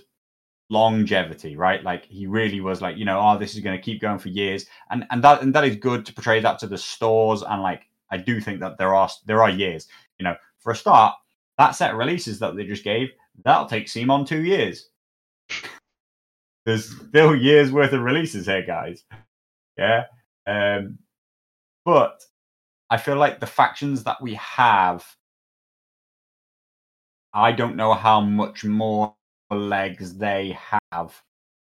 longevity, right? Like he really was like, you know, oh, this is going to keep going for years, and and that and that is good to portray that to the stores, and like I do think that there are there are years, you know, for a start, that set of releases that they just gave that'll take Simon two years. There's still years worth of releases here, guys. Yeah, um, but I feel like the factions that we have, I don't know how much more legs they have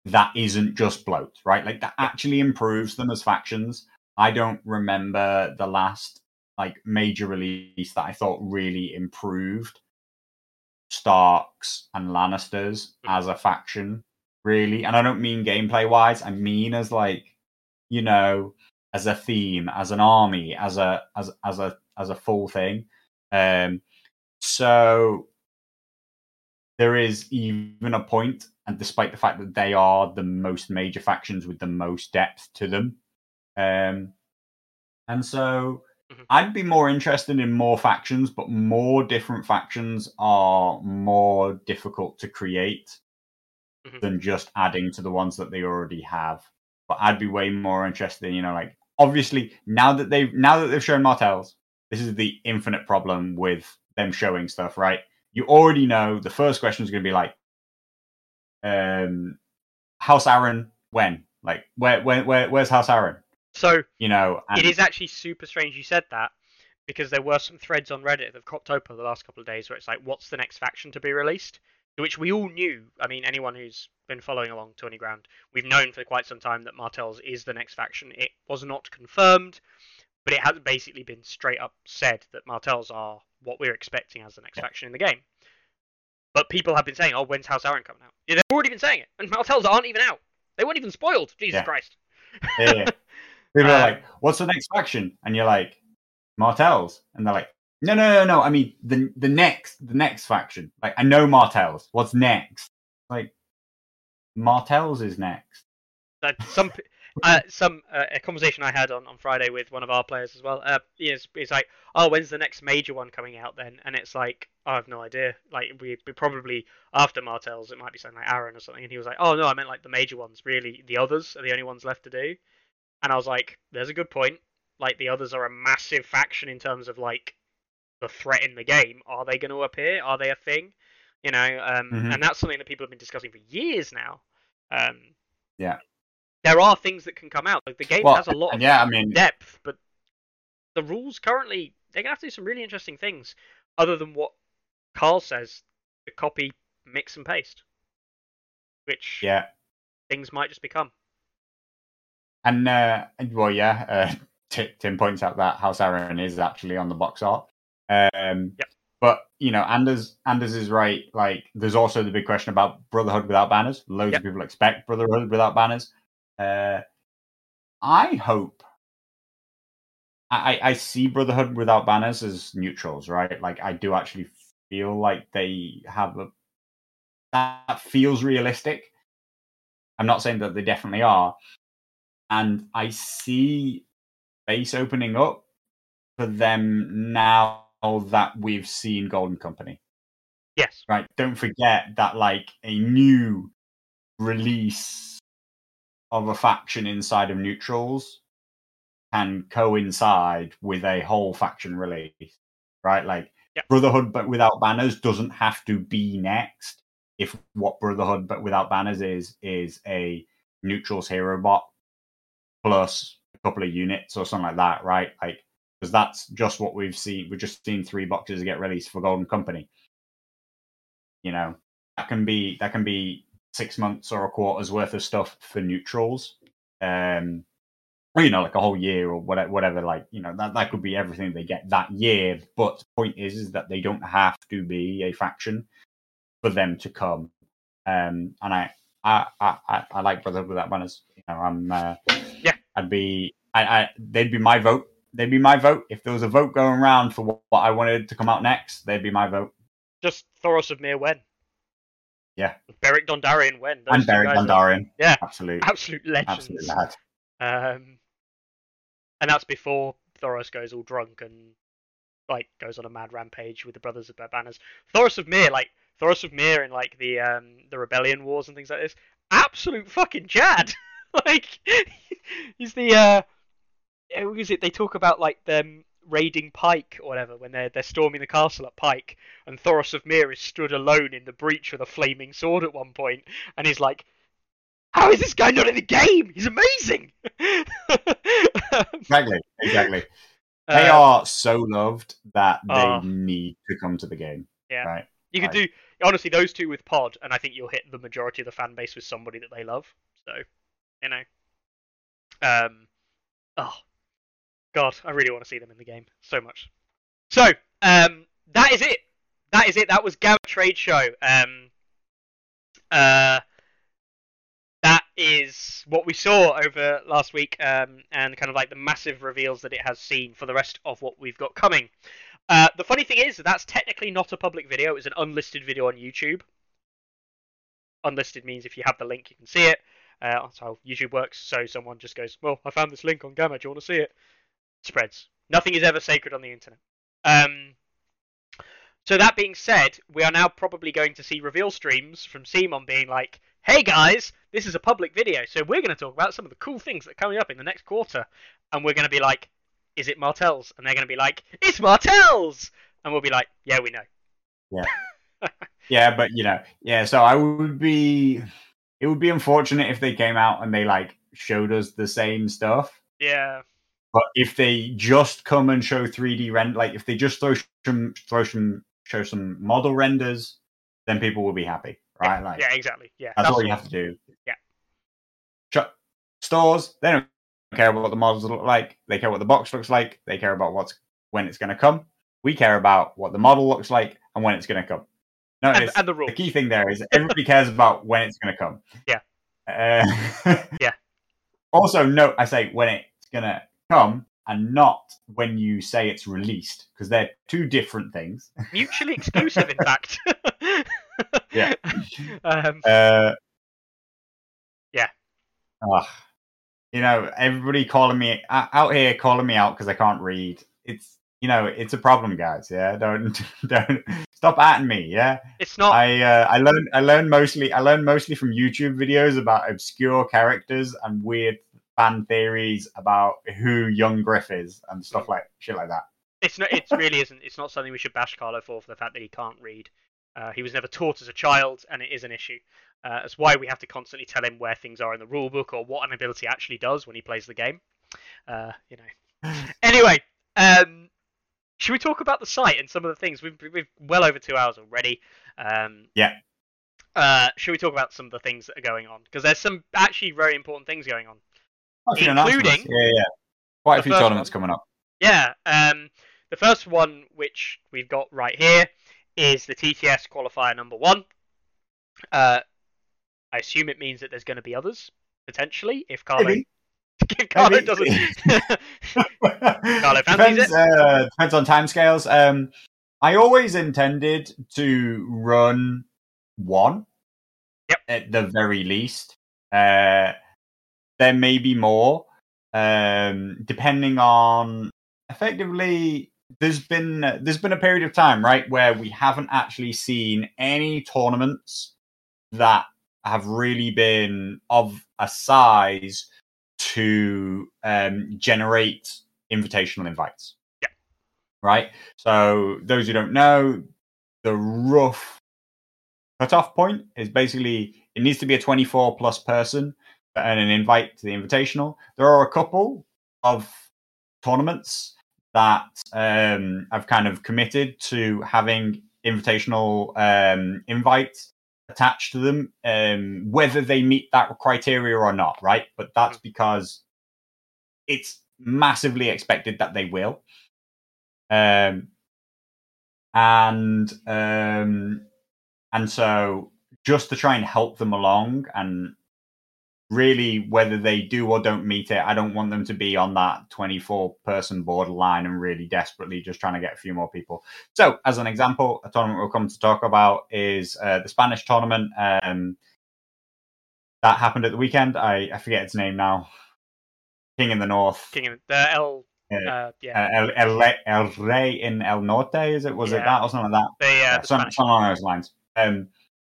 that isn't just bloat, right? Like that actually improves them as factions. I don't remember the last like major release that I thought really improved Starks and Lannisters as a faction, really. And I don't mean gameplay wise, I mean as like, you know, as a theme, as an army, as a as as a as a full thing. Um so there is even a point, and despite the fact that they are the most major factions with the most depth to them, um, and so Mhm. I'd be more interested in more factions, but more different factions are more difficult to create Mhm. than just adding to the ones that they already have. But I'd be way more interested in, you know, like obviously now that they've now that they've shown Martells, this is the infinite problem with them showing stuff, right? You already know the first question is going to be like, um, House Arryn when? Like, where, where, where, where's House Arryn? So You know, and it is actually super strange you said that because there were some threads on Reddit that have cropped open the last couple of days where it's like, what's the next faction to be released? Which we all knew. I mean, anyone who's been following along Tourney Ground, we've known for quite some time that Martell's is the next faction. It was not confirmed, but it has basically been straight up said that Martell's are what we're expecting as the next faction in the game. But people have been saying, "Oh, when's House Arryn coming out?" Yeah, they've already been saying it, and Martell's aren't even out. They weren't even spoiled. Jesus Yeah. Christ! Yeah, yeah. <laughs> People are Um, like, "What's the next faction?" And you're like, "Martells," and they're like, "No, no, no, no. I mean the the next the next faction. Like I know Martells. What's next? Like Martells is next. that some uh, some uh, a conversation I had on, on Friday with one of our players as well. Uh, is is like, oh, when's the next major one coming out then? And it's like, I have no idea. Like we we probably after Martells, it might be something like Arryn or something. And he was like, oh no, I meant like the major ones. Really, the others are the only ones left to do. And I was like, there's a good point. Like the others are a massive faction in terms of like the threat in the game. Are they going to appear? Are they a thing? You know, um, Mhm. and that's something that people have been discussing for years now. Um, Yeah. There are things that can come out. Like the game Well, has a lot of yeah, I mean, depth, but the rules currently they're gonna have to do some really interesting things, other than what Carl says to copy, mix, and paste, which yeah, things might just become. and uh, and, well, yeah. Uh, <laughs> Ti- Tim points out that House Arryn is actually on the box art. Um, Yep. But you know, Anders Anders is right. Like, there's also the big question about Brotherhood without banners. Loads Yep. of people expect Brotherhood without banners. Uh, I hope. I, I I see Brotherhood without banners as neutrals, right? Like, I do actually feel like they have a that feels realistic. I'm not saying that they definitely are, and I see space opening up for them now that we've seen Golden Company. Yes. Right. Don't forget that like a new release of a faction inside of neutrals can coincide with a whole faction release. Right? Like Yep. Brotherhood but without banners doesn't have to be next if what Brotherhood but without banners is is a neutrals hero bot plus a couple of units or something like that, right? Like because that's just what we've seen. We've just seen three boxes get released for Golden Company. You know, that can be that can be six months or a quarter's worth of stuff for neutrals. Um, or, you know, like a whole year or whatever. Whatever, like you know, that that could be everything they get that year. But the point is, is that they don't have to be a faction for them to come. Um, and I, I, I, I, like Brotherhood without banners. You know, I'm, uh, Yeah. I'd be, I, I, they'd be my vote. They'd be my vote if there was a vote going around for what, what I wanted to come out next. They'd be my vote. Just Thoros of Myr when. Yeah. Beric Dondarrion when. And Beric guys are Dondarrion. Yeah. absolute, Absolute legends. absolute lad. Um, and that's before Thoros goes all drunk and like goes on a mad rampage with the Brothers of Banners. Thoros of Myr, like Thoros of Myr in like the um the Rebellion Wars and things like this, absolute fucking Chad. <laughs> like <laughs> he's the uh, who is it? They talk about like them raiding Pike or whatever when they're they're storming the castle at Pike, and Thoros of Myr is stood alone in the breach with a flaming sword at one point, and he's like, "How is this guy not in the game? He's amazing." <laughs> Exactly, exactly. They Um, are so loved that they Oh. need to come to the game. Yeah. Right. You could do honestly those two with Pod, and I think you'll hit the majority of the fan base with somebody that they love. So, you know, um, oh god, I really want to see them in the game so much. So, um, that is it. That is it. That was GAMA Trade Show. Um, uh, that is what we saw over last week, um, and kind of like the massive reveals that it has seen for the rest of what we've got coming. Uh, the funny thing is, that's technically not a public video. It's an unlisted video on YouTube. Unlisted means if you have the link, you can see it. Uh, that's how YouTube works. So someone just goes, "Well, I found this link on GAMA. Do you want to see it?" Spreads. Nothing is ever sacred on the internet. Um, so that being said, we are now probably going to see reveal streams from Simon being like, "Hey guys, this is a public video, so we're going to talk about some of the cool things that are coming up in the next quarter," and we're going to be like, "Is it Martell's?" And they're going to be like, "It's Martell's," and we'll be like, "Yeah, we know." Yeah, <laughs> yeah, but you know, yeah. So I would be. It would be unfortunate if they came out and they like showed us the same stuff. Yeah, But if they just come and show 3D rend, like if they just throw some, throw some, show some model renders, then people will be happy, right? Like yeah, exactly. Yeah, that's, all you have to do. Yeah. Stores, they don't care about what the models look like. They care what the box looks like. They care about what's when it's going to come. We care about what the model looks like and when it's going to come. And, Notice and the the key thing there is everybody cares about when it's going to come. Yeah. Uh, <laughs> Yeah. Also, note I say when it's going to come and not when you say it's released because they're two different things. <laughs> Mutually exclusive, in fact. <laughs> Yeah. um, Uh, Yeah. ugh. you know, everybody calling me uh, out here calling me out because I can't read. It's you know, it's a problem, guys. Yeah, don't <laughs> don't stop at me. Yeah, it's not. I uh, I learned I learned mostly I learned mostly from YouTube videos about obscure characters and weird fan theories about who young Griff is and stuff like shit like that. It's not. It really <laughs> isn't. It's not something we should bash Carlo for for the fact that he can't read. Uh, he was never taught as a child, and it is an issue. Uh, that's why we have to constantly tell him where things are in the rulebook or what an ability actually does when he plays the game. Uh, you know. <laughs> Anyway, um, should we talk about the site and some of the things? We've we've well over two hours already. Um, Yeah. Uh, should we talk about some of the things that are going on? Because there's some actually very important things going on. Including yeah, yeah, quite a few tournaments one. coming up. Yeah. Um, the first one, which we've got right here, is the TTS qualifier number one. Uh, I assume it means that there's going to be others potentially if Carlo Maybe. if <laughs> Carlo Maybe. doesn't. <laughs> fancies depends, uh, depends on timescales. Um, I always intended to run one Yep. at the very least. Uh, there may be more, um, depending on effectively. There's been there's been a period of time, right, where we haven't actually seen any tournaments that have really been of a size to um, generate invitational invites. Yeah. Right. So those who don't know, the rough cutoff point is basically it needs to be a 24 plus person and an invite to the invitational. There are a couple of tournaments that um, I've kind of committed to having invitational um, invites attached to them, um, whether they meet that criteria or not, right? But that's because it's massively expected that they will. Um, and um, and so just to try and help them along and really whether they do or don't meet it i don't want them to be on that 24 person borderline and really desperately just trying to get a few more people so as an example a tournament we'll come to talk about is uh, the spanish tournament um, that happened at the weekend i, I forget its name now king in the north King in the El. uh, Uh, yeah. El, El, El Rey in El Norte, is it? Was it that or something like that? uh, Yeah, the some, some along those lines. Um,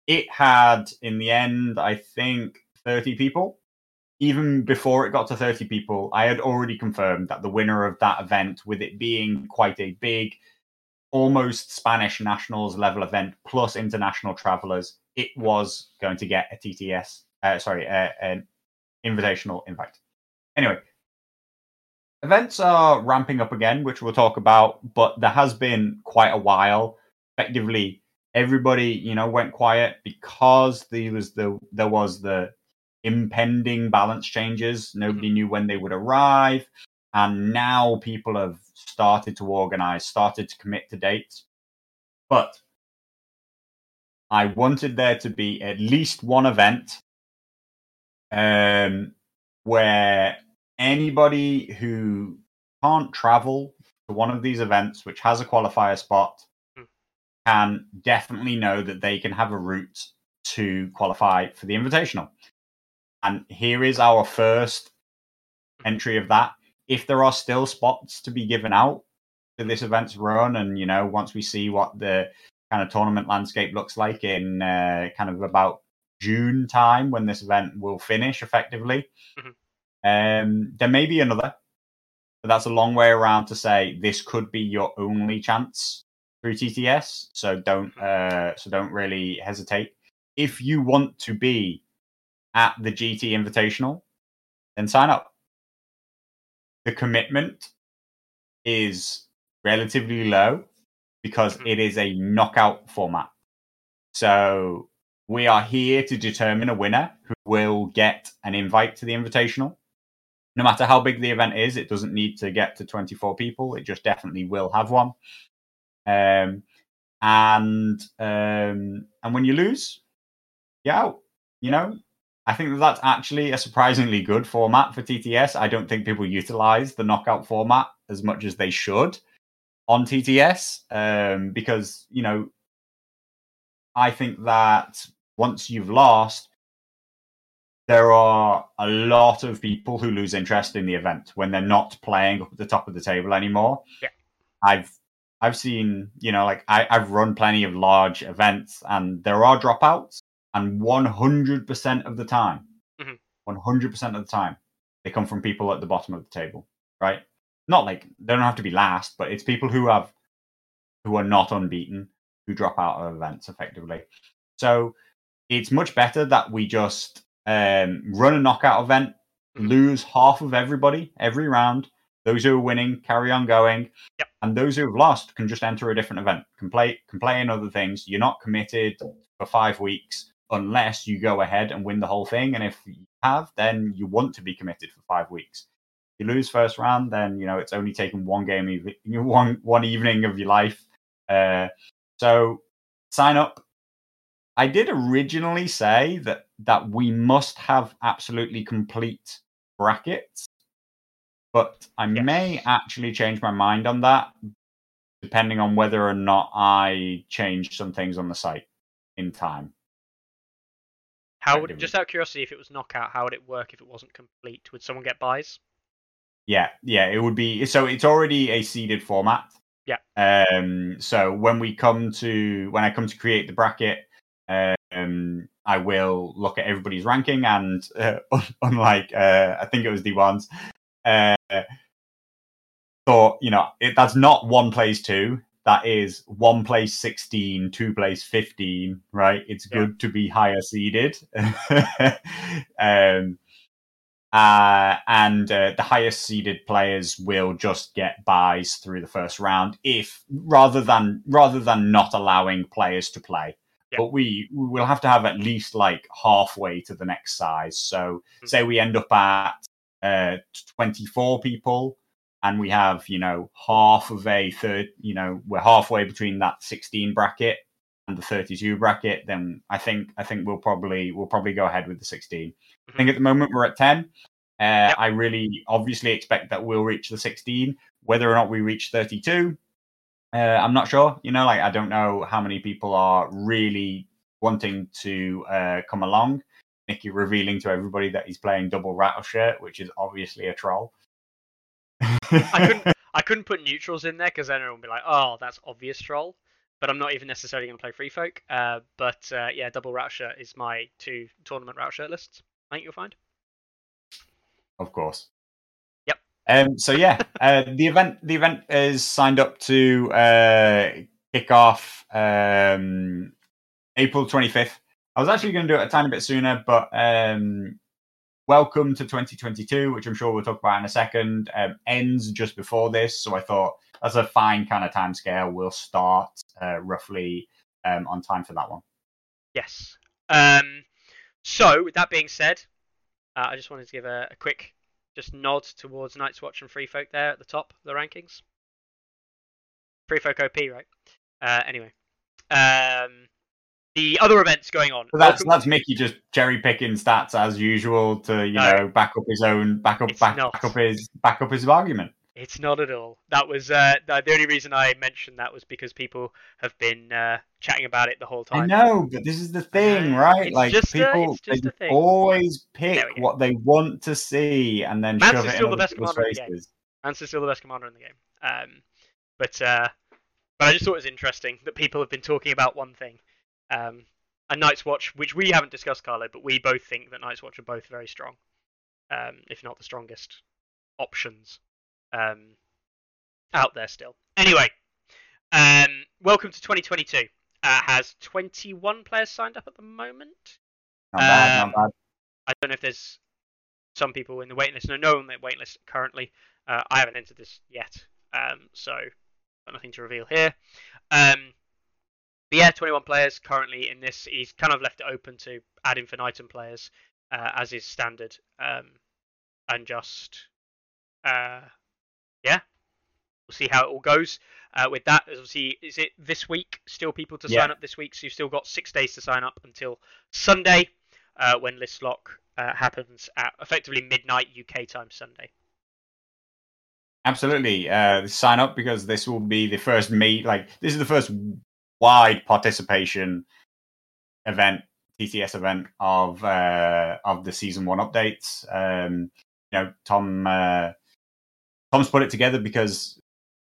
it had, in the end, I think, 30 people. Even before it got to 30 people, I had already confirmed that the winner of that event, with it being quite a big, almost Spanish nationals level event plus international travelers, it was going to get a TTS, uh, sorry, uh, an invitational invite. Anyway, events are ramping up again, which we'll talk about, but there has been quite a while. Effectively, everybody, you know, went quiet because there was the there was the impending balance changes. Nobody knew when they would arrive, and now people have started to organize, started to commit to dates. But I wanted there to be at least one event um, where anybody who can't travel to one of these events, which has a qualifier spot, Hmm. can definitely know that they can have a route to qualify for the invitational. And here is our first entry of that. If there are still spots to be given out for this event's run, and you know, once we see what the kind of tournament landscape looks like in uh, kind of about June time when this event will finish effectively, Mhm. um, there may be another. But that's a long way around to say this could be your only chance through TTS. So don't uh, so don't really hesitate. If you want to be at the GT Invitational, then sign up. The commitment is relatively low because Mhm. it is a knockout format. So we are here to determine a winner who will get an invite to the Invitational. No matter how big the event is, it doesn't need to get to 24 people. It just definitely will have one. Um, and um, and when you lose, you're out. You know, I think that that's actually a surprisingly good format for TTS. I don't think people utilize the knockout format as much as they should on TTS um, because you know I think that once you've lost, there are a lot of people who lose interest in the event when they're not playing up at the top of the table anymore. Yeah. I've I've seen, you know, like I, I've run plenty of large events and there are dropouts and 100% of the time, Mhm. 100% of the time, they come from people at the bottom of the table, right? Not like they don't have to be last, but it's people who have who are not unbeaten who drop out of events effectively. So it's much better that we just um, run a knockout event, Mhm. lose half of everybody every round. Those who are winning carry on going, Yep. and those who have lost can just enter a different event, can play, can play in other things. You're not committed for five weeks unless you go ahead and win the whole thing. And if you have, then you want to be committed for five weeks. If you lose first round, then you know it's only taken one game, <laughs> one one evening of your life. Uh, so sign up. I did originally say that that we must have absolutely complete brackets, but I Yes. may actually change my mind on that depending on whether or not I change some things on the site in time. How would just out of curiosity, if it was knockout, how would it work if it wasn't complete? Would someone get buys? Yeah, yeah, it would be. So it's already a seeded format. Yeah. Um. So when we come to when I come to create the bracket, um, I will look at everybody's ranking, and <laughs> uh, unlike uh, I think it was the ones, uh, thought you know it, that's not one plays two. That is one place 16, two place 15, right? It's Yeah. good to be higher seeded. <laughs> um, uh, and uh, the highest seeded players will just get buys through the first round if rather than rather than not allowing players to play Yeah. but we we will have to have at least like halfway to the next size so Mhm. say we end up at uh 24 people and we have you know half of a third you know we're halfway between that 16 bracket and the 32 bracket then i think i think we'll probably we'll probably go ahead with the 16 I think at the moment we're at 10. Uh, I really obviously expect that we'll reach the 16. Whether or not we reach 32, uh, I'm not sure. You know, like I don't know how many people are really wanting to uh, come along. Nicky revealing to everybody that he's playing double Rattleshirt, which is obviously a troll. <laughs> I couldn't. I couldn't put neutrals in there because then everyone would be like, "Oh, that's obvious troll." But I'm not even necessarily going to play free folk. Uh, but uh, yeah, double Rattleshirt is my two tournament Rattleshirt lists. I think you'll find. of course. Yep. Um, so yeah, <laughs> uh, the event the event is signed up to uh, kick off um, April twenty fifth. I was actually going to do it a tiny bit sooner, but um, welcome to 2022, which I'm sure we'll talk about in a second. Um, ends just before this, so I thought that's a fine kind of time scale. We'll start uh, roughly um, on time for that one. Yes. Um, so with that being said, uh, I just wanted to give a, a quick just nod towards Night's Watch and Free Folk there at the top of the rankings. Free Folk OP, right? Uh, anyway, um, the other events going on. So that's Welcome- that's Mickey just cherry picking stats as usual to you No. know back up his own back up back, back up his back up his argument. It's not at all. That was uh, the the only reason I mentioned that was because people have been uh, chatting about it the whole time. I know, but this is the thing, right? It's like a- people, it's just they a always pick what they want to see and then Mance shove it still in the best commander in the game. faces. Mance is still the best commander in the game. Um, but uh, but I just thought it was interesting that people have been talking about one thing, um, and Night's Watch, which we haven't discussed, Carlo, but we both think that Night's Watch are both very strong, um, if not the strongest options um, out there still. Anyway, um, welcome to 2022. Uh, has 21 players signed up at the moment. Not bad, Um, not bad. I don't know if there's some people in the waiting list. No, no one in the waiting list currently. Uh, I haven't entered this yet, um, so got nothing to reveal here. Um, but yeah, 21 players currently in this. He's kind of left it open to ad infinitum players, uh, as is standard, um, and just uh, yeah, we'll see how it all goes. Uh, with that, obviously, is it this week? Still people to Yeah. sign up this week, so you've still got six days to sign up until Sunday, uh, when list lock uh, happens at effectively midnight UK time Sunday. Absolutely. Uh, sign up because this will be the first meet. Like this is the first wide participation event, TTS event of uh, of the season one updates. Um, you know, Tom uh, Tom's put it together because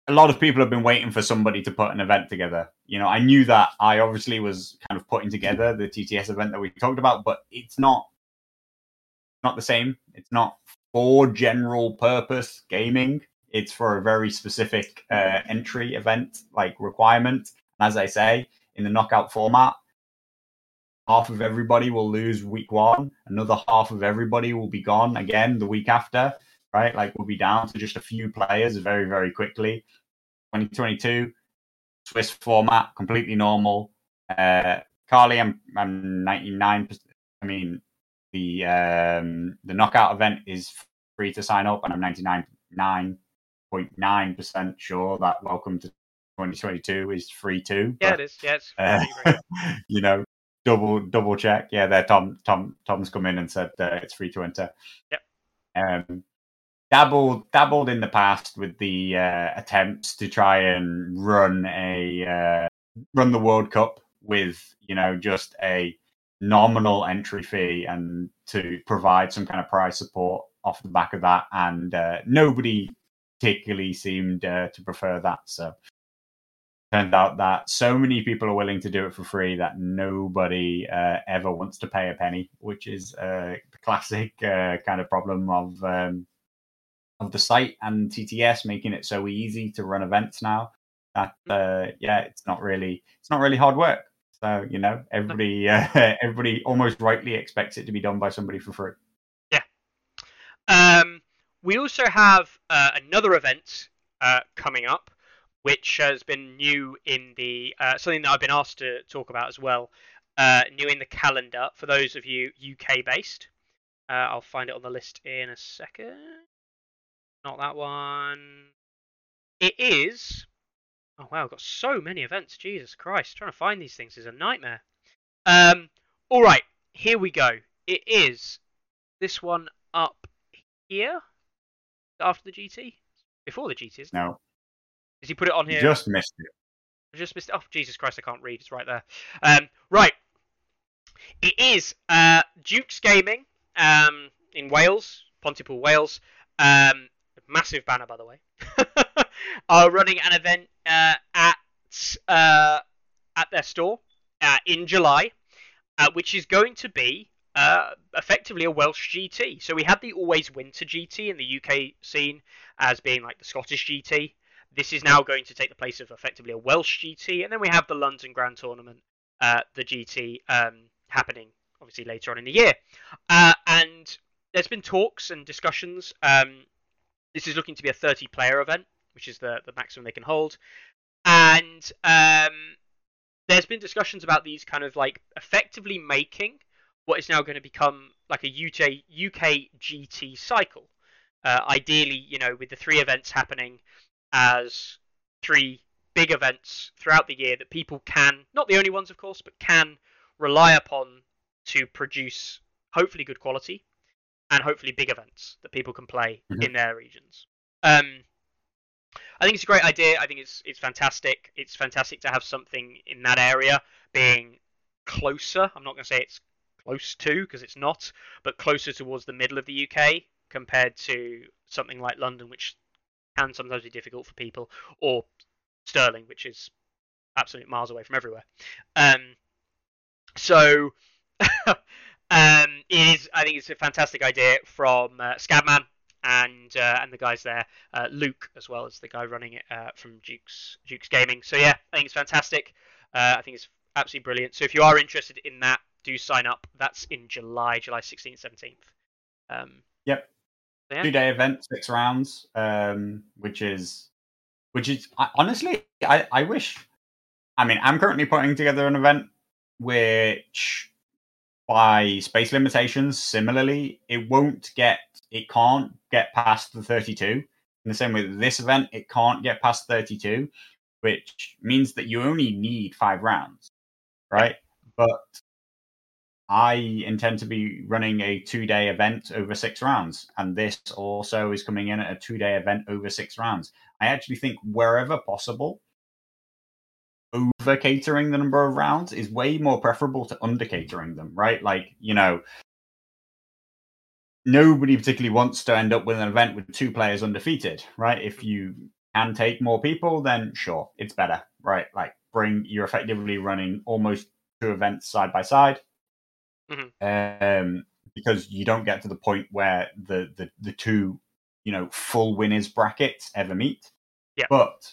a lot of people have been waiting for somebody to put an event together. You know, I knew that I obviously was kind of putting together the TTS event that we talked about, but it's not not the same. It's not for general purpose gaming. It's for a very specific uh, entry event like requirement. As I say, in the knockout format, half of everybody will lose week one. Another half of everybody will be gone again the week after. Right, like we'll be down to just a few players very, very quickly. 2022 Swiss format, completely normal. Uh, Carly, I'm I'm 99. I mean, the um, the knockout event is free to sign up, and I'm 99.9 percent sure that Welcome to 2022 is free too. Yeah, but, it is. Yeah, it's <laughs> uh, <laughs> you know, double double check. Yeah, there. Tom Tom Tom's come in and said uh, it's free to enter. Yep. Um, dabbled dabbled in the past with the uh, attempts to try and run a uh, run the World Cup with you know just a nominal entry fee and to provide some kind of prize support off the back of that. And uh, nobody particularly seemed uh, to prefer that. So turned out that so many people are willing to do it for free that nobody uh, ever wants to pay a penny, which is a classic uh, kind of problem of um, of the site and TTS making it so easy to run events now. That uh, yeah, it's not really it's not really hard work. So you know, everybody <laughs> uh, <laughs> everybody almost rightly expects it to be done by somebody for free. Yeah. Um, we also have uh, another event uh, coming up, which has been new in the uh, something that I've been asked to talk about as well. Uh, new in the calendar for those of you UK based. Uh, I'll find it on the list in a second. Not that one. It is. Oh wow, I've got so many events. Jesus Christ, trying to find these things is a nightmare. Um, all right, here we go. It is this one up here after the GT, before the GT. It? No, Does he put it on here? just missed it. I just missed. Oh Jesus Christ! I can't read. It's right there. Um, right. It is uh, Duke's Gaming um, in Wales, Pontypool, Wales. Um, massive banner, by the way. <laughs> are running an event uh, at uh, at their store uh, in July, uh, which is going to be uh, effectively a Welsh GT. So we had the Always Winter GT in the UK scene as being like the Scottish GT. This is now going to take the place of effectively a Welsh GT, and then we have the London Grand Tournament, uh, the GT, um, happening obviously later on in the year. Uh, and there's been talks and discussions. Um, this is looking to be a 30 player event, which is the, the maximum they can hold. And um, there's been discussions about these kind of like effectively making what is now going to become like a UK, UK GT cycle. Uh, ideally, you know, with the three events happening as three big events throughout the year that people can, not the only ones, of course, but can rely upon to produce hopefully good quality and hopefully big events that people can play Mhm. in their regions. Um, I think it's a great idea. I think it's it's fantastic. It's fantastic to have something in that area being closer. I'm not going to say it's close to because it's not, but closer towards the middle of the UK compared to something like London, which can sometimes be difficult for people, or Stirling, which is absolute miles away from everywhere. Um, so <laughs> um, it is. I think it's a fantastic idea from uh, Scabman and uh, and the guys there, uh, Luke as well as the guy running it uh, from Duke's Duke's Gaming. So yeah, I think it's fantastic. Uh, I think it's absolutely brilliant. So if you are interested in that, do sign up. That's in July, July 16th, 17th. Um, Yep. Yeah. Two day event, six rounds, um, which is, which is I, honestly, I, I wish. I mean, I'm currently putting together an event which, by space limitations, similarly, it won't get, it can't get past the 32. In the same way this event, it can't get past 32, which means that you only need five rounds, right? But I intend to be running a two day event over six rounds, and this also is coming in at a two day event over six rounds. I actually think wherever possible, over catering the number of rounds is way more preferable to under catering them, right? Like, you know, nobody particularly wants to end up with an event with two players undefeated, right? If you can take more people, then sure, it's better, right? Like, bring you're effectively running almost two events side by side um, because you don't get to the point where the, the the two you know full winners brackets ever meet. Yeah. But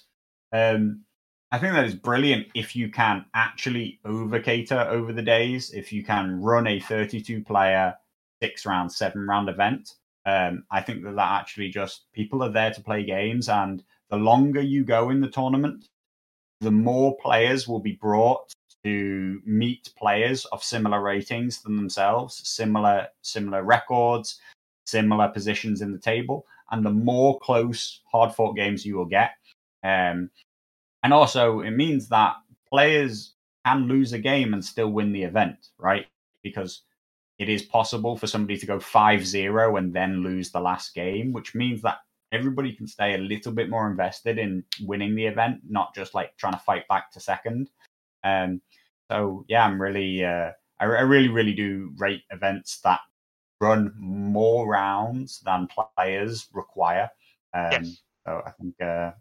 um, I think that is brilliant if you can actually over cater over the days. If you can run a 32 player six round, seven round event. Um, I think that that actually just people are there to play games, and the longer you go in the tournament, the more players will be brought to meet players of similar ratings than themselves, similar similar records, similar positions in the table, and the more close hard fought games you will get. Um, and also, it means that players can lose a game and still win the event, right? Because it is possible for somebody to go 5 0 and then lose the last game, which means that everybody can stay a little bit more invested in winning the event, not just like trying to fight back to second. Um, so yeah, I'm really, uh, I, I really, really do rate events that run more rounds than players require. Um, Yes. So I think uh,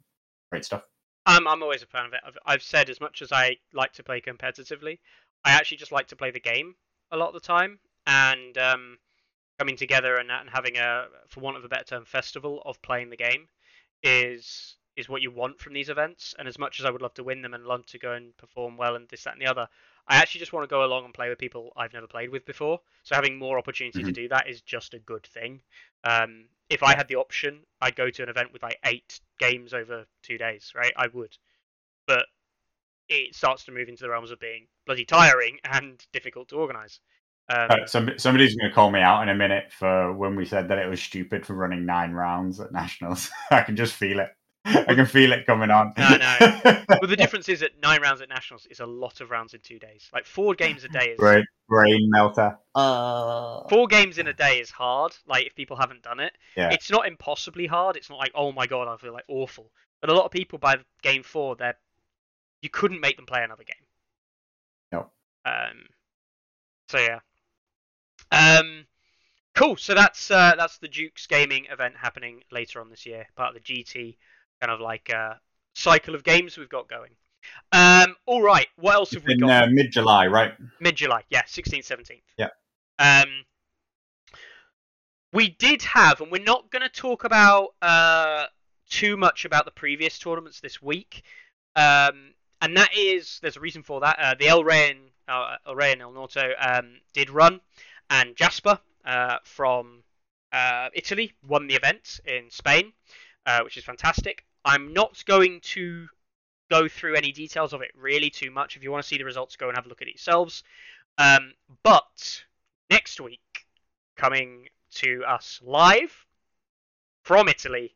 great stuff. I'm I'm always a fan of it. I've, I've said as much as I like to play competitively, I actually just like to play the game a lot of the time, and um, coming together and, and having a, for want of a better term, festival of playing the game is is what you want from these events. And as much as I would love to win them and love to go and perform well and this that and the other, I actually just want to go along and play with people I've never played with before. So having more opportunity to Mhm. do that is just a good thing. Um, if I had the option, I'd go to an event with like eight games over two days, right? I would, but it starts to move into the realms of being bloody tiring <laughs> and difficult to organize. Um, Uh, some, somebody's going to call me out in a minute for when we said that it was stupid for running nine rounds at nationals. <laughs> I can just feel it. I can feel it coming on. No, no. <laughs> but the difference is that nine rounds at nationals is a lot of rounds in two days. Like four games a day is brain, brain melter. Uh, four games in a day is hard. Like if people haven't done it, Yeah. it's not impossibly hard. It's not like oh my god, I feel like awful. But a lot of people by game four, they're you couldn't make them play another game. No. Um. So yeah. Um. Cool. So that's uh, that's the Dukes Gaming event happening later on this year, part of the GT kind of like uh, cycle of games we've got going. Um. All right. What else have we in got? uh, mid July, right? Mid July, yeah, 16th, 17th. Yeah. Um, we did have, and we're not going to talk about uh, too much about the previous tournaments this week. Um, and that is, there's a reason for that. Uh, the El Rey and uh, El Rey and El Norto um, did run, and Jasper uh, from uh, Italy won the event in Spain, uh, which is fantastic. I'm not going to go through any details of it really too much. If you want to see the results, go and have a look at it yourselves. Um, but next week, coming to us live from Italy,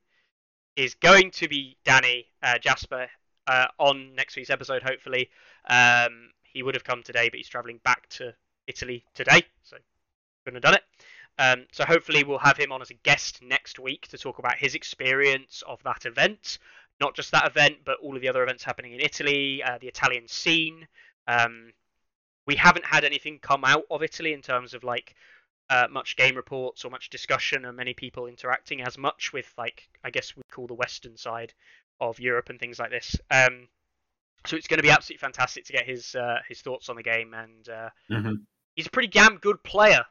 is going to be Danny uh, Jasper uh, on next week's episode. Hopefully, um, he would have come today, but he's travelling back to Italy today, so couldn't have done it. Um, so hopefully, we'll have him on as a guest next week to talk about his experience of that event not just that event, but all of the other events happening in Italy, uh, the Italian scene. Um, we haven't had anything come out of Italy in terms of like uh, much game reports or much discussion, or many people interacting as much with like I guess we call the Western side of Europe and things like this. Um, so it's going to be absolutely fantastic to get his uh, his thoughts on the game, and uh, Mhm. he's a pretty damn good player,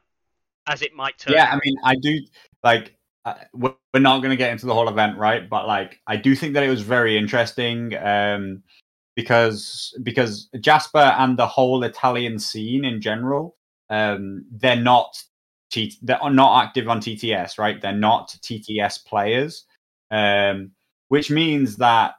as it might turn. Yeah. I mean, I do like. Uh, we're not going to get into the whole event, right? But like, I do think that it was very interesting um, because because Jasper and the whole Italian scene in general, um, they're not T- they're not active on TTS, right? They're not TTS players, um, which means that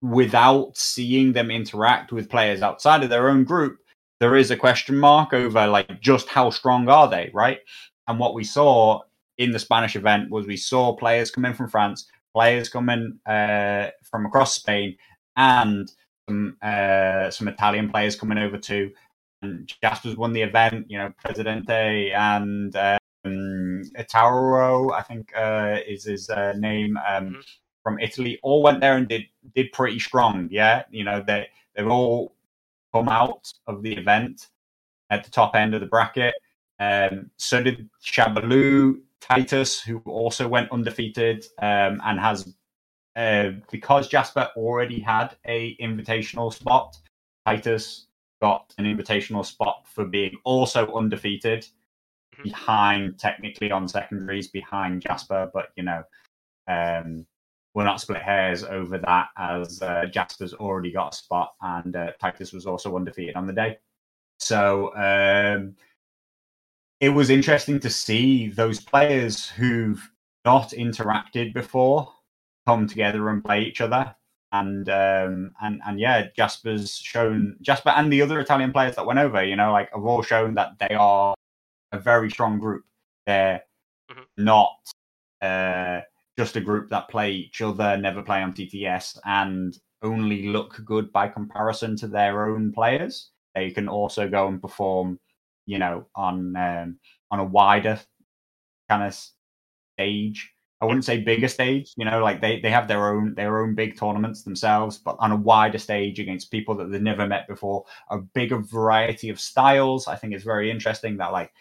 without seeing them interact with players outside of their own group, there is a question mark over like just how strong are they, right? And what we saw in the Spanish event was we saw players come in from France, players coming uh, from across Spain, and some uh, some Italian players coming over too. And Jasper's won the event, you know, Presidente and um, Tauro, I think uh, is his uh, name, um, Mhm. from Italy, all went there and did did pretty strong. Yeah, you know they they've all come out of the event at the top end of the bracket. Um, so did Shabaloo, Titus, who also went undefeated um, and has uh, because Jasper already had a invitational spot. Titus got an invitational spot for being also undefeated, Mhm. behind technically on secondaries behind Jasper, but you know, um, we'll not split hairs over that as uh, Jasper's already got a spot and uh, Titus was also undefeated on the day. So um, it was interesting to see those players who've not interacted before come together and play each other. And um, and and yeah, Jasper's shown Jasper and the other Italian players that went over, you know, like have all shown that they are a very strong group. They're Mhm. not uh, just a group that play each other, never play on TTS, and only look good by comparison to their own players. They can also go and perform, you know, on um, on a wider kind of stage I wouldn't say bigger stage. You know, like they, they have their own their own big tournaments themselves, but on a wider stage against people that they've never met before, a bigger variety of styles. I think is very interesting that like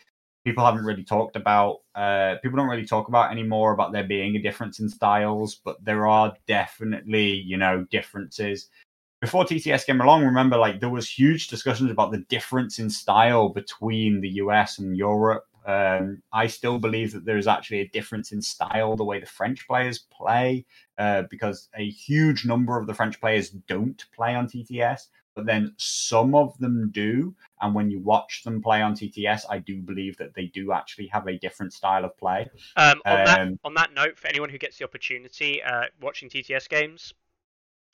people haven't really talked about. Uh, people don't really talk about anymore about there being a difference in styles, but there are definitely you know differences. Before TTS came along, remember like there was huge discussions about the difference in style between the US and Europe um, I still believe that there is actually a difference in style, the way the French players play, uh, because a huge number of the French players don't play on TTS, but then some of them do. And when you watch them play on TTS, I do believe that they do actually have a different style of play. Um, on, um, that, on that note, for anyone who gets the opportunity, uh, watching TTS games,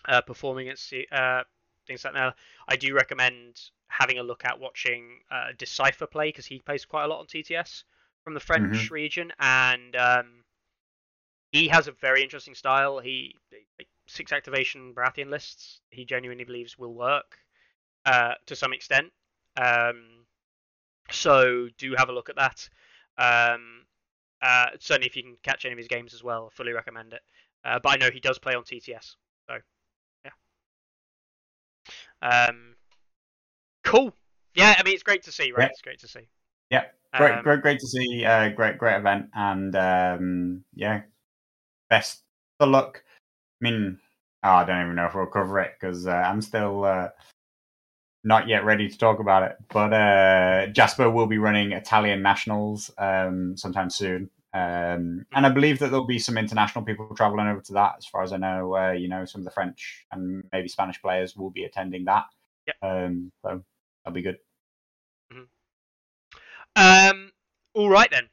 uh, performing at uh, things like that, I do recommend having a look at watching uh, Decipher play because he plays quite a lot on TTS from the French mm-hmm. region, and um, he has a very interesting style. He six activation Baratheon lists he genuinely believes will work uh, to some extent. Um, so do have a look at that. Um, uh, certainly, if you can catch any of his games as well, I fully recommend it. Uh, but I know he does play on TTS, so yeah. Um, Cool. Yeah, I mean it's great to see, right? It's great to see. Yeah, great, um, great, great to see. Uh, great, great event, and um, yeah, best of luck. I mean, oh, I don't even know if we'll cover it because uh, I'm still uh, not yet ready to talk about it. But uh, Jasper will be running Italian nationals um, sometime soon. Um, and I believe that there'll be some international people traveling over to that. As far as I know, uh, you know, some of the French and maybe Spanish players will be attending that. Yeah. Um, so That'll be good. Mm-hmm. Um, all right then.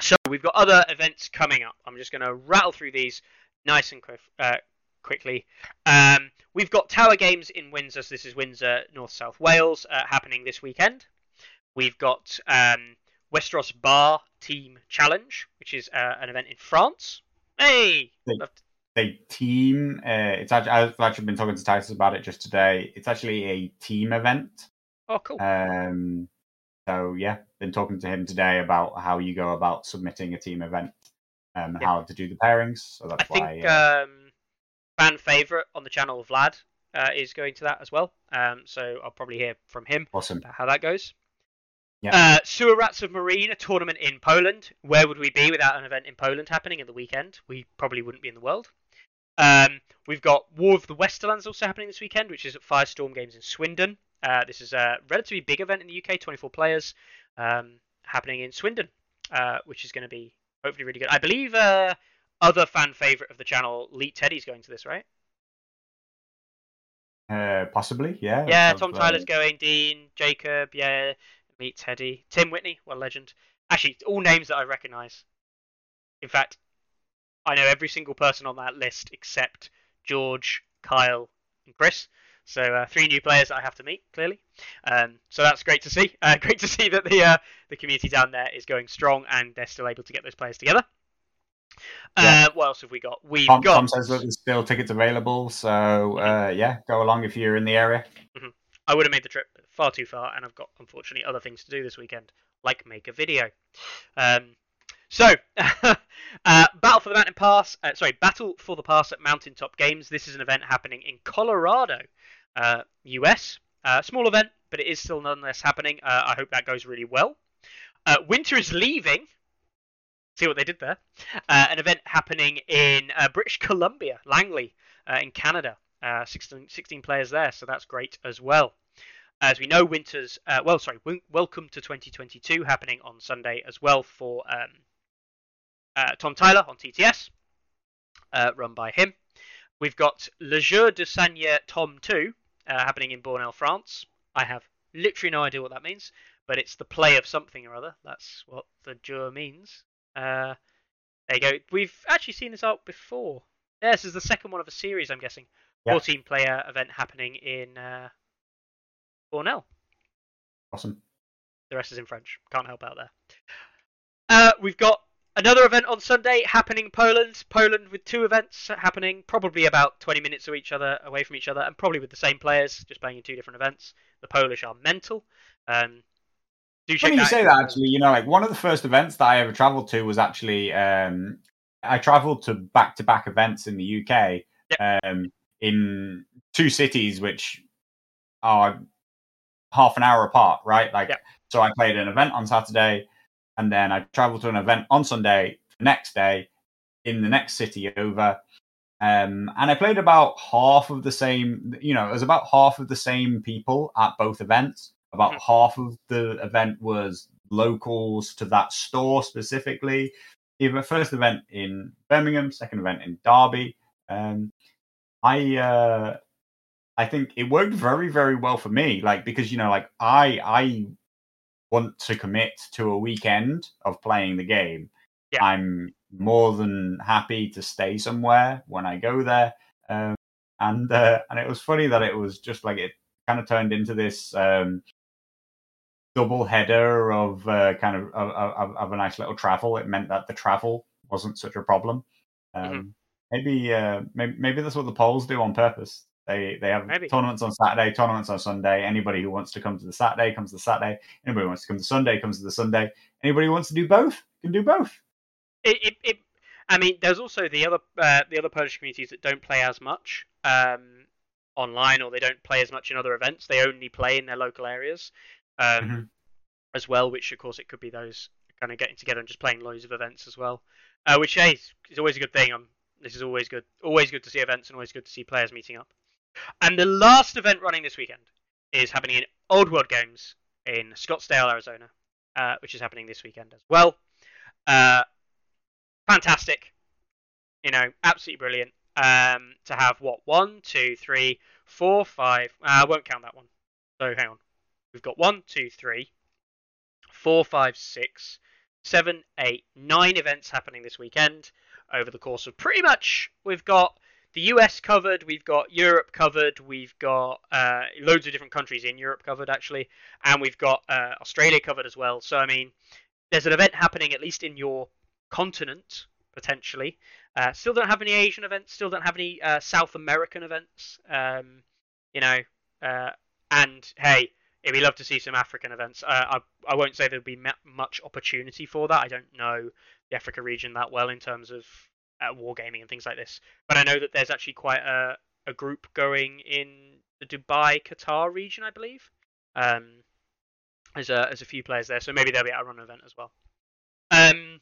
So we've got other events coming up. I'm just going to rattle through these nice and quick, uh, quickly. Um, we've got Tower Games in Windsor. So this is Windsor, North South Wales, uh, happening this weekend. We've got um, Westeros Bar Team Challenge, which is uh, an event in France. Hey, a team. Uh, it's actually, I've actually been talking to Titus about it just today. It's actually a team event. Oh, cool. Um, so yeah, been talking to him today about how you go about submitting a team event um, and yeah. how to do the pairings. So that's I why. think uh, um, fan favorite on the channel, Vlad, uh, is going to that as well. Um, so I'll probably hear from him. Awesome. how that goes. Yeah. Uh, Sewer Rats of Meereen, a tournament in Poland. Where would we be without an event in Poland happening at the weekend? We probably wouldn't be in the world. Um, we've got War of the Westerlands also happening this weekend, which is at Firestorm Games in Swindon. Uh, this is a relatively big event in the UK, 24 players, um, happening in Swindon, uh, which is going to be hopefully really good. I believe uh, other fan favorite of the channel, Leet Teddy's going to this, right? Uh, possibly, yeah. Yeah, Tom Tyler's going, Dean, Jacob, yeah, Meet Teddy, Tim Whitney, what a legend. Actually, all names that I recognise. In fact, I know every single person on that list except George, Kyle, and Chris. So uh, three new players that I have to meet clearly. Um, so that's great to see. Uh, <laughs> great to see that the uh, the community down there is going strong and they're still able to get those players together. Yeah. Uh, what else have we got? We've Tom, got. Tom says that there's still tickets available, so mm-hmm. uh, yeah, go along if you're in the area. Mm-hmm. I would have made the trip far too far, and I've got unfortunately other things to do this weekend, like make a video. Um, so, <laughs> uh, Battle for the Mountain Pass, uh, sorry, Battle for the Pass at Mountaintop Games. This is an event happening in Colorado, uh, US. Uh, small event, but it is still nonetheless happening. Uh, I hope that goes really well. Uh, Winter is leaving. See what they did there? an event happening in British Columbia, Langley, in Canada. 16, 16 players there, so that's great as well. As we know, Winter's well, sorry, Welcome to 2022 happening on Sunday as well for um, uh, Tom Tyler on TTS, uh, run by him. We've got Le Jeu de Seigneur Tom 2 uh, happening in Bornel, France. I have literally no idea what that means, but it's the play of something or other. That's what the jeu means. Uh, there you go. We've actually seen this out before. Yeah, this is the second one of a series, I'm guessing. 14 player event happening in uh, Bornel. Awesome. The rest is in French. Can't help out there. Uh, we've got Another event on Sunday happening in Poland. Poland with two events happening, probably about 20 minutes to each other, away from each other, and probably with the same players, just playing in two different events. The Polish are mental. Um, do Funny you say that actually. You know, like one of the first events that I ever travelled to was actually um, I travelled to back to back events in the UK yep. um, in two cities which are half an hour apart, right? Like, yep. so I played an event on Saturday, and then I travelled to an event on Sunday. The next day, in the next city over, um, and I played about half of the same. You know, it was about half of the same people at both events. About mm-hmm. half of the event was locals to that store specifically. Even first event in Birmingham, second event in Derby. Um, I uh, I think it worked very very well for me. Like because you know, like I I want to commit to a weekend of playing the game. Yeah. I'm more than happy to stay somewhere when I go there. Um, and uh, and it was funny that it was just like it kind of turned into this um, double header of uh, kind of, of, of a nice little travel. It meant that the travel wasn't such a problem. Mm-hmm. Um, mm-hmm. Maybe, uh, maybe maybe that's what the Poles do on purpose. They they have maybe. tournaments on Saturday, tournaments on Sunday. Anybody who wants to come to the Saturday comes to the Saturday. Anybody who wants to come to the Sunday comes to the Sunday. Anybody who wants to do both can do both. It, it, it I mean, there's also the other uh, the other Polish communities that don't play as much um, online, or they don't play as much in other events. They only play in their local areas um, mm-hmm. as well, which of course it could be those kind of getting together and just playing loads of events as well, uh, which hey, is, is always a good thing. Um, this is always good, always good to see events and always good to see players meeting up. And the last event running this weekend is happening in Old World Games in Scottsdale, Arizona, uh, which is happening this weekend as well. Uh, fantastic, you know, absolutely brilliant. Um, to have what one, two, three, four, five. Uh, I won't count that one. So hang on. We've got one, two, three, four, five, six, seven, eight, nine events happening this weekend over the course of pretty much. We've got the US covered, we've got Europe covered, we've got uh, loads of different countries in Europe covered actually, and we've got uh, Australia covered as well. So I mean, there's an event happening at least in your continent potentially. Uh, still don't have any Asian events. Still don't have any uh, South American events. Um, you know, uh, and hey, it'd be love to see some African events. Uh, I I won't say there'll be much opportunity for that. I don't know the Africa region that well in terms of uh, wargaming and things like this, but I know that there's actually quite a a group going in the Dubai Qatar region, I believe. Um, there's a there's a few players there, so maybe they'll be a run event as well. Um,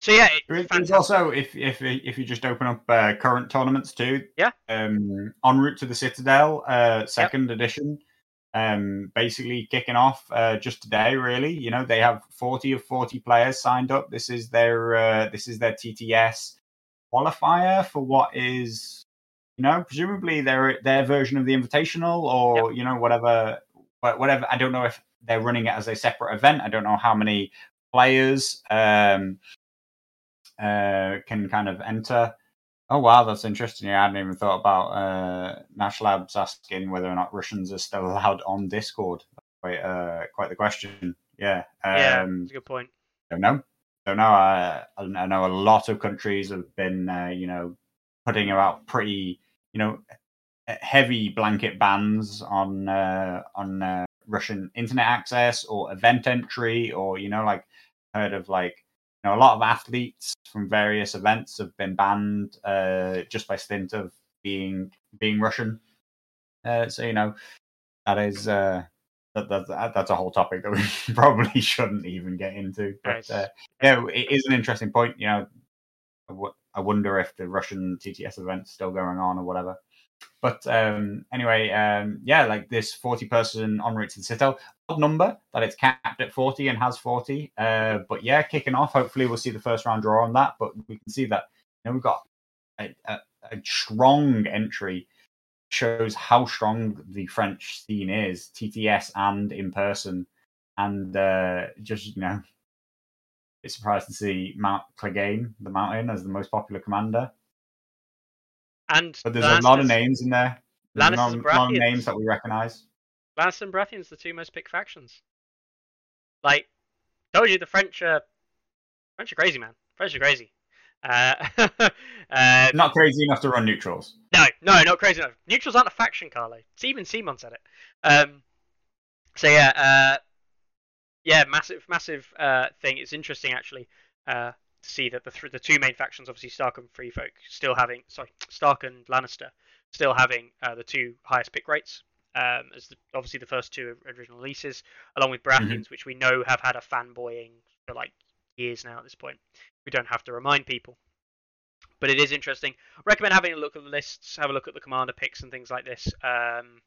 so yeah, it's also if if if you just open up uh, current tournaments too. Yeah. Um, en route to the Citadel, uh, second yep. edition. Um, basically kicking off uh, just today. Really, you know, they have forty of forty players signed up. This is their uh, this is their TTS qualifier for what is, you know, presumably their their version of the Invitational or yep. you know whatever whatever. I don't know if they're running it as a separate event. I don't know how many players. Um, uh, can kind of enter. Oh wow, that's interesting. Yeah, I hadn't even thought about uh, Nash Labs asking whether or not Russians are still <laughs> allowed on Discord. Quite, uh, quite the question. Yeah, um, yeah, that's a good point. Don't know. Don't know. I, I know a lot of countries have been, uh, you know, putting out pretty, you know, heavy blanket bans on uh, on uh, Russian internet access or event entry, or you know, like heard of like know, a lot of athletes from various events have been banned uh, just by stint of being being Russian. Uh, so you know, that is uh, that, that, that's a whole topic that <laughs> we probably shouldn't even get into. But uh, yeah, it is an interesting point. You know, I, w- I wonder if the Russian TTS event's still going on or whatever. But um, anyway, um, yeah, like this 40 person en route to the Citadel, odd number that it's capped at 40 and has 40. Uh, but yeah, kicking off, hopefully we'll see the first round draw on that. But we can see that you know, we've got a, a, a strong entry, shows how strong the French scene is, TTS and in person. And uh, just, you know, it's surprised to see Mount Clegane, the mountain, as the most popular commander. And but there's a lot of names in there. There's a lot, lot of names that we recognize. Lannisters and Baratheons, the two most picked factions. Like, told you the French are French are crazy, man. French are crazy. Uh, <laughs> uh, not crazy enough to run neutrals. No, no, not crazy enough. Neutrals aren't a faction, Carlo. Even Simon said it. Um, so yeah, uh, yeah, massive, massive uh, thing. It's interesting actually. To see that the th- the two main factions, obviously Stark and Free Folk, still having sorry Stark and Lannister, still having uh, the two highest pick rates. Um, as the, obviously the first two original releases, along with Baratheons, mm-hmm. which we know have had a fanboying for like years now at this point. We don't have to remind people. But it is interesting. I recommend having a look at the lists, have a look at the commander picks and things like this. Um,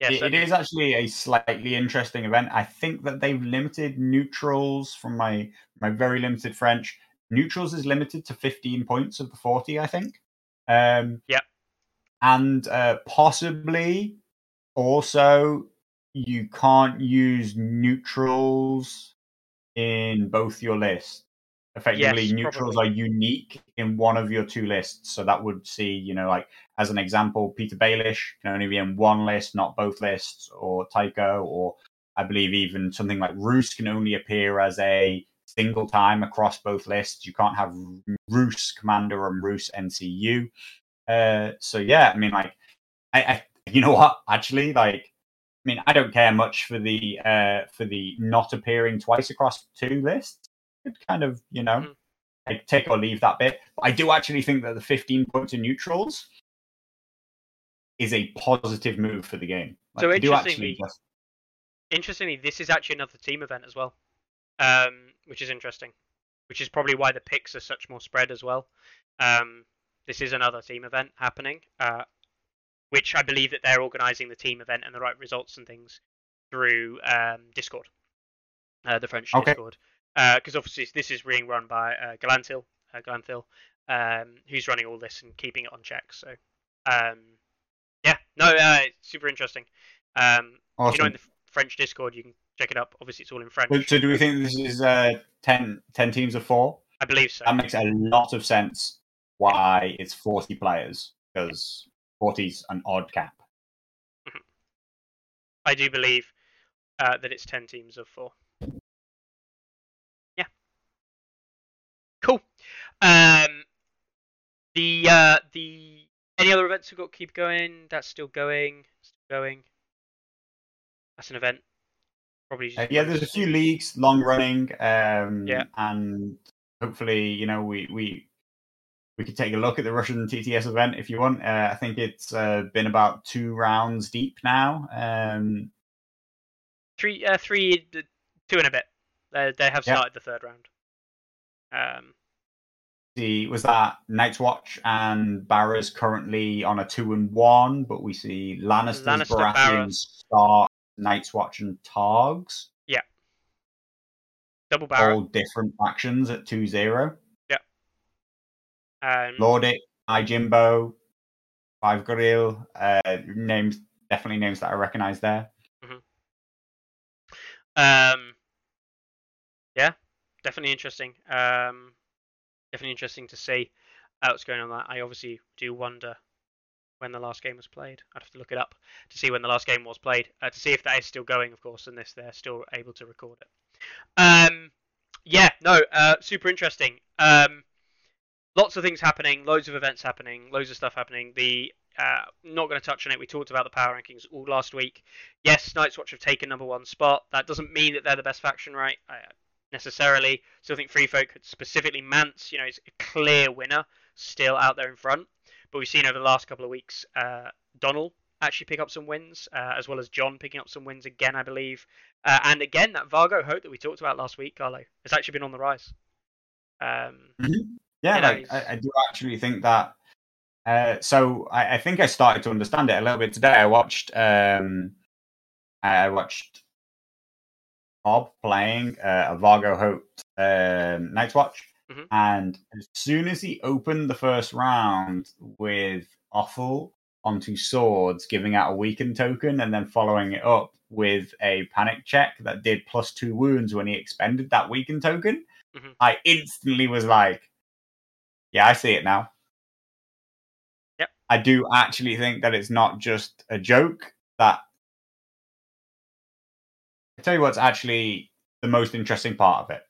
yeah, it, it is actually a slightly interesting event. I think that they've limited neutrals from my my very limited French. Neutrals is limited to 15 points of the 40, I think. Um, yeah. And uh, possibly also you can't use neutrals in both your lists effectively yes, neutrals probably. are unique in one of your two lists so that would see you know like as an example Petyr Baelish can only be in one list not both lists or tycho or i believe even something like roose can only appear as a single time across both lists you can't have roose commander and roose ncu uh, so yeah i mean like I, I <laughs> you know what actually like I mean, I don't care much for the uh, for the not appearing twice across two lists could kind of, you know, mm-hmm. take or leave that bit. But I do actually think that the 15 points in neutrals is a positive move for the game. Like, so interestingly, just... interestingly, this is actually another team event as well, um, which is interesting. Which is probably why the picks are such more spread as well. Um, this is another team event happening, uh, which I believe that they're organising the team event and the right results and things through um, Discord, uh, the French okay. Discord because uh, obviously this is being run by uh, Galantil, uh, Galantil, um, who's running all this and keeping it on check. So, um, yeah, no, uh, super interesting. Um, awesome. You know, in the French Discord, you can check it up. Obviously, it's all in French. So, do we think this is uh, 10, 10 teams of four? I believe so. That makes a lot of sense. Why it's forty players because forty is an odd cap. Mm-hmm. I do believe uh, that it's ten teams of four. Yeah. Cool. Um, the uh, the any other events we've got keep going? That's still going. Still going. That's an event. Probably. Uh, yeah, there's a few leagues long running. Um, yeah. And hopefully, you know, we we we could take a look at the Russian TTS event if you want. Uh, I think it's uh, been about two rounds deep now. Um, three, uh, three, two and a bit. They, they have started the third round. Um, see, was that Night's Watch and Barra's currently on a two and one, but we see Lannisters, Lannister, Baratheons, Stark, Night's Watch, and Targs. Yeah. Double barrel. All different factions at 2 0. Yeah. Um, Lordic, Jimbo, Five Goril, uh, names, definitely names that I recognize there. Mm-hmm. Um, yeah, definitely interesting. Um, definitely interesting to see what's going on. That I obviously do wonder when the last game was played. I'd have to look it up to see when the last game was played uh, to see if that is still going, of course, and if they're still able to record it. Um, yeah, no, uh, super interesting. Um, lots of things happening, loads of events happening, loads of stuff happening. The uh, not going to touch on it. We talked about the power rankings all last week. Yes, Night's Watch have taken number one spot. That doesn't mean that they're the best faction, right? I, necessarily. Still think Free Folk, specifically Mance, you know, is a clear winner still out there in front. But we've seen over the last couple of weeks, uh, Donal actually pick up some wins, uh, as well as Jon picking up some wins again, I believe. Uh, and again, that Vargo Hoat that we talked about last week, Carlo, has actually been on the rise. Um, mm-hmm. Yeah, you know, like, I, I, do actually think that. Uh, so I, I, think I started to understand it a little bit today. I watched. Um, I watched Bob playing uh, a Vargo Hoat um, Night's Watch, mm-hmm. and as soon as he opened the first round with Offal onto swords, giving out a weaken token, and then following it up with a panic check that did plus two wounds when he expended that weaken token, mm-hmm. I instantly was like, "Yeah, I see it now." Yep. I do actually think that it's not just a joke that I tell you what's actually the most interesting part of it.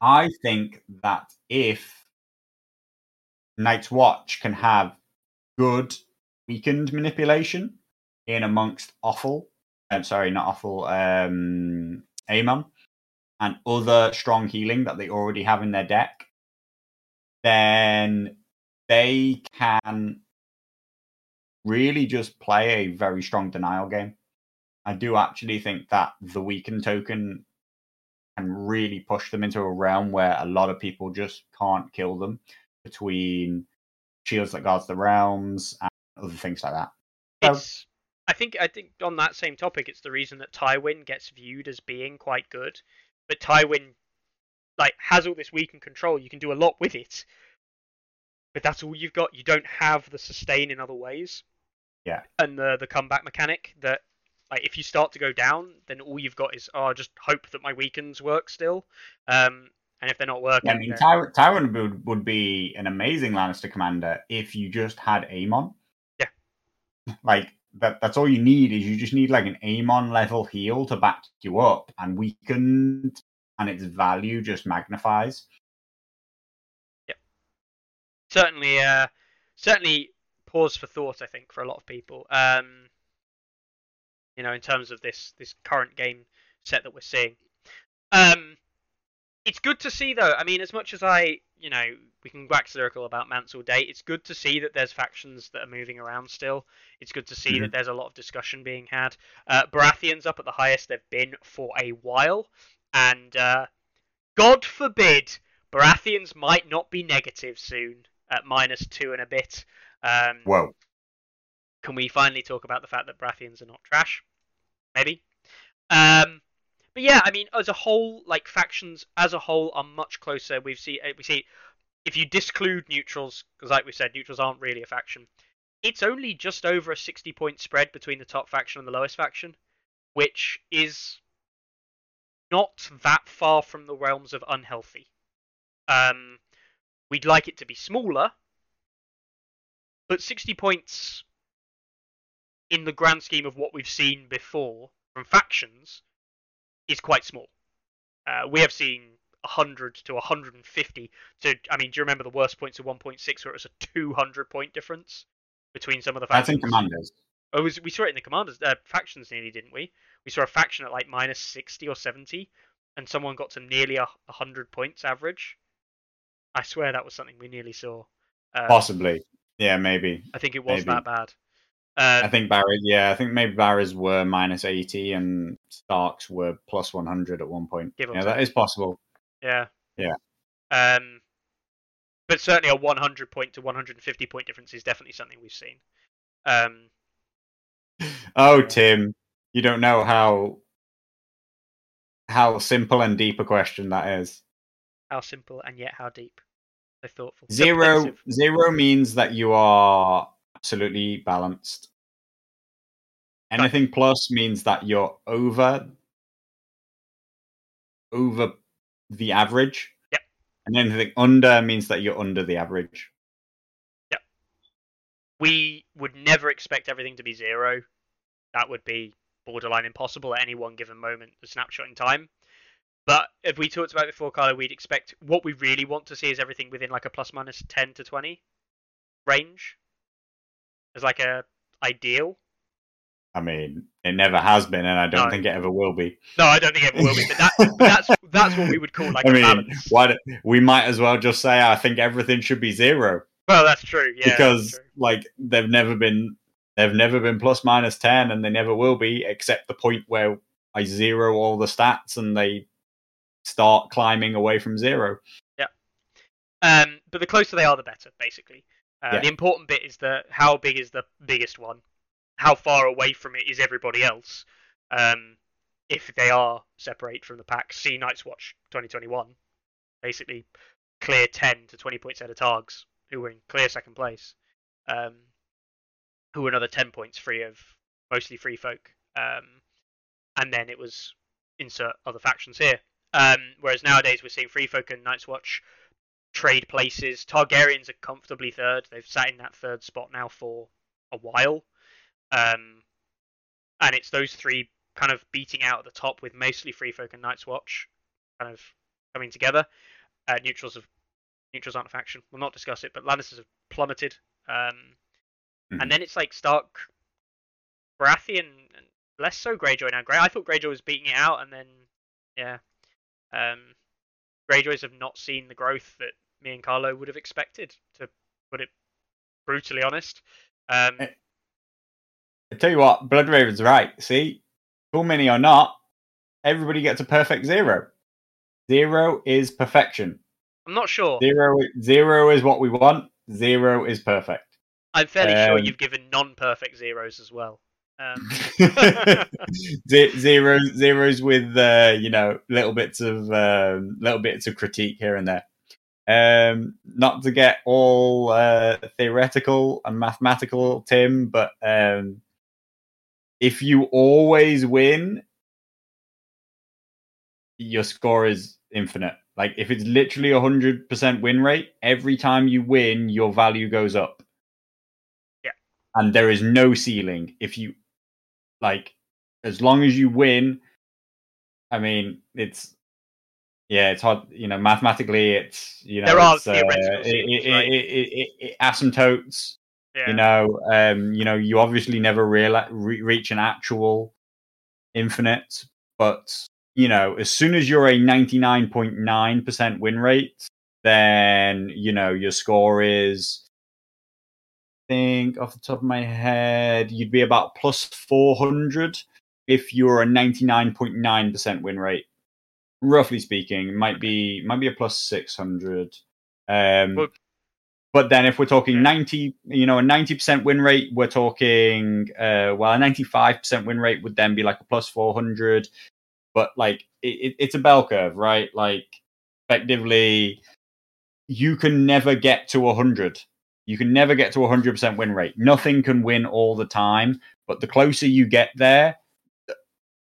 I think that if Night's Watch can have good weakened manipulation in amongst Offal, I'm sorry, not Offal, um, Aemon, and other strong healing that they already have in their deck, then they can really just play a very strong denial game. I do actually think that the weakened token can really push them into a realm where a lot of people just can't kill them between shields that guards the realms and other things like that. It's I think I think on that same topic, it's the reason that Tywin gets viewed as being quite good, but Tywin like has all this weaken control. You can do a lot with it, but that's all you've got. You don't have the sustain in other ways. Yeah. And the the comeback mechanic that like if you start to go down, then all you've got is oh just hope that my weakens work still. Um, and if they're not working, I mean, then- Ty- Tywin would, would be an amazing Lannister commander if you just had Aemon. Yeah. <laughs> Like that. That's all you need is you just need like an Aemon level heal to back you up, and weakened, and its value just magnifies. Yeah, certainly uh certainly pause for thought i think for a lot of people um you know in terms of this this current game set that we're seeing. Um it's good to see though. I mean as much as i you know we can wax lyrical about Mance all day it's good to see that there's factions that are moving around still. It's good to see that there's a lot of discussion being had. Uh baratheon's up at the highest they've been for a while and uh god forbid Baratheons might not be negative soon at minus two and a bit. Um, Whoa. Can we finally talk about the fact that Baratheons are not trash? Maybe. Um, but yeah, I mean, as a whole, like factions as a whole are much closer. We've see uh, we see if you disclude neutrals, because like we said, neutrals aren't really a faction. It's only just over a sixty point spread between the top faction and the lowest faction, which is not that far from the realms of unhealthy. Um, we'd like it to be smaller, but 60 points in the grand scheme of what we've seen before from factions is quite small. Uh, we have seen 100 to 150 to I mean do you remember the worst points of 1.6 where it was a 200 point difference between some of the factions? in commanders. Oh, was, we saw it in the commanders uh, factions nearly, didn't we? We saw a faction at like minus 60 or 70 and someone got to nearly a 100 points average. I swear that was something we nearly saw. Um, Possibly. Yeah, maybe. I think it was maybe. that bad. Um, I think Barry. Yeah, I think maybe Barry's were minus eighty and Starks were plus one hundred at one point. Give Yeah, that take. possible. Yeah. Yeah. Um, but certainly a 100 point to 150 point difference is definitely something we've seen. Um, Oh, Tim, you don't know how how simple and deep a question that is. how simple and yet how deep. So thoughtful. Zero zero means that you are absolutely balanced. Anything plus means that you're over over the average. Yep. And anything under means that you're under the average. Yep. we would never expect everything to be zero. That would be borderline impossible at any one given moment, a snapshot in time. But if we talked about before, Carlo, we'd expect what we really want to see is everything within like a plus minus ten to twenty range as like a ideal. I mean, it never has been, and I don't No. think it ever will be. No, I don't think it ever will be, but, that, but <laughs> that's that's what we would call like I a mean, balance. why do- we might as well just say I think everything should be zero Well, that's true. Yeah, because true. like they've never been they've never been plus minus 10 and they never will be except the point where I zero all the stats and they start climbing away from zero. Yeah. Um, but the closer they are, the better, basically. Uh, Yeah. The important bit is the how big is the biggest one? How far away from it is everybody else? Um, if they are separate from the pack, see Night's Watch 2021, basically clear 10 to 20 points ahead of Targs, who were in clear second place, um, who were another 10 points free of mostly free folk. Um, and then it was insert other factions here. Um, whereas nowadays we're seeing free folk and Night's Watch trade places. Targaryens are comfortably third. They've sat in that third spot now for a while. Um, and it's those three kind of beating out at the top with mostly Free Folk and Night's Watch kind of coming together. Uh, neutrals have neutrals aren't a faction. We'll not discuss it, but Lannisters have plummeted. Um, Mhm. And then it's like Stark, Baratheon, and less so Greyjoy now. Grey, I thought Greyjoy was beating it out, and then yeah, um, Greyjoys have not seen the growth that me and Carlo would have expected, to put it brutally honest. Um, I tell you what, Blood Raven's right. See, full mini or not, everybody gets a perfect zero. Zero is perfection. I'm not sure. Zero, zero is what we want. Zero is perfect. I'm fairly sure um, you've given non-perfect zeros as well. Um, <laughs> zeros, zeros with uh, you know little bits of um, little bits of critique here and there. Um, not to get all uh, theoretical and mathematical, Tim, but um, if you always win, your score is infinite. Like if it's literally a hundred percent win rate, every time you win, your value goes up. Yeah. and there is no ceiling. If you like, as long as you win, I mean, it's yeah, it's hard. You know, mathematically, it's you know, There are uh, it, it, right? it, asymptotes yeah. you know um you know you obviously never real re- reach an actual infinite but you know as soon as you're a 99.9% win rate then you know your score is I think off the top of my head you'd be about plus 400 if you're a 99.9% win rate roughly speaking might be might be a plus 600 um Well- but then if we're talking 90 you know a 90% win rate we're talking uh well a 95% win rate would then be like a plus 400 but like it, it, it's a bell curve right? Like effectively you can never get to 100 you can never get to a 100% win rate. Nothing can win all the time but the closer you get there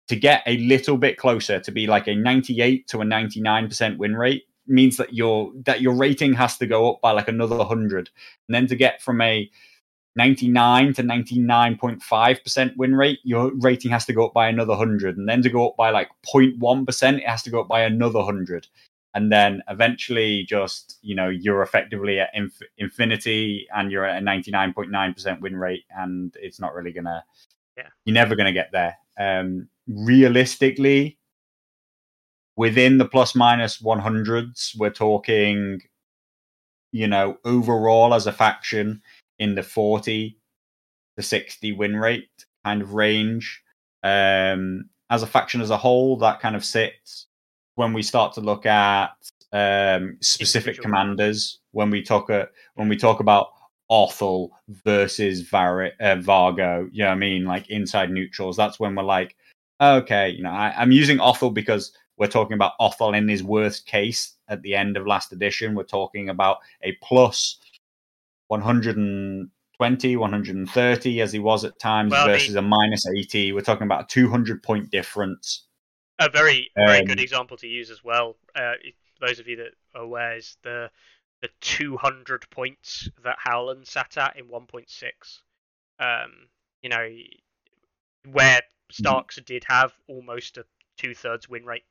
to get a little bit closer to be like a 98 to a 99% win rate means that your that your rating has to go up by like another 100 and then to get from a 99 to 99.5% win rate your rating has to go up by another 100 and then to go up by like 0.1% it has to go up by another 100 and then eventually just you know you're effectively at inf- infinity and you're at a 99.9% win rate and it's not really gonna Yeah. you're never gonna get there. Um realistically within the plus minus 100s we're talking you know overall as a faction in the 40 to 60 win rate kind of range um as a faction as a whole that kind of sits when we start to look at um specific commanders when we talk uh, when we talk about Othell versus Var- uh, Vargo, you know what I mean? Like inside neutrals. That's when we're like, okay, you know, I, I'm using Othell because we're talking about Othell in his worst case at the end of last edition. We're talking about a plus 120, 130 as he was at times Well, versus a minus 80. We're talking about a 200 point difference. a very very Um, good example to use as well. Uh, those of you that are aware is the the 200 points that Howland sat at in 1.6. Um, you know, where Starks did have almost a two thirds win rate.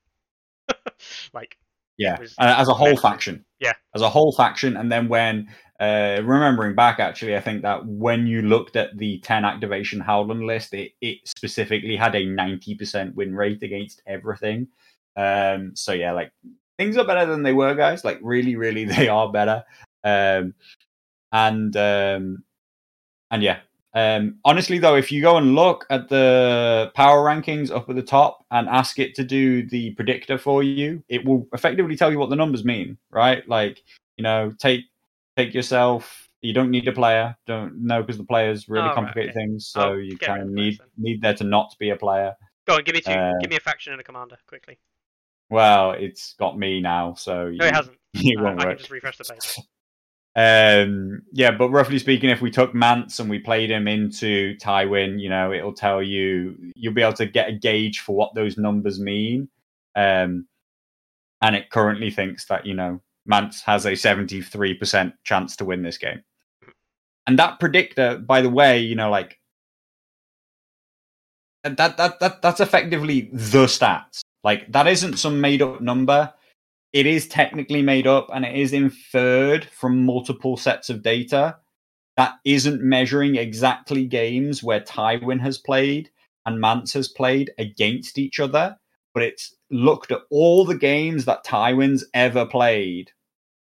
<laughs> like, Yeah, as a whole faction. Yeah. as a whole faction. And then when uh, remembering back, actually, I think that when you looked at the ten activation Howland list, it, it specifically had a ninety percent win rate against everything. Um, so yeah, like things are better than they were, guys. Like really, really, <laughs> they are better. Um, and um, and yeah. Um, honestly, though, if you go and look at the power rankings up at the top and ask it to do the predictor for you, it will effectively tell you what the numbers mean, right? Like, you know, take take yourself. You don't need a player. Don't know because the players really Oh, right, complicate okay. things. So I'll you kind of need need there to not be a player. go on, give me two, Uh, give me a faction and a commander quickly. Well, it's got me now, so No, it hasn't. <laughs> it Uh, won't I can just refresh the page. Um, yeah, but roughly speaking, if we took Mance and we played him into Tywin, you know, it'll tell you you'll be able to get a gauge for what those numbers mean. Um, and it currently thinks that you know Mance has a seventy-three percent chance to win this game. And that predictor, by the way, you know, like that that that that's effectively the stats. Like that isn't some made-up number it is technically made up and it is inferred from multiple sets of data that isn't measuring exactly games where Tywin has played and Mance has played against each other, but it's looked at all the games that Tywin's ever played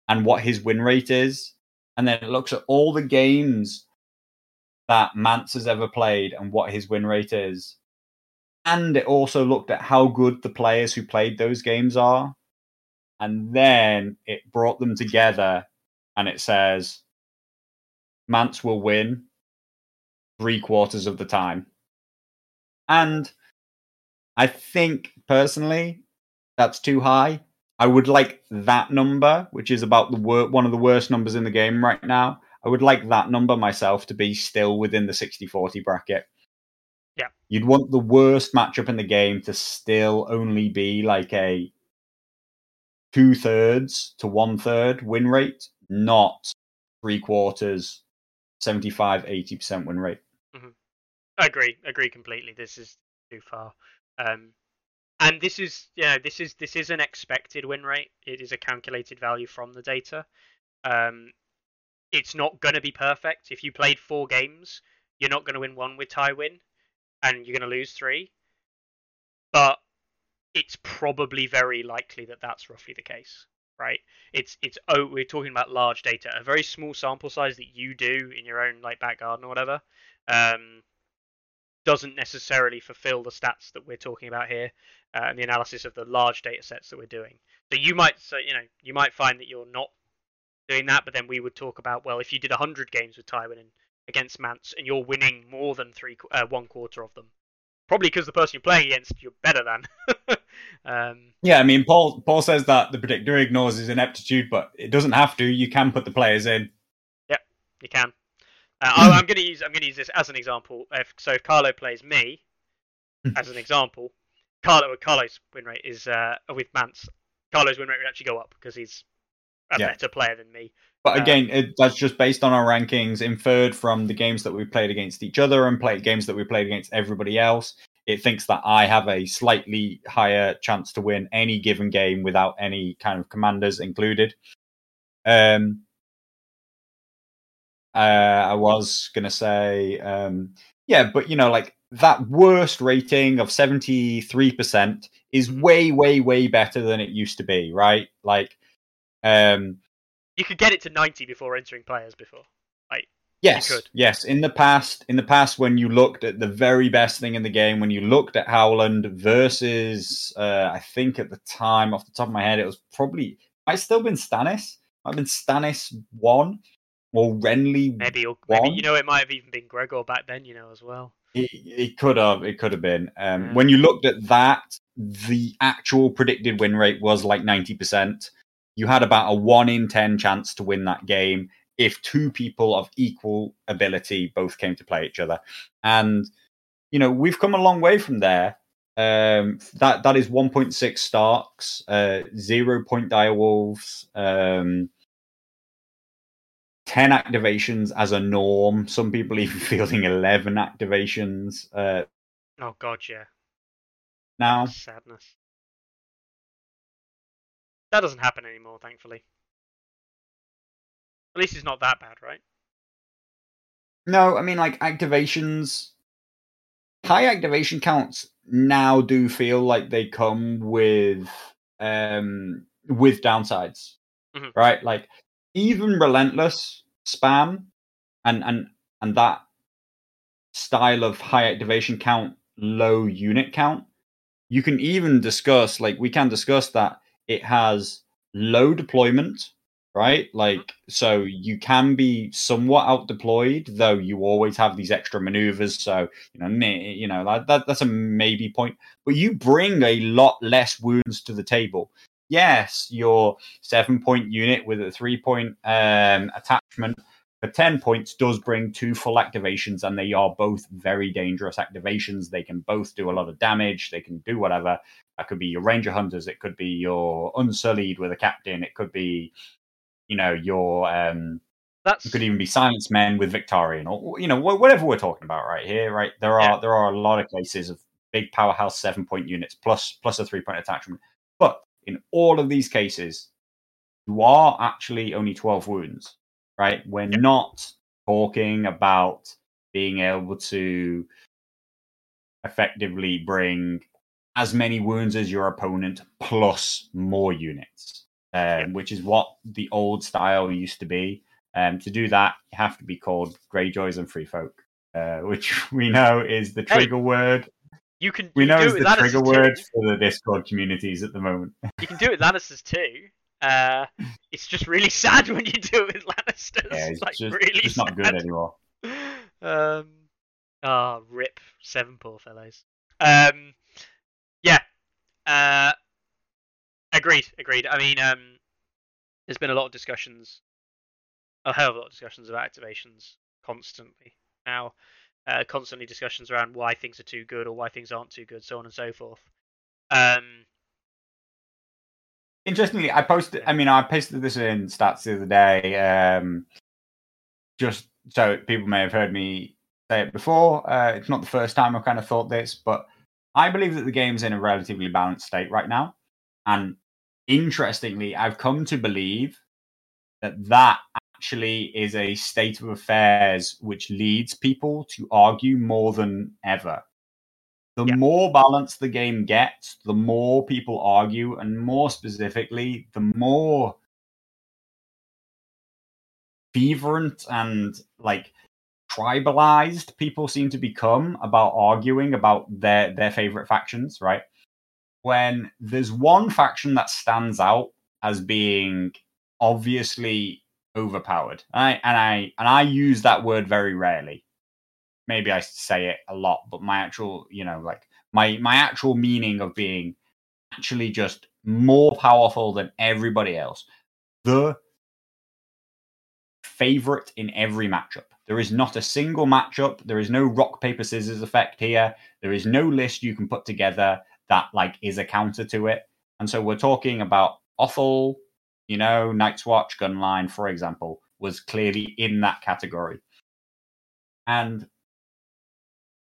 and what his win rate is, and then it looks at all the games that Mance has ever played and what his win rate is. And it also looked at how good the players who played those games are. And then it brought them together and it says Mance will win three quarters of the time. And I think personally that's too high. I would like that number, which is about the wor- one of the worst numbers in the game right now. I would like that number myself to be still within the 60 40 bracket. Yeah. You'd want the worst matchup in the game to still only be like a two thirds to one third win rate, not three quarters, 75, 80% win rate. Mm-hmm. I agree. Agree completely. This is too far. Um, and this is, yeah, this is this is an expected win rate. It is a calculated value from the data. Um, it's not going to be perfect. If you played four games, you're not going to win one with Tywin, and you're going to lose three. But it's probably very likely that that's roughly the case, right? It's it's oh we're talking about large data, a very small sample size that you do in your own like back garden or whatever, um, doesn't necessarily fulfill the stats that we're talking about here uh, and the analysis of the large data sets that we're doing. So you might so you know you might find that you're not doing that, but then we would talk about well, if you did 100 games with Tywin and against Mance and you're winning more than three uh, one quarter of them, probably because the person you're playing against you're better than. <laughs> um, yeah, I mean, Paul Paul says that the predictor ignores his ineptitude, but it doesn't have to. You can put the players in. Yeah, you can. Uh, I'm going to use I'm going to use this as an example. If, so if Carlo plays me, as an example, Carlo Carlo's win rate is uh, with Mance. Carlo's win rate would actually go up because he's a yeah. better player than me. But uh, again, it, that's just based on our rankings, inferred from the games that we played against each other and played games that we played against everybody else. It thinks that I have a slightly higher chance to win any given game without any kind of commanders included. Um, uh, I was gonna say, um, yeah, but you know, like that worst rating of seventy three percent is way, way, way better than it used to be, right? Like um, you could get it to ninety before entering players before. Like yes, yes. In the past, in the past, when you looked at the very best thing in the game, when you looked at Howland versus, uh, I think at the time, off the top of my head, it was probably might still been Stannis. Might have been Stannis one or Renly. Maybe, or, maybe you know, it might have even been Gregor back then. You know, as well. It, it could have. It could have been. Um, yeah. When you looked at that, the actual predicted win rate was like ninety percent you had about a one in 10 chance to win that game if two people of equal ability both came to play each other. And, you know, we've come a long way from there. Um, that that is 1.6 Starks, uh, zero point direwolves, um, 10 activations as a norm. Some people <laughs> even fielding 11 activations. Uh, oh, God, yeah. Now, sadness. That doesn't happen anymore, thankfully. At least it's not that bad, right? No, I mean like activations high activation counts now do feel like they come with um with downsides. Mm-hmm. Right? Like even relentless spam and and and that style of high activation count, low unit count, you can even discuss like we can discuss that it has low deployment, right? Like, so you can be somewhat out deployed, though you always have these extra maneuvers. So, you know, you know that, that that's a maybe point. But you bring a lot less wounds to the table. Yes, your seven point unit with a three point um, attachment for 10 points does bring two full activations and they are both very dangerous activations they can both do a lot of damage they can do whatever that could be your ranger hunters it could be your unsullied with a captain it could be you know your um that's it could even be silence men with Victarion or you know whatever we're talking about right here right there are yeah. there are a lot of cases of big powerhouse seven point units plus plus a three point attachment but in all of these cases you are actually only 12 wounds right? We're yep. not talking about being able to effectively bring as many wounds as your opponent plus more units. um, which is what the old style used to be. Um, to do that, you have to be called Greyjoys and Free Folk, uh, <laughs> which we know is the trigger hey, word. You can. We you know is the trigger word too. for the Discord communities at the moment. <laughs> You can do it Lannisters too. Uh, it's just really <laughs> sad when you do it with Lannisters. Yeah, it's like, just, really just not good anymore. Um, ah, oh, rip seven poor fellows. Um. Uh, agreed. Agreed. I mean, um, there's been a lot of discussions, a hell of a lot of discussions about activations constantly now. Uh, constantly discussions around why things are too good or why things aren't too good, so on and so forth. Um, Interestingly, I posted. I mean, I pasted this in stats the other day, um, just so people may have heard me say it before. Uh, it's not the first time I've kind of thought this, but I believe that the game's in a relatively balanced state right now. And interestingly, I've come to believe that that actually is a state of affairs which leads people to argue more than ever. The yeah. more balanced the game gets, the more people argue, and more specifically, the more fervent and like tribalized people seem to become about arguing about their their favorite factions, right? When there's one faction that stands out as being obviously overpowered, and I and I and I use that word very rarely. Maybe I say it a lot, but my actual, you know, like my my actual meaning of being actually just more powerful than everybody else. The favorite in every matchup. There is not a single matchup. There is no rock paper scissors effect here. There is no list you can put together that like is a counter to it. And so we're talking about Othell, you know, Night's Watch, Gunline, for example, was clearly in that category. And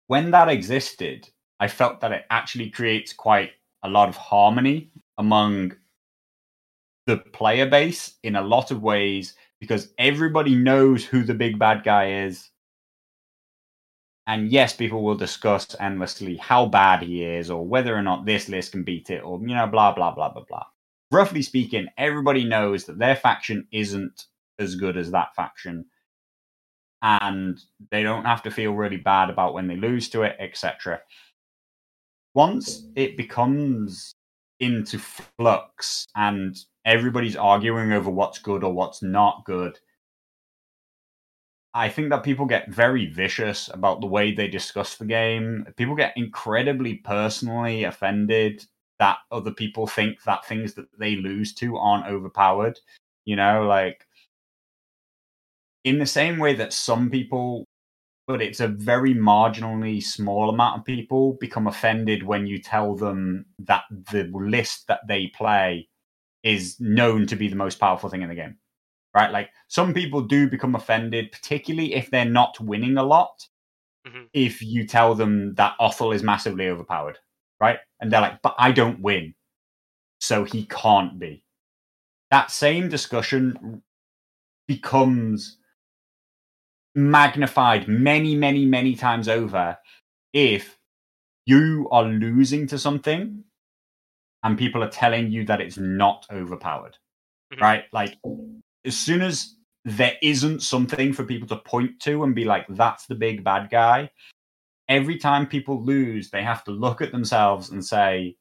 when that existed, I felt that it actually creates quite a lot of harmony among the player base in a lot of ways because everybody knows who the big bad guy is. And yes, people will discuss endlessly how bad he is or whether or not this list can beat it or, you know, blah, blah, blah, blah, blah. Roughly speaking, everybody knows that their faction isn't as good as that faction. And they don't have to feel really bad about when they lose to it, etc. Once it becomes into flux and everybody's arguing over what's good or what's not good. I think that people get very vicious about the way they discuss the game. People get incredibly personally offended that other people think that things that they lose to aren't overpowered. You know, like in the same way that some people, but it's a very marginally small amount of people, become offended when you tell them that the list that they play is known to be the most powerful thing in the game. Right? Like some people do become offended, particularly if they're not winning a lot, mm-hmm. if you tell them that Othell is massively overpowered. Right? And they're like, but I don't win. So he can't be. That same discussion becomes magnified many, many, many times over if you are losing to something and people are telling you that it's not overpowered, mm-hmm. right? Like, as soon as there isn't something for people to point to and be like, that's the big bad guy, every time people lose, they have to look at themselves and say,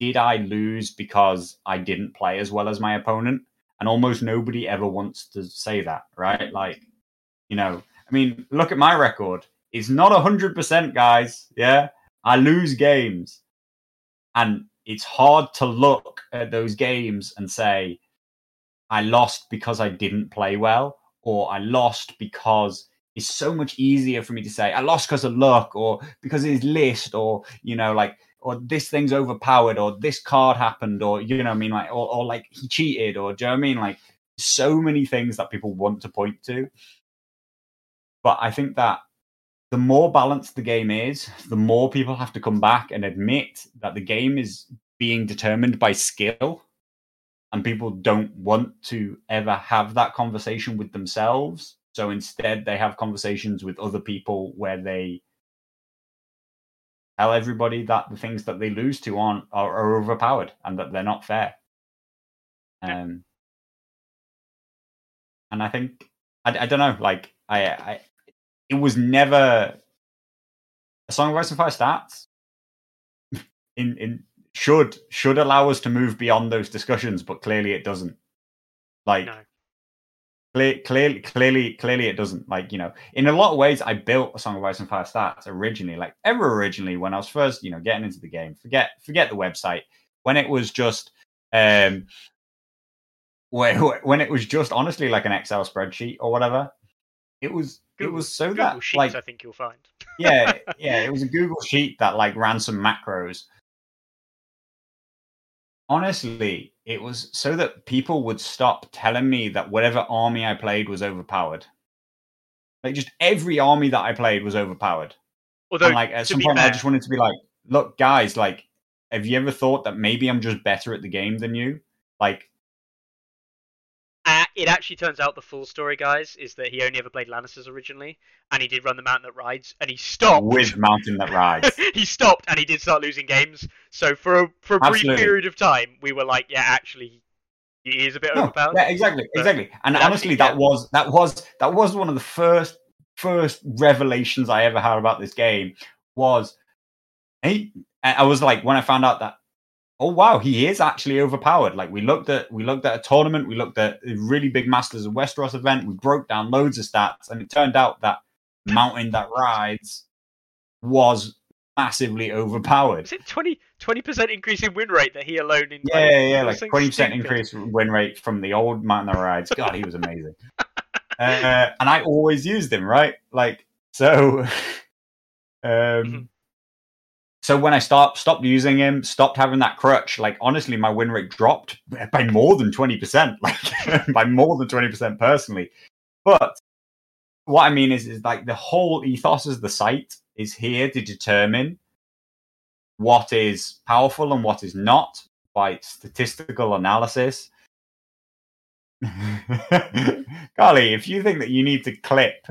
did I lose because I didn't play as well as my opponent? And almost nobody ever wants to say that, right? Like, you know, I mean, look at my record. It's not 100%, guys. Yeah. I lose games. And it's hard to look at those games and say, I lost because I didn't play well, or I lost because it's so much easier for me to say, I lost because of luck, or because of his list, or, you know, like, or this thing's overpowered, or this card happened, or, you know I mean? Like, or, or like he cheated, or, do you know I mean? Like, so many things that people want to point to. But I think that the more balanced the game is, the more people have to come back and admit that the game is being determined by skill. And people don't want to ever have that conversation with themselves. So instead, they have conversations with other people where they tell everybody that the things that they lose to aren't are, are overpowered and that they're not fair. Um, and I think I, I don't know, like I, I it was never a Song of Ice and Fire stats in in should should allow us to move beyond those discussions, but clearly it doesn't. Like No. clear, clearly, clearly, clearly, it doesn't. Like you know, in a lot of ways, I built a Song of Ice and Fire stats originally, like ever originally when I was first, you know, getting into the game. Forget, forget the website when it was just, um, <laughs> when when it was just honestly like an Excel spreadsheet or whatever. It was, it was so Google that Sheets, like I think you'll find. <laughs> yeah, <laughs> yeah, it was a Google sheet that like ran some macros. Honestly, it was so that people would stop telling me that whatever army I played was overpowered. Like just every army that I played was overpowered. Although, and like at some point, I just wanted to be like, look, guys, like, have you ever thought that maybe I'm just better at the game than you? Like, it actually turns out the full story, guys, is that he only ever played Lannisters originally, and he did run the Mountain that rides, and he stopped. with Mountain that rides. <laughs> he stopped, and he did start losing games. So for a for a brief period of time, we were like, yeah, actually, he is a bit No, overpowered. yeah, exactly, But- exactly. And honestly, actually, that yeah. was that was that was one of the first first revelations I ever had about this game. Was hey, I was like when I found out that oh wow, he is actually overpowered. Like we looked at we looked at a tournament, we looked at a really big Masters of Westeros event, we broke down loads of stats, and it turned out that Mountain that rides was massively overpowered. Is it 20 percent increase in win rate that he alone in? Yeah, yeah, yeah, like twenty percent increase win rate from the old Mountain that rides. God, he was amazing. <laughs> uh, and I always used him, right? Like so. <laughs> um, Mhm. So when I stopped stopped using him, stopped having that crutch, like honestly, my win rate dropped by more than twenty percent, <laughs> like by more than twenty percent personally. But what I mean is, is like the whole ethos of the site is here to determine what is powerful and what is not by statistical analysis. <laughs> Carly, if you think that you need to clip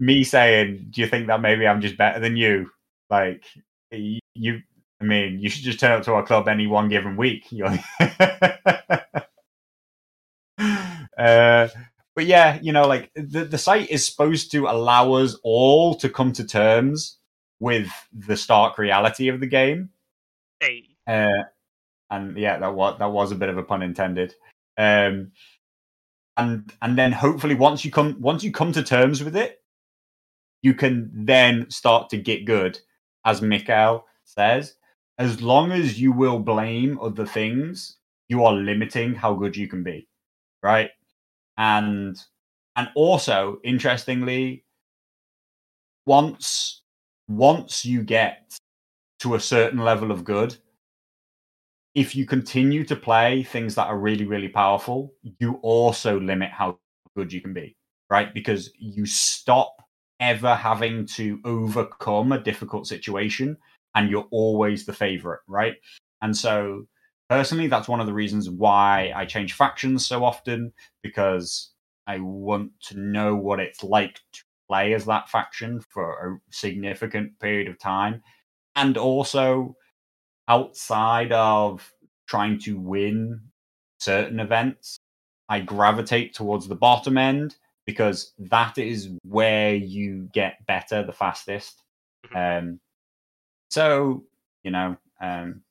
me saying, "Do you think that maybe I'm just better than you?" Like you, I mean, you should just turn up to our club any one given week. <laughs> Uh, but yeah, you know, like the the site is supposed to allow us all to come to terms with the stark reality of the game. Hey, Uh, and yeah, that was that was a bit of a pun intended. Um, and and then hopefully once you come once you come to terms with it, you can then start to get good, as Mikael says. As long as you will blame other things, you are limiting how good you can be, right? And and also interestingly, once once you get to a certain level of good, if you continue to play things that are really, really powerful, you also limit how good you can be, right? Because you stop ever having to overcome a difficult situation and you're always the favorite, right? And so, personally, that's one of the reasons why I change factions so often because I want to know what it's like to play as that faction for a significant period of time. And also, outside of trying to win certain events, I gravitate towards the bottom end because that is where you get better the fastest. Um, so you know, um,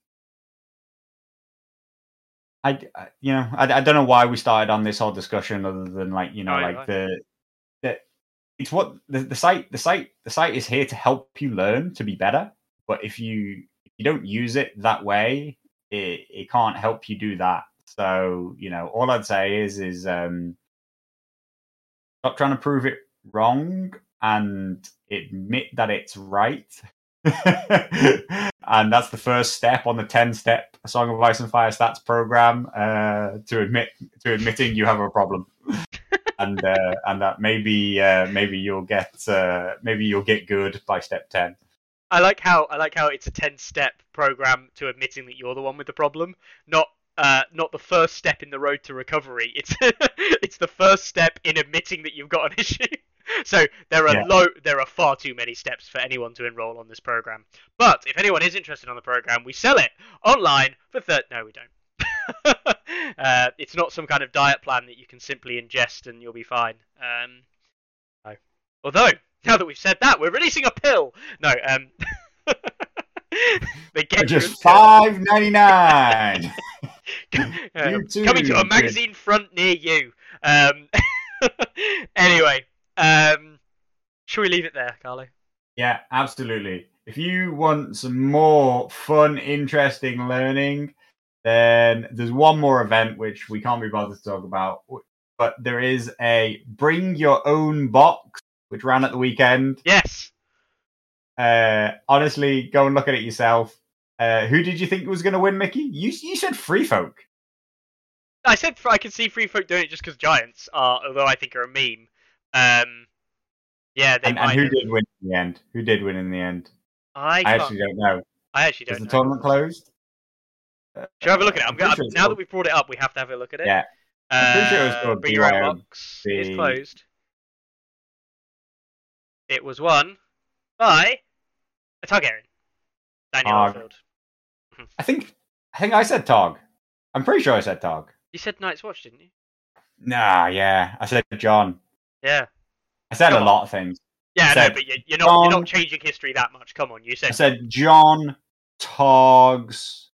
I, I- you know, I, I don't know why we started on this whole discussion other than like you know, Oh, like the the it's what the, the site the site the site is here to help you learn to be better. But if you if you don't use it that way, it it can't help you do that. So you know, all I'd say is is um, stop trying to prove it wrong and admit that it's right. <laughs> and that's the first step on the 10 step Song of Ice and Fire stats program uh, to admit to admitting you have a problem. <laughs> and uh, and that maybe uh, maybe you'll get uh, maybe you'll get good by step 10. I like how I like how it's a ten step program to admitting that you're the one with the problem, not uh, not the first step in the road to recovery. It's <laughs> it's the first step in admitting that you've got an <laughs> issue. So there are Yeah. low there are far too many steps for anyone to enroll on this program. But if anyone is interested on the program, we sell it online for third. No, we don't. <laughs> uh, it's not some kind of diet plan that you can simply ingest and you'll be fine. Um, no. Although, now that we've said that, we're releasing a pill. No, um, they get just five ninety nine. <laughs> uh, coming to a magazine front near you. Um, <laughs> anyway, um, should we leave it there, Carlo? Yeah, absolutely. If you want some more fun, interesting learning, then there's one more event which we can't be bothered to talk about. But there is a bring your own box which ran at the weekend. Yes. Uh, honestly, go and look at it yourself. Uh, who did you think was going to win, Mickey? You you said Free Folk. I said I can see Free Folk doing it just because Giants are, although I think are a meme. Um, yeah, they and, and who have. did win in the end? Who did win in the end? I, I actually don't know. I actually don't. Is the know. tournament closed? Should I have a look at it? I'm going sure now that we've brought it up, we have to have a look at it. Yeah. I'm pretty sure it was uh, called Bring Your Own Box. It's closed. It was won by a Targaryen. Daniel Arfield. I think I think I said Tog. I'm pretty sure I said Tog. You said Night's Watch, didn't you? Nah, yeah. I said John. Yeah. I said Come a on. lot of things. Yeah, no, but you're not John, you're not changing history that much. Come on, you said. I said John Togs.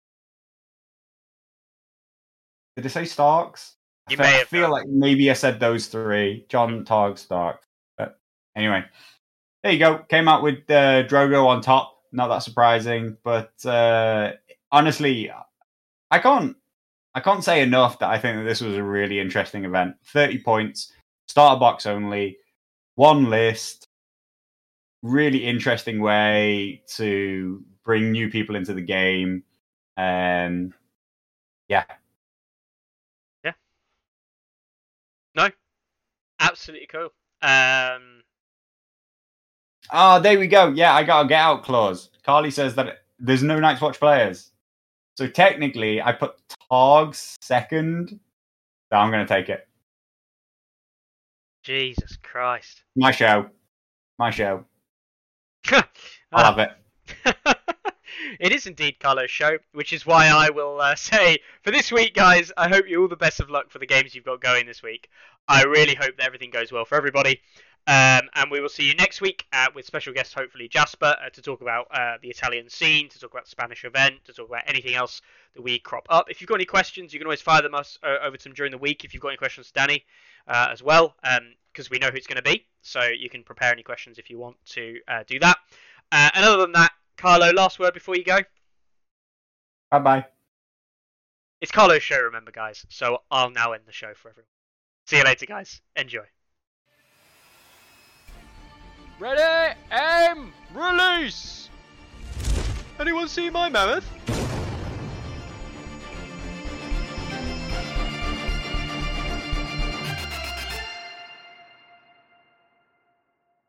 Did I say Starks? You I may have feel like maybe I said those three. John Togs Starks. But anyway, there you go. Came out with uh, Drogo on top. Not that surprising, but uh, honestly, I can't. I can't say enough that I think that this was a really interesting event. Thirty points, starter box only, one list. Really interesting way to bring new people into the game. Um, yeah, yeah, No, absolutely cool. Um, oh, there we go. Yeah, I got a get out clause. Carly says that there's no Night's Watch players. So technically, I put Togs second. So I'm going to take it. Jesus Christ. My show. My show. <laughs> I love it. <laughs> it is indeed Carlo's show, which is why I will uh, <laughs> say for this week, guys, I hope you all the best of luck for the games you've got going this week. I really hope that everything goes well for everybody. Um, and we will see you next week uh, with special guest, hopefully Jasper, uh, to talk about uh, the Italian scene, to talk about the Spanish event, to talk about anything else that we crop up. If you've got any questions, you can always fire them us uh, over to them during the week. If you've got any questions, Danny, uh, as well, because um, we know who it's going to be. So you can prepare any questions if you want to uh, do that. and other than that, Carlo, last word before you go. Bye bye. It's Carlo's show, remember, guys. So I'll now end the show for everyone. See you later, guys. Enjoy. Ready, aim, release! Anyone see my mammoth?